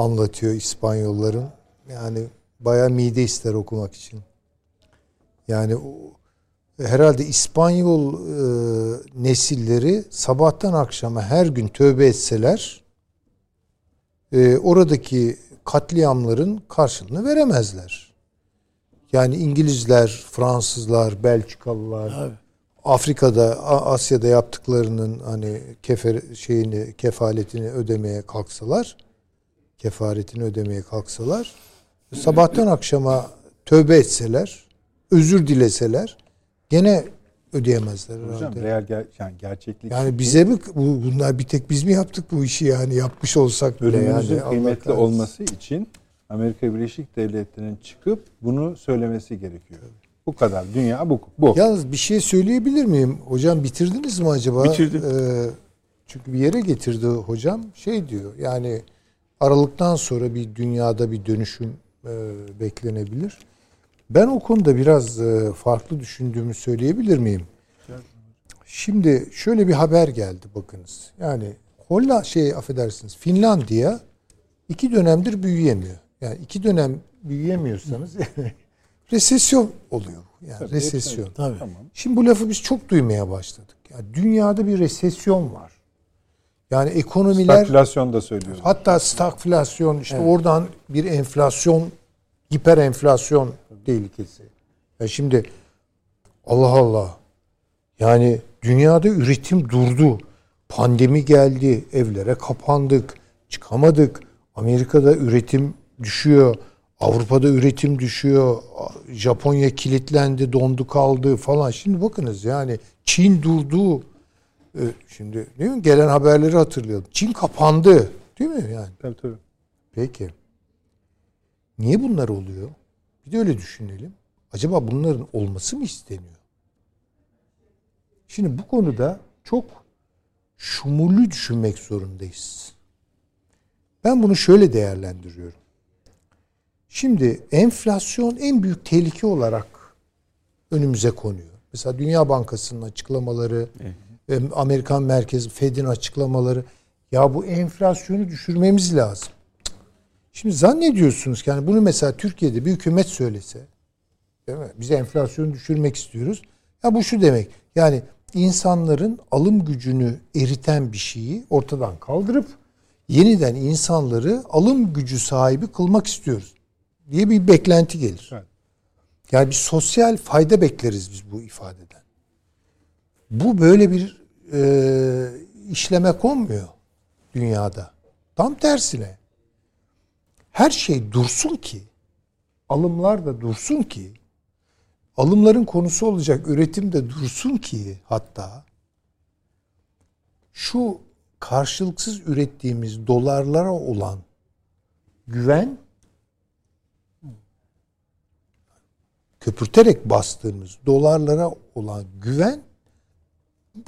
anlatıyor İspanyolların. Yani bayağı mide ister okumak için. Yani herhalde İspanyol e, nesilleri sabahtan akşama her gün tövbe etseler e, oradaki katliamların karşılığını veremezler. Yani İngilizler, Fransızlar, Belçikalılar, Tabii. Afrika'da, Asya'da yaptıklarının hani kefer şeyini, kefaletini ödemeye kalksalar, kefaretini ödemeye kalksalar, sabahtan akşama tövbe etseler, özür dileseler, gene ödeyemezler Hocam herhalde. real ger- yani gerçeklik Yani bize mi bu, bunlar bir tek biz mi yaptık bu işi yani yapmış olsak bile yani. Kıymetli olması için Amerika Birleşik Devletleri'nin çıkıp bunu söylemesi gerekiyor. Bu kadar. Dünya bu. bu. Yalnız bir şey söyleyebilir miyim? Hocam bitirdiniz mi acaba? Bitirdim. Ee, çünkü bir yere getirdi hocam. Şey diyor yani Aralıktan sonra bir dünyada bir dönüşüm e, beklenebilir. Ben o konuda biraz e, farklı düşündüğümü söyleyebilir miyim? Şimdi şöyle bir haber geldi bakınız. Yani Holla şey affedersiniz Finlandiya iki dönemdir büyüyemiyor. Yani iki dönem büyüyemiyorsanız resesyon oluyor. Yani Tabii, resesyon. Tabii. Tamam. Şimdi bu lafı biz çok duymaya başladık. Yani dünyada bir resesyon var. Yani ekonomiler Stagflasyon da söylüyoruz. hatta stagflasyon işte oradan bir enflasyon hiper enflasyon tehlikesi. Ya şimdi Allah Allah yani dünyada üretim durdu. Pandemi geldi, evlere kapandık, çıkamadık. Amerika'da üretim düşüyor. Avrupa'da üretim düşüyor. Japonya kilitlendi, dondu kaldı falan. Şimdi bakınız yani Çin durdu. Şimdi değil mi? Gelen haberleri hatırlayalım. Çin kapandı. Değil mi yani? Tabii tabii. Peki. Niye bunlar oluyor? Bir de öyle düşünelim. Acaba bunların olması mı isteniyor? Şimdi bu konuda çok şumullü düşünmek zorundayız. Ben bunu şöyle değerlendiriyorum. Şimdi enflasyon en büyük tehlike olarak önümüze konuyor. Mesela Dünya Bankası'nın açıklamaları, ve Amerikan Merkezi Fed'in açıklamaları ya bu enflasyonu düşürmemiz lazım. Şimdi zannediyorsunuz ki yani bunu mesela Türkiye'de bir hükümet söylese değil mi? Biz enflasyonu düşürmek istiyoruz. Ya bu şu demek. Yani insanların alım gücünü eriten bir şeyi ortadan kaldırıp yeniden insanları alım gücü sahibi kılmak istiyoruz diye bir beklenti gelir. Evet. Yani bir sosyal fayda bekleriz biz bu ifadeden. Bu böyle bir e, işleme konmuyor dünyada. Tam tersine. Her şey dursun ki, alımlar da dursun ki, alımların konusu olacak üretim de dursun ki hatta şu karşılıksız ürettiğimiz dolarlara olan güven köpürterek bastığımız dolarlara olan güven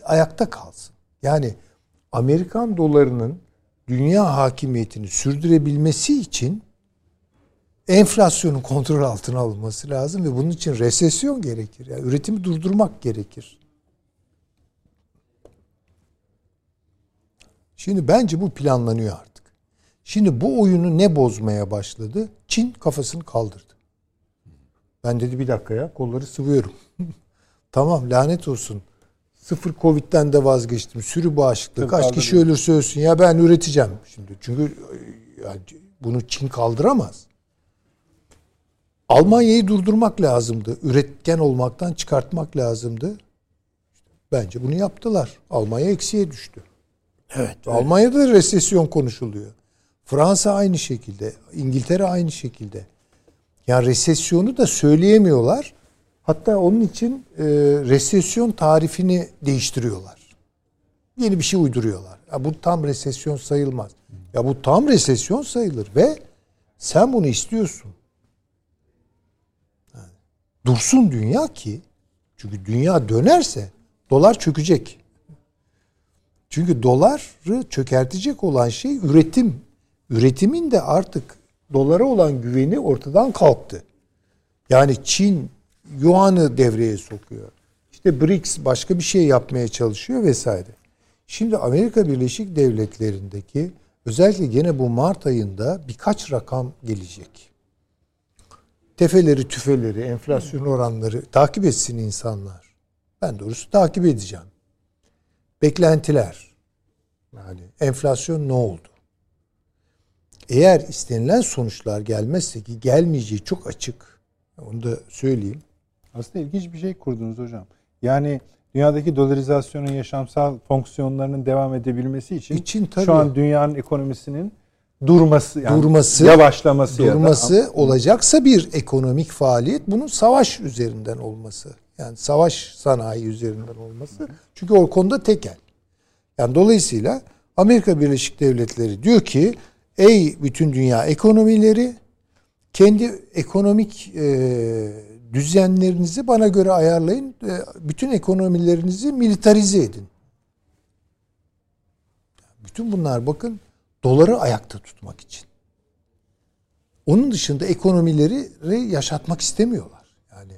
ayakta kalsın. Yani Amerikan dolarının dünya hakimiyetini sürdürebilmesi için enflasyonun kontrol altına alınması lazım ve bunun için resesyon gerekir. Yani üretimi durdurmak gerekir. Şimdi bence bu planlanıyor artık. Şimdi bu oyunu ne bozmaya başladı? Çin kafasını kaldırdı. Ben dedi bir dakika ya kolları sıvıyorum. tamam lanet olsun. Sıfır Covid'den de vazgeçtim. Sürü bağışıklığı. Kaç kişi ölürse ölsün. Ya ben üreteceğim. Şimdi çünkü e, yani bunu Çin kaldıramaz. Almanya'yı durdurmak lazımdı. Üretken olmaktan çıkartmak lazımdı. Bence bunu yaptılar. Almanya eksiye düştü. Evet. Almanya'da da resesyon konuşuluyor. Fransa aynı şekilde. İngiltere aynı şekilde. Yani resesyonu da söyleyemiyorlar. Hatta onun için e, resesyon tarifini değiştiriyorlar. Yeni bir şey uyduruyorlar. Ya bu tam resesyon sayılmaz. Ya bu tam resesyon sayılır ve sen bunu istiyorsun. Dursun dünya ki çünkü dünya dönerse dolar çökecek. Çünkü doları çökertecek olan şey üretim. Üretimin de artık dolara olan güveni ortadan kalktı. Yani Çin Yuan'ı devreye sokuyor. İşte BRICS başka bir şey yapmaya çalışıyor vesaire. Şimdi Amerika Birleşik Devletleri'ndeki özellikle gene bu Mart ayında birkaç rakam gelecek. Tefeleri, tüfeleri, enflasyon oranları takip etsin insanlar. Ben doğrusu takip edeceğim. Beklentiler. Yani enflasyon ne oldu? Eğer istenilen sonuçlar gelmezse ki gelmeyeceği çok açık. Onu da söyleyeyim. Aslında ilginç bir şey kurdunuz hocam. Yani dünyadaki dolarizasyonun yaşamsal fonksiyonlarının devam edebilmesi için, İçin tabii. şu an dünyanın ekonomisinin durması, yani Durması, yavaşlaması ya da- durması olacaksa bir ekonomik faaliyet bunun savaş üzerinden olması Yani savaş sanayi üzerinden olması. Çünkü o konuda tekel. Yani dolayısıyla Amerika Birleşik Devletleri diyor ki ey bütün dünya ekonomileri kendi ekonomik e, düzenlerinizi bana göre ayarlayın. E, bütün ekonomilerinizi militarize edin. Bütün bunlar bakın doları ayakta tutmak için. Onun dışında ekonomileri yaşatmak istemiyorlar. Yani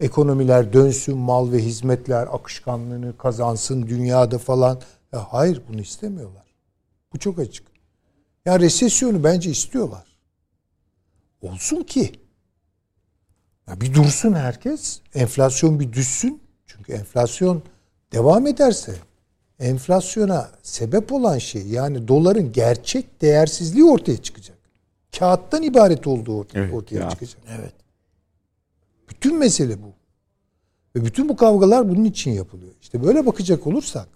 ekonomiler dönsün, mal ve hizmetler akışkanlığını kazansın dünyada falan. Ya hayır bunu istemiyorlar. Bu çok açık. Ya yani resesyonu bence istiyorlar. Olsun ki ya bir dursun herkes, enflasyon bir düşsün. Çünkü enflasyon devam ederse enflasyona sebep olan şey yani doların gerçek değersizliği ortaya çıkacak. Kağıttan ibaret olduğu ortaya, evet, ortaya ya. çıkacak. Evet. Bütün mesele bu. Ve bütün bu kavgalar bunun için yapılıyor. İşte böyle bakacak olursak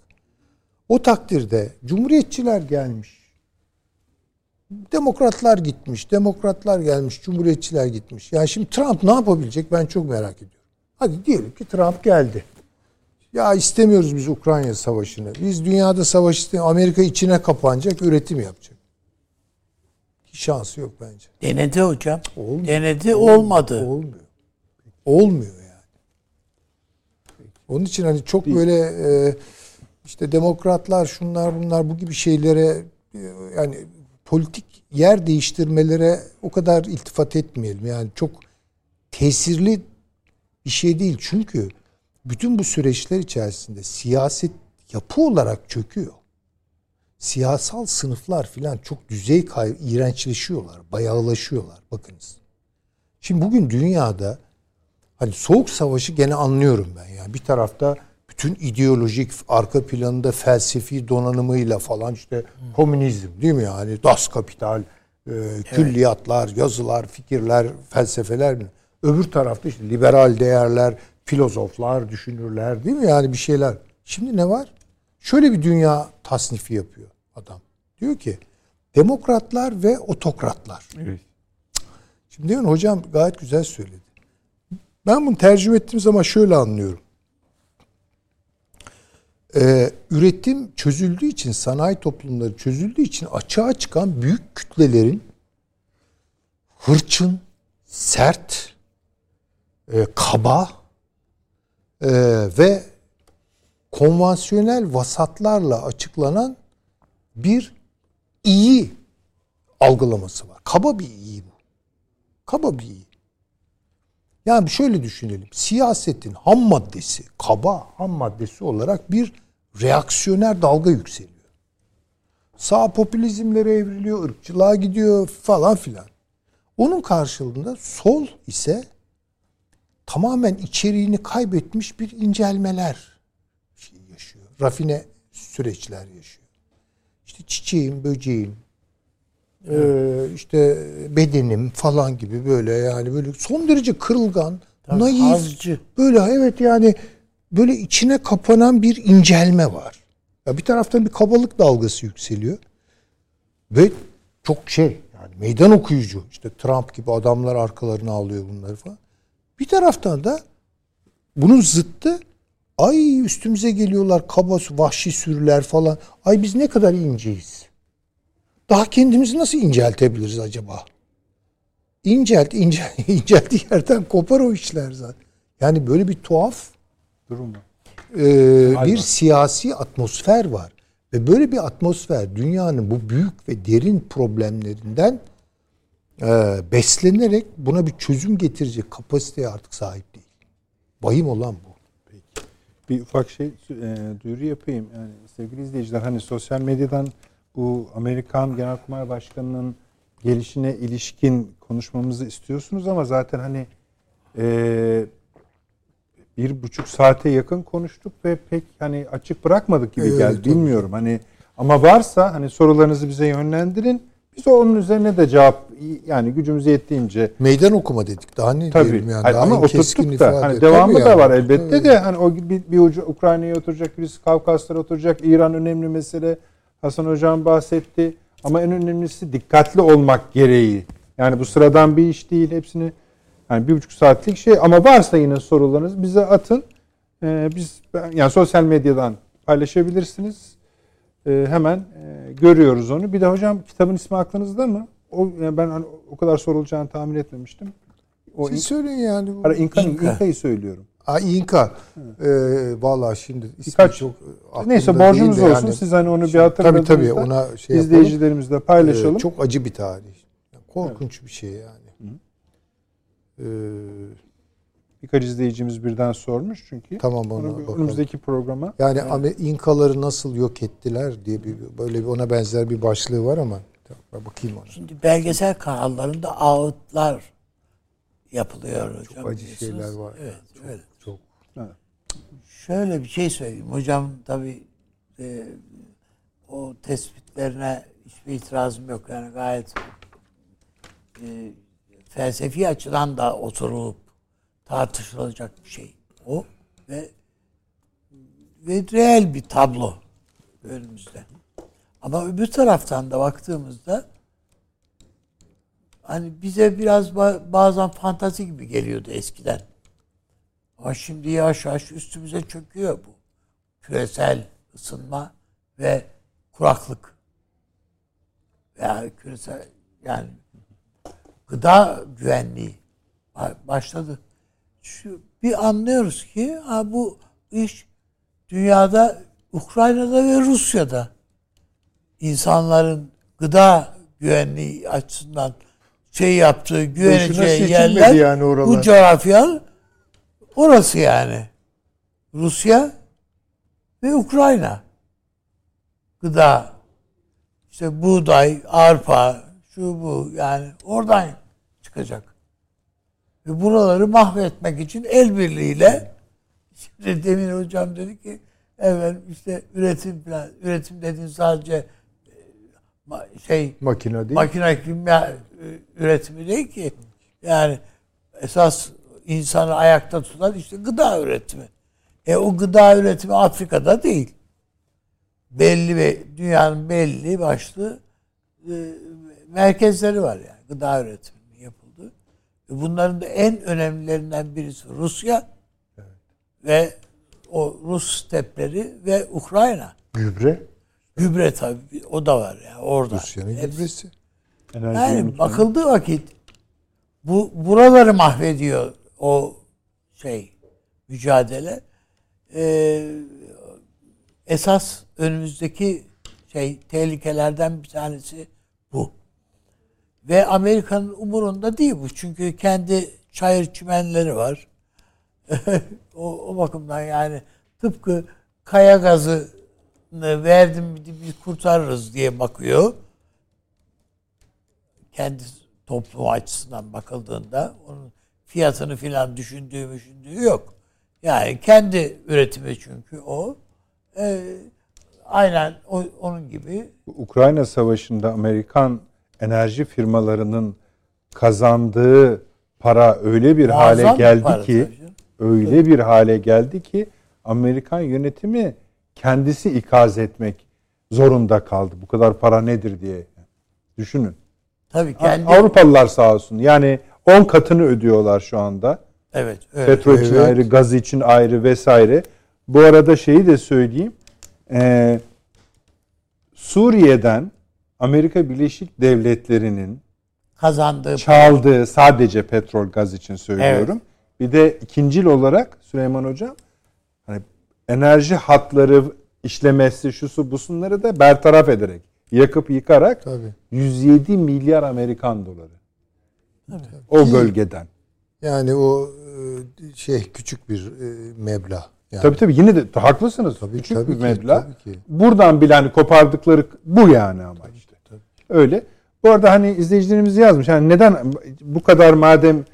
o takdirde cumhuriyetçiler gelmiş. Demokratlar gitmiş, demokratlar gelmiş, cumhuriyetçiler gitmiş. Yani şimdi Trump ne yapabilecek ben çok merak ediyorum. Hadi diyelim ki Trump geldi. Ya istemiyoruz biz Ukrayna savaşını. Biz dünyada savaş istemiyoruz. Amerika içine kapanacak, üretim yapacak. Hiç şansı yok bence. Denedi hocam. Olmuyor. Denedi olmadı. Olmuyor. Olmuyor yani. Onun için hani çok böyle e, işte demokratlar şunlar bunlar bu gibi şeylere e, yani politik yer değiştirmelere o kadar iltifat etmeyelim. Yani çok tesirli bir şey değil. Çünkü bütün bu süreçler içerisinde siyaset yapı olarak çöküyor. Siyasal sınıflar filan çok düzey kay iğrençleşiyorlar, bayağılaşıyorlar. Bakınız. Şimdi bugün dünyada hani soğuk savaşı gene anlıyorum ben yani. Bir tarafta bütün ideolojik arka planında felsefi donanımıyla falan işte hmm. komünizm değil mi yani Das Kapital, e, külliyatlar, evet. yazılar, fikirler, felsefeler mi? Öbür tarafta işte liberal değerler, filozoflar, düşünürler değil mi yani bir şeyler. Şimdi ne var? Şöyle bir dünya tasnifi yapıyor adam. Diyor ki demokratlar ve otokratlar. Evet. Şimdi diyor hocam gayet güzel söyledi. Ben bunu tercüme ettiğim zaman şöyle anlıyorum e, üretim çözüldüğü için, sanayi toplumları çözüldüğü için açığa çıkan büyük kütlelerin hırçın, sert, e, kaba e, ve konvansiyonel vasatlarla açıklanan bir iyi algılaması var. Kaba bir iyi bu. Kaba bir iyi. Yani şöyle düşünelim. Siyasetin ham maddesi, kaba ham maddesi olarak bir reaksiyoner dalga yükseliyor. Sağ popülizmlere evriliyor, ırkçılığa gidiyor falan filan. Onun karşılığında sol ise tamamen içeriğini kaybetmiş bir incelmeler şey yaşıyor. Rafine süreçler yaşıyor. İşte çiçeğim, ee, işte bedenim falan gibi böyle yani böyle son derece kırılgan, Tabii, naif, hazcı. böyle evet yani böyle içine kapanan bir incelme var. Ya bir taraftan bir kabalık dalgası yükseliyor ve çok şey yani meydan okuyucu işte Trump gibi adamlar arkalarına alıyor bunları falan. Bir taraftan da bunun zıttı ay üstümüze geliyorlar kaba vahşi sürüler falan. Ay biz ne kadar inceyiz. Daha kendimizi nasıl inceltebiliriz acaba? İncelt, incel, inceldiği yerden kopar o işler zaten. Yani böyle bir tuhaf durum e, bir siyasi atmosfer var. Ve böyle bir atmosfer dünyanın bu büyük ve derin problemlerinden e, beslenerek buna bir çözüm getirecek kapasiteye artık sahip değil. Vahim olan bu. Peki. Bir ufak şey e, duyuru yapayım. Yani sevgili izleyiciler hani sosyal medyadan bu Amerikan Genelkurmay Başkanı'nın gelişine ilişkin konuşmamızı istiyorsunuz ama zaten hani e, bir buçuk saate yakın konuştuk ve pek hani açık bırakmadık gibi evet, geldi. Bilmiyorum hani ama varsa hani sorularınızı bize yönlendirin. Biz onun üzerine de cevap yani gücümüz yettiğince meydan okuma dedik. Daha ne tabii, diyelim yani. Hayır, daha ama oturttuk da hani devamı tabii da yani. var elbette tabii. de hani o bir, bir ucu Ukrayna'ya oturacak, birisi Kavkaslara oturacak. İran önemli mesele. Hasan Hocam bahsetti. Ama en önemlisi dikkatli olmak gereği. Yani bu sıradan bir iş değil. Hepsini Yani bir buçuk saatlik şey ama varsa yine sorularınız bize atın. Ee, biz yani sosyal medyadan paylaşabilirsiniz. Ee, hemen e, görüyoruz onu. Bir de hocam kitabın ismi aklınızda mı? O yani ben hani o kadar sorulacağını tahmin etmemiştim. O Siz söyleyin yani. Ara İnka. İnka'yı söylüyorum. Aa, İnka. Ee, Vallahi şimdi ismi Birkaç- çok aklımda Neyse borcunuz değil de olsun. yani. Siz hani onu bir Tabii hatırladığınızda tabii ona şey yapalım. izleyicilerimizle paylaşalım. Ee, çok acı bir tarih. Korkunç bir şey yani. Ee, Birkaç izleyicimiz birden sormuş çünkü. tamam ona bakalım. önümüzdeki programa Yani Amer- İnkaları nasıl yok ettiler diye bir böyle bir ona benzer bir başlığı var ama ben bakayım ona. Şimdi belgesel kanallarında ağıtlar yapılıyor hocam. acı biliyorsunuz. şeyler var. Evet, öyle. Şöyle bir şey söyleyeyim. Hocam tabii e, o tespitlerine hiçbir itirazım yok. Yani gayet e, felsefi açıdan da oturulup tartışılacak bir şey o ve ve reel bir tablo önümüzde. Ama öbür taraftan da baktığımızda hani bize biraz ba- bazen fantazi gibi geliyordu eskiden. Ama şimdi yavaş yavaş üstümüze çöküyor bu. Küresel ısınma ve kuraklık. Yani küresel yani gıda güvenliği ba- başladı. Şu bir anlıyoruz ki ha bu iş dünyada Ukrayna'da ve Rusya'da insanların gıda güvenliği açısından şey yaptığı güveneceği yerler yani oralar. bu coğrafya orası yani. Rusya ve Ukrayna. Gıda işte buğday, arpa, şu bu yani oradan çıkacak. Ve buraları mahvetmek için el birliğiyle şimdi demin hocam dedi ki evet işte üretim falan üretim dediğin sadece e, şey makine değil. makine kimya e, üretimi değil ki. Yani esas insanı ayakta tutan işte gıda üretimi. E o gıda üretimi Afrika'da değil. Belli ve dünyanın belli başlı e, merkezleri var yani gıda üretiminin yapıldığı. E bunların da en önemlilerinden birisi Rusya ve o Rus stepleri ve Ukrayna. Gübre. Gübre tabii o da var yani orada. Rusya'nın gübresi. enerji yani bakıldığı vakit bu buraları mahvediyor o şey mücadele. Ee, esas önümüzdeki şey tehlikelerden bir tanesi bu. Ve Amerika'nın umurunda değil bu. Çünkü kendi çayır çimenleri var. o, o bakımdan yani tıpkı kaya gazını verdim biz kurtarırız diye bakıyor kendi toplumu açısından bakıldığında onun fiyatını filan düşündüğü düşündüğü yok. Yani kendi üretimi çünkü o. Ee, aynen o, onun gibi Ukrayna Savaşı'nda Amerikan enerji firmalarının kazandığı para öyle bir Muazzam hale geldi para ki tabii öyle bir hale geldi ki Amerikan yönetimi kendisi ikaz etmek zorunda kaldı. Bu kadar para nedir diye. Düşünün. tabii kendi Avrupalılar sağ olsun. Yani 10 katını ödüyorlar şu anda. evet öyle. Petrol için Evet. ayrı, gaz için ayrı vesaire. Bu arada şeyi de söyleyeyim. Ee, Suriye'den Amerika Birleşik Devletleri'nin kazandığı çaldığı sadece petrol gaz için söylüyorum. Bir de ikincil olarak Süleyman Hocam hani enerji hatları işlemesi şusu busunları da bertaraf ederek yakıp yıkarak Tabii. 107 milyar Amerikan doları. O bölgeden. Yani o e, şey küçük bir e, meblağ. Yani. Tabii tabii yine de haklısınız. Tabii, Küçük tabii bir ki, meblağ. tabii ki. Buradan bile hani kopardıkları bu yani ama işte. Öyle. Bu arada hani izleyicilerimiz yazmış. Yani neden bu kadar madem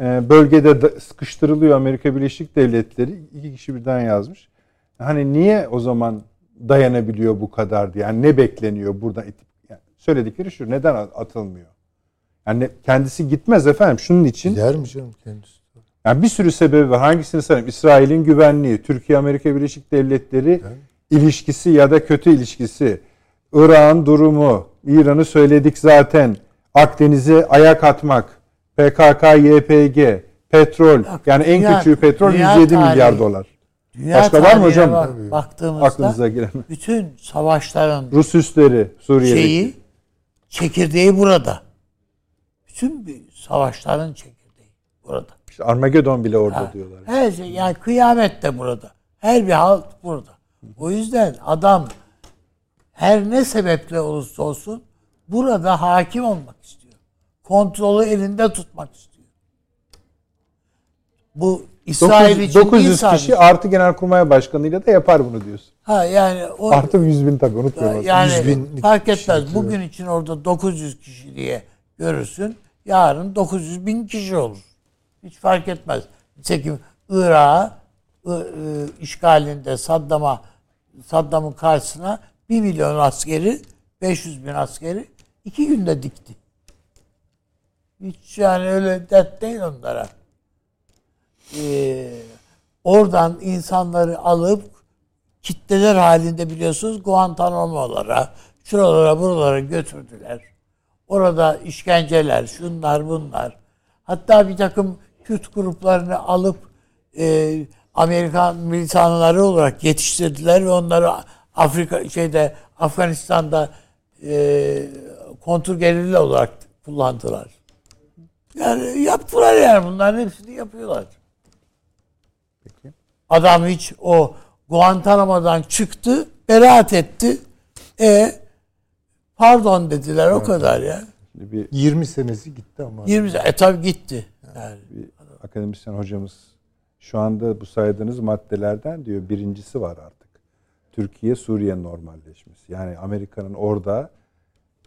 e, bölgede sıkıştırılıyor Amerika Birleşik Devletleri iki kişi birden yazmış. Hani niye o zaman dayanabiliyor bu kadar diye. Yani ne bekleniyor burada? Yani söyledikleri şu. Neden atılmıyor? Yani kendisi gitmez efendim. Şunun için Gider mi canım kendisi? yani bir sürü sebebi var. Hangisini sayayım? İsrail'in güvenliği, Türkiye Amerika Birleşik Devletleri ilişkisi ya da kötü ilişkisi, Irak'ın durumu, İran'ı söyledik zaten. Akdeniz'e ayak atmak, PKK, YPG, petrol Bak, yani en dünya- küçüğü petrol dünya 107 milyar tarihi- dolar. Dünya Başka var mı hocam? bak- baktığımızda Aklınıza gelen. bütün savaşların Rus üsleri Suriye'deki. şeyi çekirdeği burada. Bütün bir savaşların çekirdeği burada. İşte Armageddon bile orada Ha, diyorlar. Her şey yani kıyamet de burada. Her bir halt burada. O yüzden adam her ne sebeple olursa olsun burada hakim olmak istiyor. Kontrolü elinde tutmak istiyor. Bu İsrail 900, için 900 değil sadece. kişi artı genelkurmay başkanıyla da yapar bunu diyorsun. Ha yani o Artı 100 bin tabii unutmuyorum. yani 100 binlik fark etmez. Bugün için orada 900 kişi diye görürsün. Yarın 900 bin kişi olur. Hiç fark etmez. Nitekim Irak'a işgalinde Saddam'a Saddam'ın karşısına 1 milyon askeri 500 bin askeri iki günde dikti. Hiç yani öyle dert değil onlara. Ee, oradan insanları alıp kitleler halinde biliyorsunuz Guantanamo'lara, şuralara buralara götürdüler. Orada işkenceler, şunlar bunlar. Hatta bir takım Kürt gruplarını alıp e, Amerikan militanları olarak yetiştirdiler ve onları Afrika şeyde Afganistan'da e, kontrgerilla olarak kullandılar. Yani yaptılar yani bunların hepsini yapıyorlar. Adam hiç o Guantanamo'dan çıktı, beraat etti. E pardon dediler o kadar ya. Şimdi bir, 20 senesi gitti ama. 20 e tabi gitti. Yani. bir akademisyen hocamız şu anda bu saydığınız maddelerden diyor birincisi var artık. Türkiye Suriye normalleşmesi. Yani Amerika'nın orada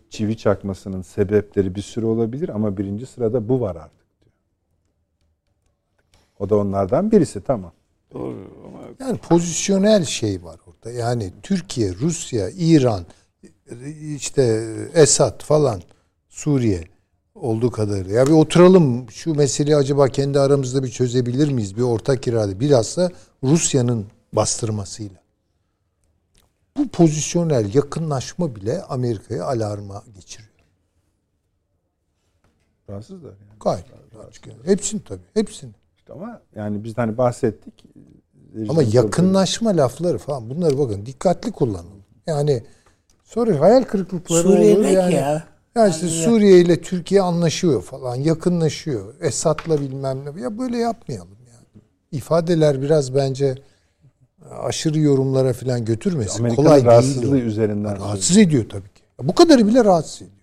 çivi çakmasının sebepleri bir sürü olabilir ama birinci sırada bu var artık diyor. O da onlardan birisi tamam. Doğru ama Yani pozisyonel şey var orada. Yani Türkiye, Rusya, İran, işte Esad falan, Suriye olduğu kadarıyla. Ya bir oturalım şu meseleyi acaba kendi aramızda bir çözebilir miyiz? Bir ortak irade. Bilhassa Rusya'nın bastırmasıyla. Bu pozisyonel yakınlaşma bile Amerika'yı alarma geçiriyor. Rahatsızlar yani. Gayet açık yani. Hepsini tabii. Hepsini. İşte ama yani biz hani bahsettik. Ama yakınlaşma lafları falan bunları bakın dikkatli kullanın. Yani sonra hayal kırıklıkları Suriye olur yani. ya? Ya işte Suriye ile Türkiye anlaşıyor falan, yakınlaşıyor. Esad'la bilmem ne. Ya böyle yapmayalım yani. İfadeler biraz bence aşırı yorumlara falan götürmesin. Amerika'nın Kolay rahatsızlığı değil. üzerinden. Rahatsız ediyor tabii ki. Bu kadarı bile rahatsız ediyor.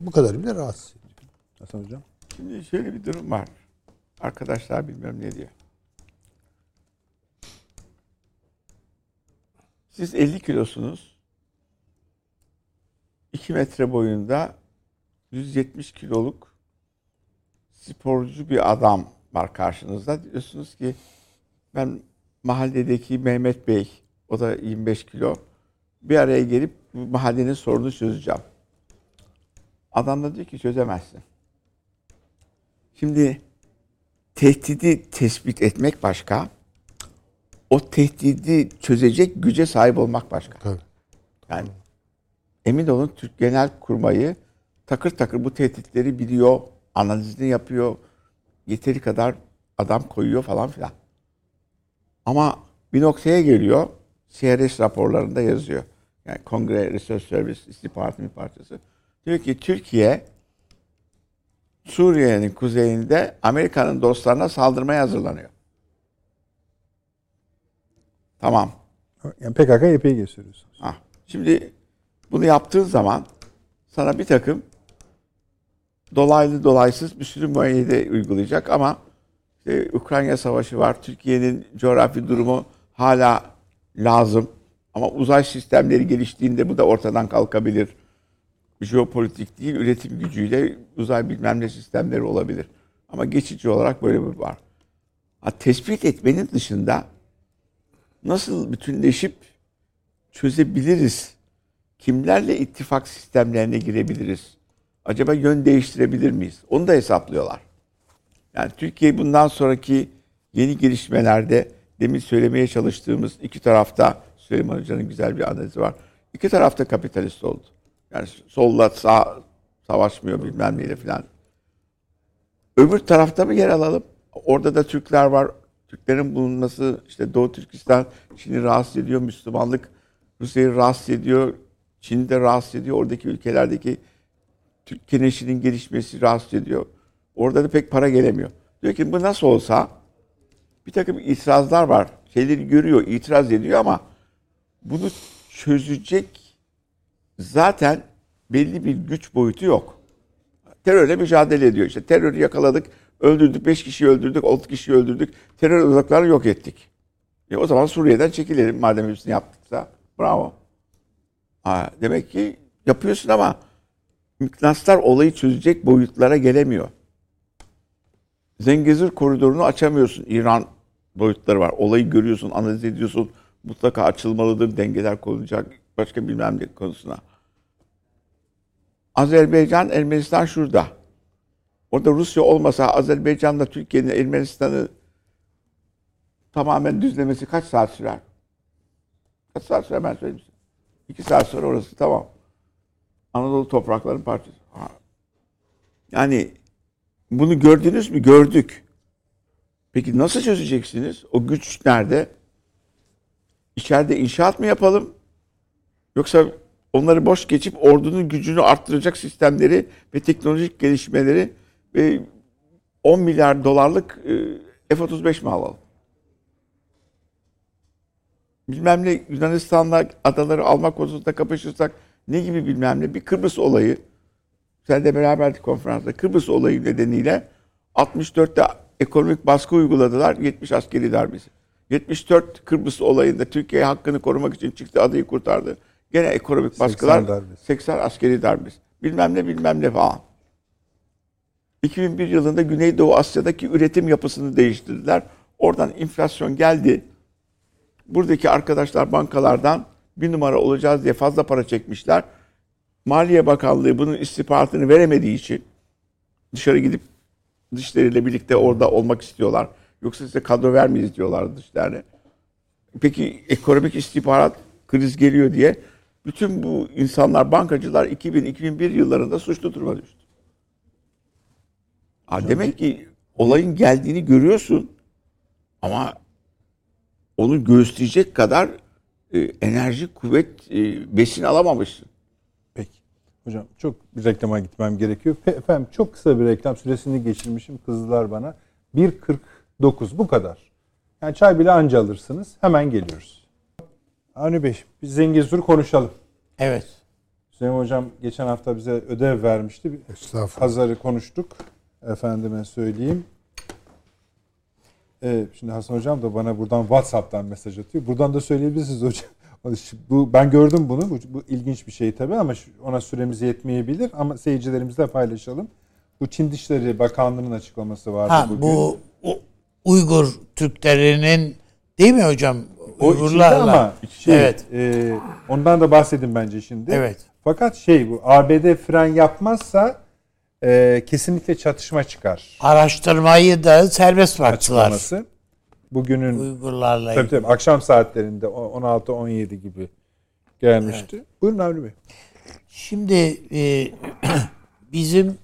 Bu kadarı bile rahatsız ediyor. Hasan Hocam. Şimdi şöyle bir durum var. Arkadaşlar bilmem ne diyor. Siz 50 kilosunuz. 2 metre boyunda 170 kiloluk sporcu bir adam var karşınızda. Diyorsunuz ki ben mahalledeki Mehmet Bey, o da 25 kilo, bir araya gelip mahallenin sorunu çözeceğim. Adam da diyor ki çözemezsin. Şimdi tehdidi tespit etmek başka, o tehdidi çözecek güce sahip olmak başka. Tabii. Yani emin olun Türk Genel Kurmayı takır takır bu tehditleri biliyor, analizini yapıyor, yeteri kadar adam koyuyor falan filan. Ama bir noktaya geliyor, CRS raporlarında yazıyor. Yani Kongre Research Service istihbarat parçası. Diyor ki Türkiye Suriye'nin kuzeyinde Amerika'nın dostlarına saldırmaya hazırlanıyor. Tamam. Yani PKK YPG söylüyorsunuz. Ha. Şimdi bunu yaptığın zaman sana bir takım dolaylı dolaysız bir sürü muayene uygulayacak ama işte Ukrayna Savaşı var. Türkiye'nin coğrafi durumu hala lazım. Ama uzay sistemleri geliştiğinde bu da ortadan kalkabilir. Jeopolitik değil, üretim gücüyle uzay bilmem ne sistemleri olabilir. Ama geçici olarak böyle bir var. Ha, tespit etmenin dışında nasıl bütünleşip çözebiliriz? Kimlerle ittifak sistemlerine girebiliriz? Acaba yön değiştirebilir miyiz? Onu da hesaplıyorlar. Yani Türkiye bundan sonraki yeni gelişmelerde demin söylemeye çalıştığımız iki tarafta Süleyman Hoca'nın güzel bir analizi var. İki tarafta kapitalist oldu. Yani solla sağ savaşmıyor bilmem neyle filan. Öbür tarafta mı yer alalım? Orada da Türkler var. Türklerin bulunması işte Doğu Türkistan Çin'i rahatsız ediyor. Müslümanlık Rusya'yı rahatsız ediyor. Çin'i de rahatsız ediyor. Oradaki ülkelerdeki Türk keneşinin gelişmesi rahatsız ediyor. Orada da pek para gelemiyor. Diyor ki bu nasıl olsa bir takım itirazlar var. Şeyleri görüyor, itiraz ediyor ama bunu çözecek zaten belli bir güç boyutu yok. Terörle mücadele ediyor. İşte terörü yakaladık, öldürdük, 5 kişiyi öldürdük, 6 kişiyi öldürdük. Terör uzaklarını yok ettik. E o zaman Suriye'den çekilelim madem hepsini yaptıksa. Bravo. Ha, demek ki yapıyorsun ama mıknatıslar olayı çözecek boyutlara gelemiyor. Zengezur koridorunu açamıyorsun. İran boyutları var. Olayı görüyorsun, analiz ediyorsun. Mutlaka açılmalıdır, dengeler konulacak. Başka bilmem ne konusuna. Azerbaycan, Ermenistan şurada. Orada Rusya olmasa Azerbaycan'la Türkiye'nin Ermenistan'ı tamamen düzlemesi kaç saat sürer? Kaç saat sürer ben söyleyeyim size. İki saat sonra orası tamam. Anadolu topraklarının parçası. Yani bunu gördünüz mü? Gördük. Peki nasıl çözeceksiniz? O güç nerede? İçeride inşaat mı yapalım? Yoksa onları boş geçip ordunun gücünü arttıracak sistemleri ve teknolojik gelişmeleri ve 10 milyar dolarlık e, F-35 mi alalım? Bilmem ne Yunanistan'la adaları almak konusunda kapışırsak ne gibi bilmem ne bir Kıbrıs olayı sen de beraberdik konferansta Kıbrıs olayı nedeniyle 64'te ekonomik baskı uyguladılar 70 askeri darbesi. 74 Kıbrıs olayında Türkiye hakkını korumak için çıktı adayı kurtardı. Gene ekonomik baskılar 80 darbesi. 80 askeri darbesi. Bilmem ne bilmem ne falan. 2001 yılında Güneydoğu Asya'daki üretim yapısını değiştirdiler. Oradan enflasyon geldi. Buradaki arkadaşlar bankalardan bir numara olacağız diye fazla para çekmişler. Maliye Bakanlığı bunun istihbaratını veremediği için dışarı gidip dışlarıyla birlikte orada olmak istiyorlar. Yoksa size kadro vermeyiz diyorlar dışlarına. Peki ekonomik istihbarat kriz geliyor diye bütün bu insanlar, bankacılar 2000-2001 yıllarında suçlu duruma düştü. Ha, demek ki olayın geldiğini görüyorsun ama onu göğüsleyecek kadar e, enerji, kuvvet, e, besin alamamışsın. Peki. Hocam çok bir reklama gitmem gerekiyor. Pe- Efendim çok kısa bir reklam süresini geçirmişim. Kızdılar bana. 1.49 bu kadar. Yani çay bile anca alırsınız. Hemen geliyoruz. Avni Bey biz Zengezur'u konuşalım. Evet. Süleyman Hocam geçen hafta bize ödev vermişti. Estağfurullah. Pazarı konuştuk. Efendime söyleyeyim. Evet, şimdi Hasan Hocam da bana buradan WhatsApp'tan mesaj atıyor. Buradan da söyleyebilirsiniz hocam. Bu, ben gördüm bunu. Bu, bu ilginç bir şey tabii ama ona süremiz yetmeyebilir. Ama seyircilerimizle paylaşalım. Bu Çin Dışişleri Bakanlığı'nın açıklaması vardı Ha bugün. bu Uygur Türklerinin değil mi hocam? o Uygurlarla. ama şey, Evet. e, ondan da bahsedin bence şimdi. Evet. Fakat şey bu ABD fren yapmazsa e, kesinlikle çatışma çıkar. Araştırmayı da serbest bıraktılar. Açıklaması. Bugünün Uygurlarla Tabii tabii akşam saatlerinde o- 16-17 gibi gelmişti. Buyurun Avni Bey. Şimdi e, bizim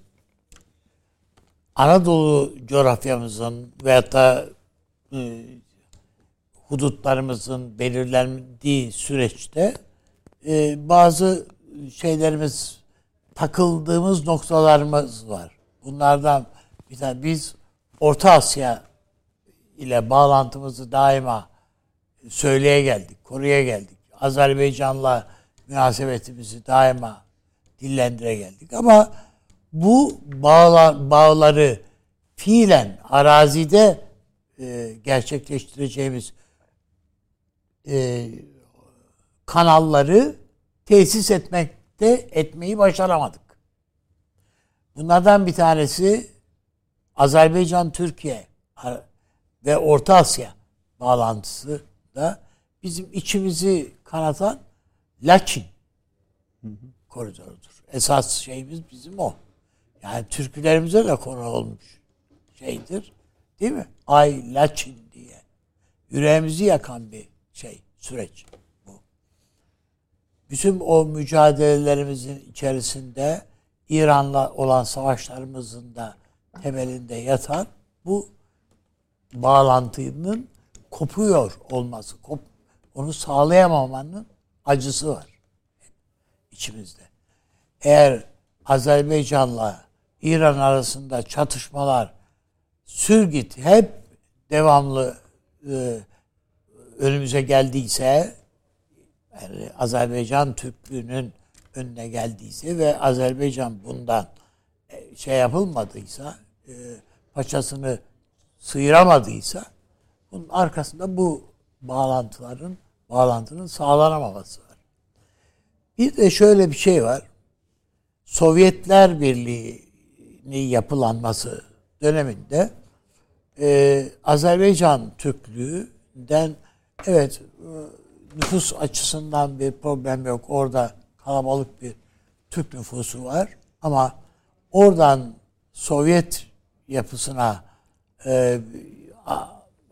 Anadolu coğrafyamızın veyahut da e, hudutlarımızın belirlendiği süreçte e, bazı şeylerimiz takıldığımız noktalarımız var. Bunlardan bir tane biz Orta Asya ile bağlantımızı daima söyleye geldik, koruya geldik. Azerbaycan'la münasebetimizi daima dillendire geldik. Ama bu bağla, bağları fiilen arazide e, gerçekleştireceğimiz e, kanalları tesis etmekte etmeyi başaramadık. Bunlardan bir tanesi Azerbaycan Türkiye ve Orta Asya bağlantısı da bizim içimizi kanatan Laçin koridorudur. Esas şeyimiz bizim o. Yani türkülerimize de konu olmuş şeydir. Değil mi? Ay Laçin diye. Yüreğimizi yakan bir şey, süreç. Bütün o mücadelelerimizin içerisinde İran'la olan savaşlarımızın da temelinde yatan bu bağlantının kopuyor olması, kop, onu sağlayamamanın acısı var içimizde. Eğer Azerbaycan'la İran arasında çatışmalar sürgit hep devamlı e, önümüze geldiyse yani Azerbaycan Türklüğünün önüne geldiyse ve Azerbaycan bundan e, şey yapılmadıysa e, paçasını sıyıramadıysa bunun arkasında bu bağlantıların bağlantının sağlanamaması var. Bir de şöyle bir şey var. Sovyetler Birliği'nin yapılanması döneminde e, Azerbaycan Türklüğü'nden evet e, nüfus açısından bir problem yok. Orada kalabalık bir Türk nüfusu var. Ama oradan Sovyet yapısına e,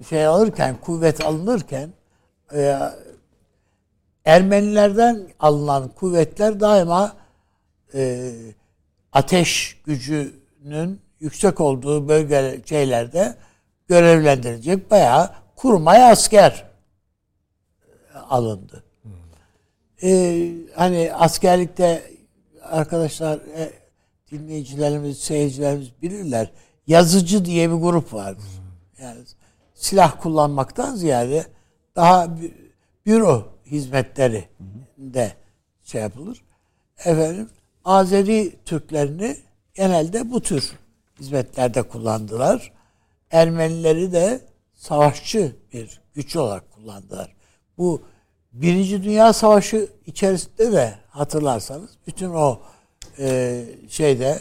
şey alırken, kuvvet alınırken e, Ermenilerden alınan kuvvetler daima e, ateş gücünün yüksek olduğu bölge şeylerde görevlendirilecek bayağı kurmay asker alındı. Ee, hani askerlikte arkadaşlar e, dinleyicilerimiz, seyircilerimiz bilirler. Yazıcı diye bir grup vardır. Yani silah kullanmaktan ziyade daha büro hizmetleri de şey yapılır. Efendim Azeri Türklerini genelde bu tür hizmetlerde kullandılar. Ermenileri de savaşçı bir güç olarak kullandılar. Bu Birinci Dünya Savaşı içerisinde de hatırlarsanız bütün o e, şeyde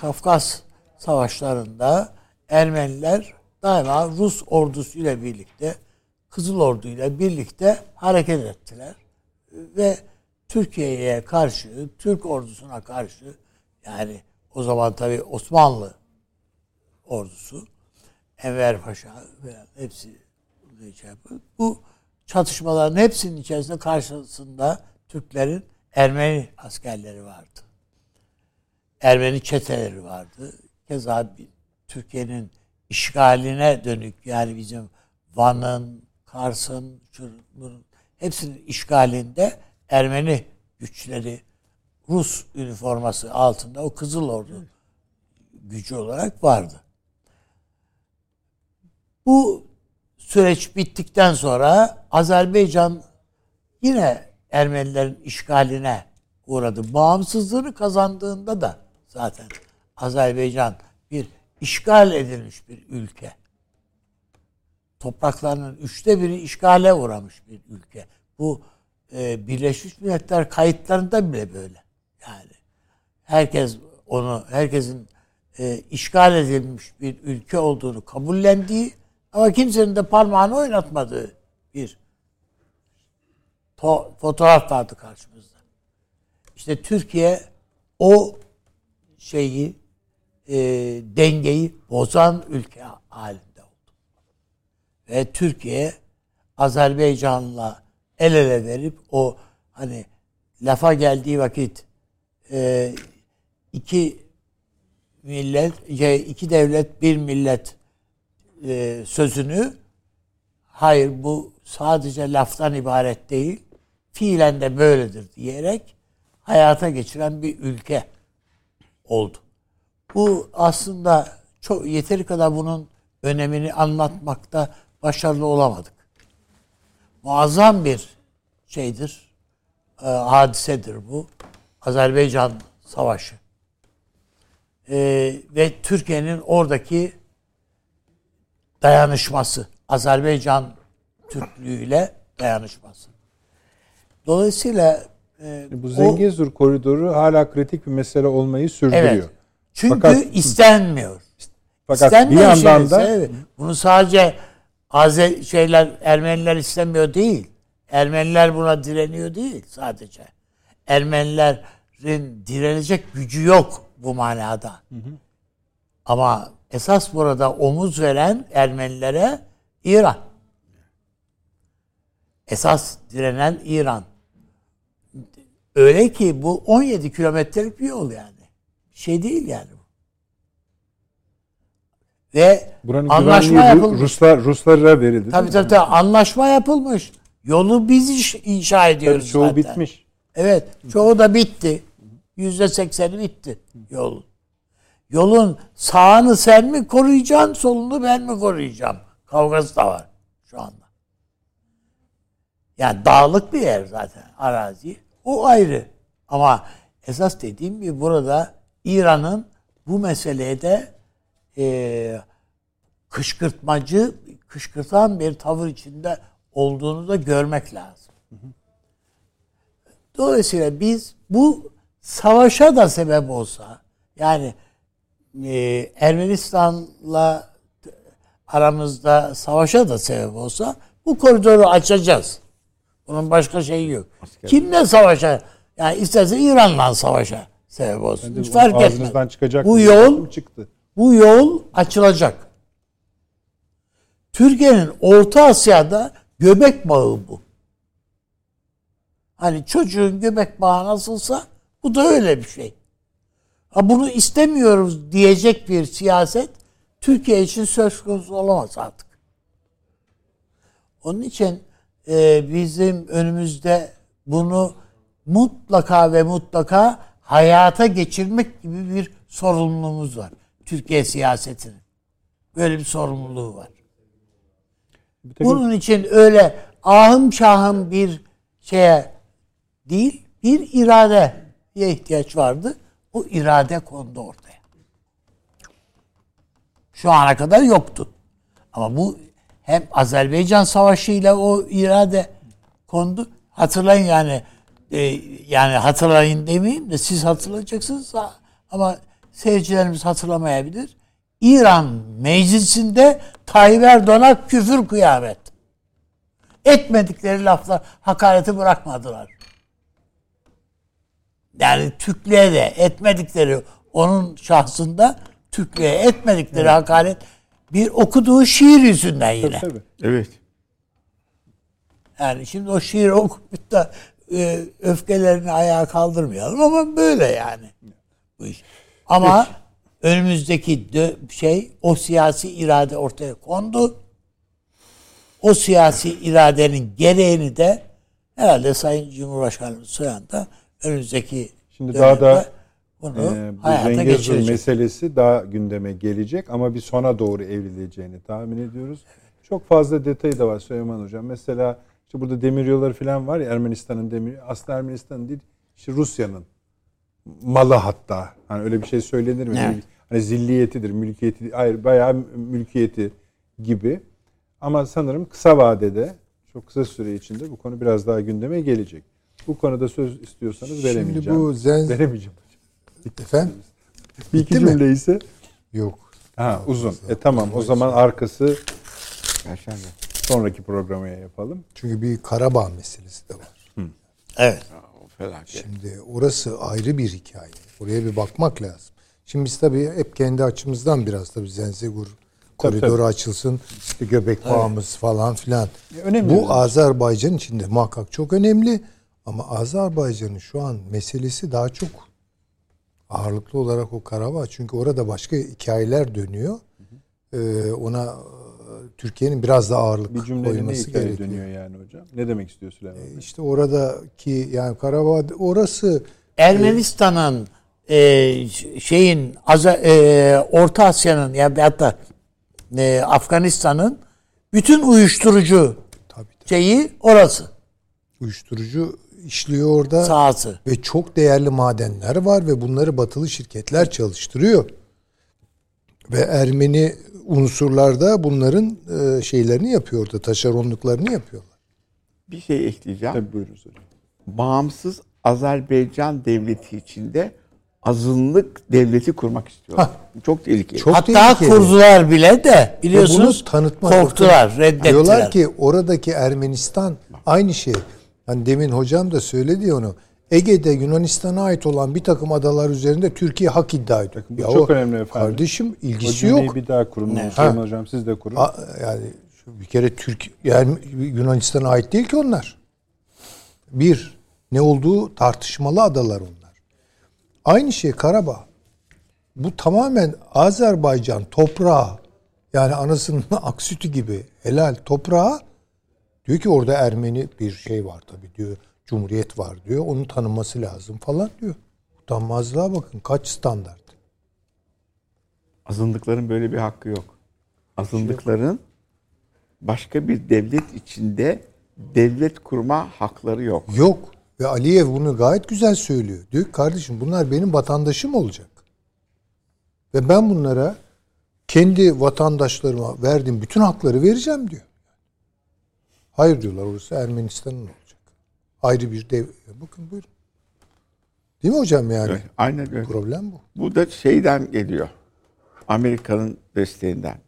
Kafkas savaşlarında Ermeniler daima Rus ordusu ile birlikte Kızıl Ordu ile birlikte hareket ettiler. Ve Türkiye'ye karşı, Türk ordusuna karşı yani o zaman tabi Osmanlı ordusu Enver Paşa falan hepsi şey bu çatışmaların hepsinin içerisinde karşısında Türklerin Ermeni askerleri vardı. Ermeni çeteleri vardı. Keza Türkiye'nin işgaline dönük yani bizim Van'ın, Kars'ın, Çırpır'ın hepsinin işgalinde Ermeni güçleri Rus üniforması altında o Kızıl Ordu gücü olarak vardı. Bu süreç bittikten sonra Azerbaycan yine Ermenilerin işgaline uğradı. Bağımsızlığını kazandığında da zaten Azerbaycan bir işgal edilmiş bir ülke. Topraklarının üçte biri işgale uğramış bir ülke. Bu e, Birleşmiş Milletler kayıtlarında bile böyle. Yani herkes onu, herkesin e, işgal edilmiş bir ülke olduğunu kabullendiği ama kimsenin de parmağını oynatmadığı bir to- fotoğraf vardı karşımızda. İşte Türkiye o şeyi e, dengeyi bozan ülke halinde oldu. Ve Türkiye Azerbaycan'la el ele verip o hani lafa geldiği vakit e, iki millet, iki devlet, bir millet e, sözünü hayır bu sadece laftan ibaret değil, fiilen de böyledir diyerek hayata geçiren bir ülke oldu. Bu aslında çok yeteri kadar bunun önemini anlatmakta başarılı olamadık. Muazzam bir şeydir, e, hadisedir bu. Azerbaycan Savaşı. E, ve Türkiye'nin oradaki dayanışması, Azerbaycan Türklüğüyle dayanışması. Dolayısıyla e, bu Zengezur o, koridoru hala kritik bir mesele olmayı sürdürüyor. Evet. Çünkü fakat, istenmiyor. Fakat istenmiyor bir yandan da evet. bunu sadece Azer şeyler Ermeniler istemiyor değil. Ermeniler buna direniyor değil sadece. Ermenilerin direnecek gücü yok bu manada. Hı hı. Ama esas burada omuz veren Ermenilere İran. Esas direnen İran. Öyle ki bu 17 kilometrelik bir yol yani. Şey değil yani bu. Ve Buranın anlaşma yapılmış. Ruslar Ruslara verildi. Tabii tabii tabii anlaşma yapılmış. Yolu biz iş- inşa ediyoruz Çoğu zaten. bitmiş. Evet, çoğu da bitti. Yüzde sekseni bitti yol. Yolun sağını sen mi koruyacaksın, solunu ben mi koruyacağım? Kavgası da var şu anda. Yani dağlık bir yer zaten arazi. O ayrı. Ama esas dediğim gibi burada İran'ın bu meseleye de eee kışkırtmacı, kışkırtan bir tavır içinde olduğunu da görmek lazım. Dolayısıyla biz bu savaşa da sebep olsa yani e, Ermenistan'la aramızda savaşa da sebep olsa bu koridoru açacağız. Bunun başka şeyi yok. Kimle savaşa? Yani isterse İran'la savaşa sebep olsun. Hiç fark etmez. Çıkacak Bu yol çıktı. bu yol açılacak. Türkiye'nin Orta Asya'da göbek bağı bu. Hani çocuğun göbek bağı nasılsa bu da öyle bir şey. Ha bunu istemiyoruz diyecek bir siyaset Türkiye için söz konusu olamaz artık. Onun için e, bizim önümüzde bunu mutlaka ve mutlaka hayata geçirmek gibi bir sorumluluğumuz var. Türkiye siyasetinin. Böyle bir sorumluluğu var. Bir takım Bunun için öyle ahım şahım bir şeye değil, bir iradeye ihtiyaç vardı. O irade kondu ortaya. Şu ana kadar yoktu. Ama bu hem Azerbaycan Savaşı ile o irade kondu. Hatırlayın yani e, yani hatırlayın demeyeyim de siz hatırlayacaksınız ama seyircilerimiz hatırlamayabilir. İran meclisinde Tayyip Erdoğan'a küfür kıyamet. Etmedikleri laflar, hakareti bırakmadılar. Yani Türklüğe de etmedikleri onun şahsında Türklüğe etmedikleri hakaret bir okuduğu şiir yüzünden yine. tabii. Evet. Yani şimdi o şiiri okuyup da e, öfkelerini ayağa kaldırmayalım ama böyle yani. Bu iş. Ama önümüzdeki dö- şey o siyasi irade ortaya kondu. O siyasi iradenin gereğini de herhalde Sayın Cumhurbaşkanı Soyan da önümüzdeki Şimdi daha da bunu Ee, bu hayata geçirecek. meselesi daha gündeme gelecek ama bir sona doğru evrileceğini tahmin ediyoruz. Çok fazla detayı da var Süleyman Hocam. Mesela işte burada demir yolları falan var ya Ermenistan'ın demir aslında Ermenistan'ın değil işte Rusya'nın malı hatta. Hani öyle bir şey söylenir mi? Evet. Hani zilliyetidir, mülkiyeti, hayır bayağı mülkiyeti gibi. Ama sanırım kısa vadede, çok kısa süre içinde bu konu biraz daha gündeme gelecek. Bu konuda söz istiyorsanız Şimdi veremeyeceğim. bu Zen- Veremeyeceğim. Efendim? Bir iki Bitti mi? cümle ise Yok. ha, uzun. E tamam o zaman arkası Perşembe. sonraki programaya yapalım. Çünkü bir Karabağ meselesi de var. Evet. O felaket. Şimdi orası ayrı bir hikaye. Oraya bir bakmak lazım. Şimdi biz tabii hep kendi açımızdan biraz tabii Zenzegur koridoru tabii. açılsın, işte göbek bağımız falan filan. Önemli Bu yani. Azerbaycan için de muhakkak çok önemli. Ama Azerbaycan'ın şu an meselesi daha çok ağırlıklı olarak o Karabağ. Çünkü orada başka hikayeler dönüyor. Ee, ona e, Türkiye'nin biraz daha ağırlık Bir koyması gerekiyor. dönüyor yani hocam? Ne demek istiyor Süleyman? Bey? İşte oradaki yani Karabağ orası Ermenistan'ın e, şeyin Aza- e, Orta Asya'nın ya yani hatta e, Afganistan'ın bütün uyuşturucu tabii tabii, şeyi orası uyuşturucu işliyor orada. sahası. Ve çok değerli madenler var ve bunları batılı şirketler çalıştırıyor. Ve Ermeni unsurlar da bunların e, şeylerini yapıyor orada, taşeronluklarını yapıyorlar. Bir şey ekleyeceğim. Tabii buyurunuz hocam. Bağımsız Azerbaycan devleti içinde azınlık devleti kurmak istiyorlar. Bu Çok tehlikeli. Çok Hatta tehlikeli. kurdular bile de biliyorsunuz Bunu tanıtmak- korktular, reddettiler. Diyorlar ki oradaki Ermenistan aynı şey. Hani demin hocam da söyledi ya onu. Ege'de Yunanistan'a ait olan bir takım adalar üzerinde Türkiye hak iddia ediyor. bu Ya çok o- önemli efendim. Kardeşim O ilgisi cümleyi yok. bir daha kurun. Ha. hocam siz de kurun. A- yani şu bir kere Türk yani Yunanistan'a ait değil ki onlar. Bir ne olduğu tartışmalı adalar onlar. Aynı şey Karabağ. Bu tamamen Azerbaycan toprağı Yani anasının ak sütü gibi helal toprağa diyor ki orada Ermeni bir şey var tabii diyor. Cumhuriyet var diyor. Onu tanınması lazım falan diyor. Utanmazlığa bakın kaç standart. Azınlıkların böyle bir hakkı yok. Azınlıkların başka bir devlet içinde devlet kurma hakları yok. Yok. Ve Aliyev bunu gayet güzel söylüyor. Diyor ki kardeşim bunlar benim vatandaşım olacak. Ve ben bunlara kendi vatandaşlarıma verdiğim bütün hakları vereceğim diyor. Hayır diyorlar orası Ermenistan'ın olacak. Ayrı bir dev. Bakın buyurun. Değil mi hocam yani? Evet, aynen öyle. Problem bu. Bu da şeyden geliyor. Amerika'nın desteğinden.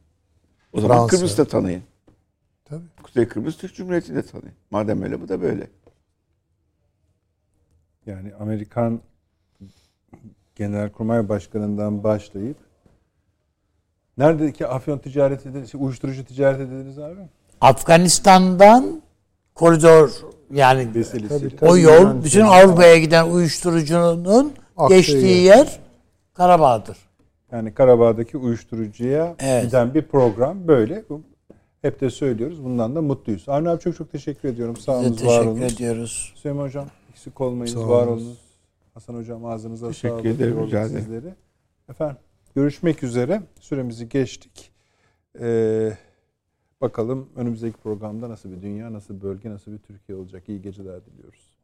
O zaman Fransa. Kıbrıs'ta tanıyın. Tabii. Kuzey Kıbrıs Türk Cumhuriyeti'nde tanıyın. Madem öyle bu da böyle. Yani Amerikan Genelkurmay Başkanı'ndan başlayıp Neredeki afyon ticareti dediniz, şey, uyuşturucu ticareti dediniz abi? Afganistan'dan koridor yani Vesilesiyle. o yol bütün Avrupa'ya giden uyuşturucunun Aktığı geçtiği yer. yer Karabağ'dır. Yani Karabağ'daki uyuşturucuya Evet. giden bir program böyle. Bu- Hep de söylüyoruz. Bundan da mutluyuz. Avni abi çok çok teşekkür ediyorum. Sağ olunuz, var teşekkür olunuz. ediyoruz. Süleyman Hocam eksik olmayınız, Sağ var olunuz. Hasan Hocam ağzınıza Teşekkür sağlık. ederim, Yolun rica ederim. sizleri. Efendim görüşmek üzere. Süremizi geçtik. Ee, bakalım önümüzdeki programda nasıl bir dünya, nasıl bir bölge, nasıl bir Türkiye olacak. İyi geceler diliyoruz.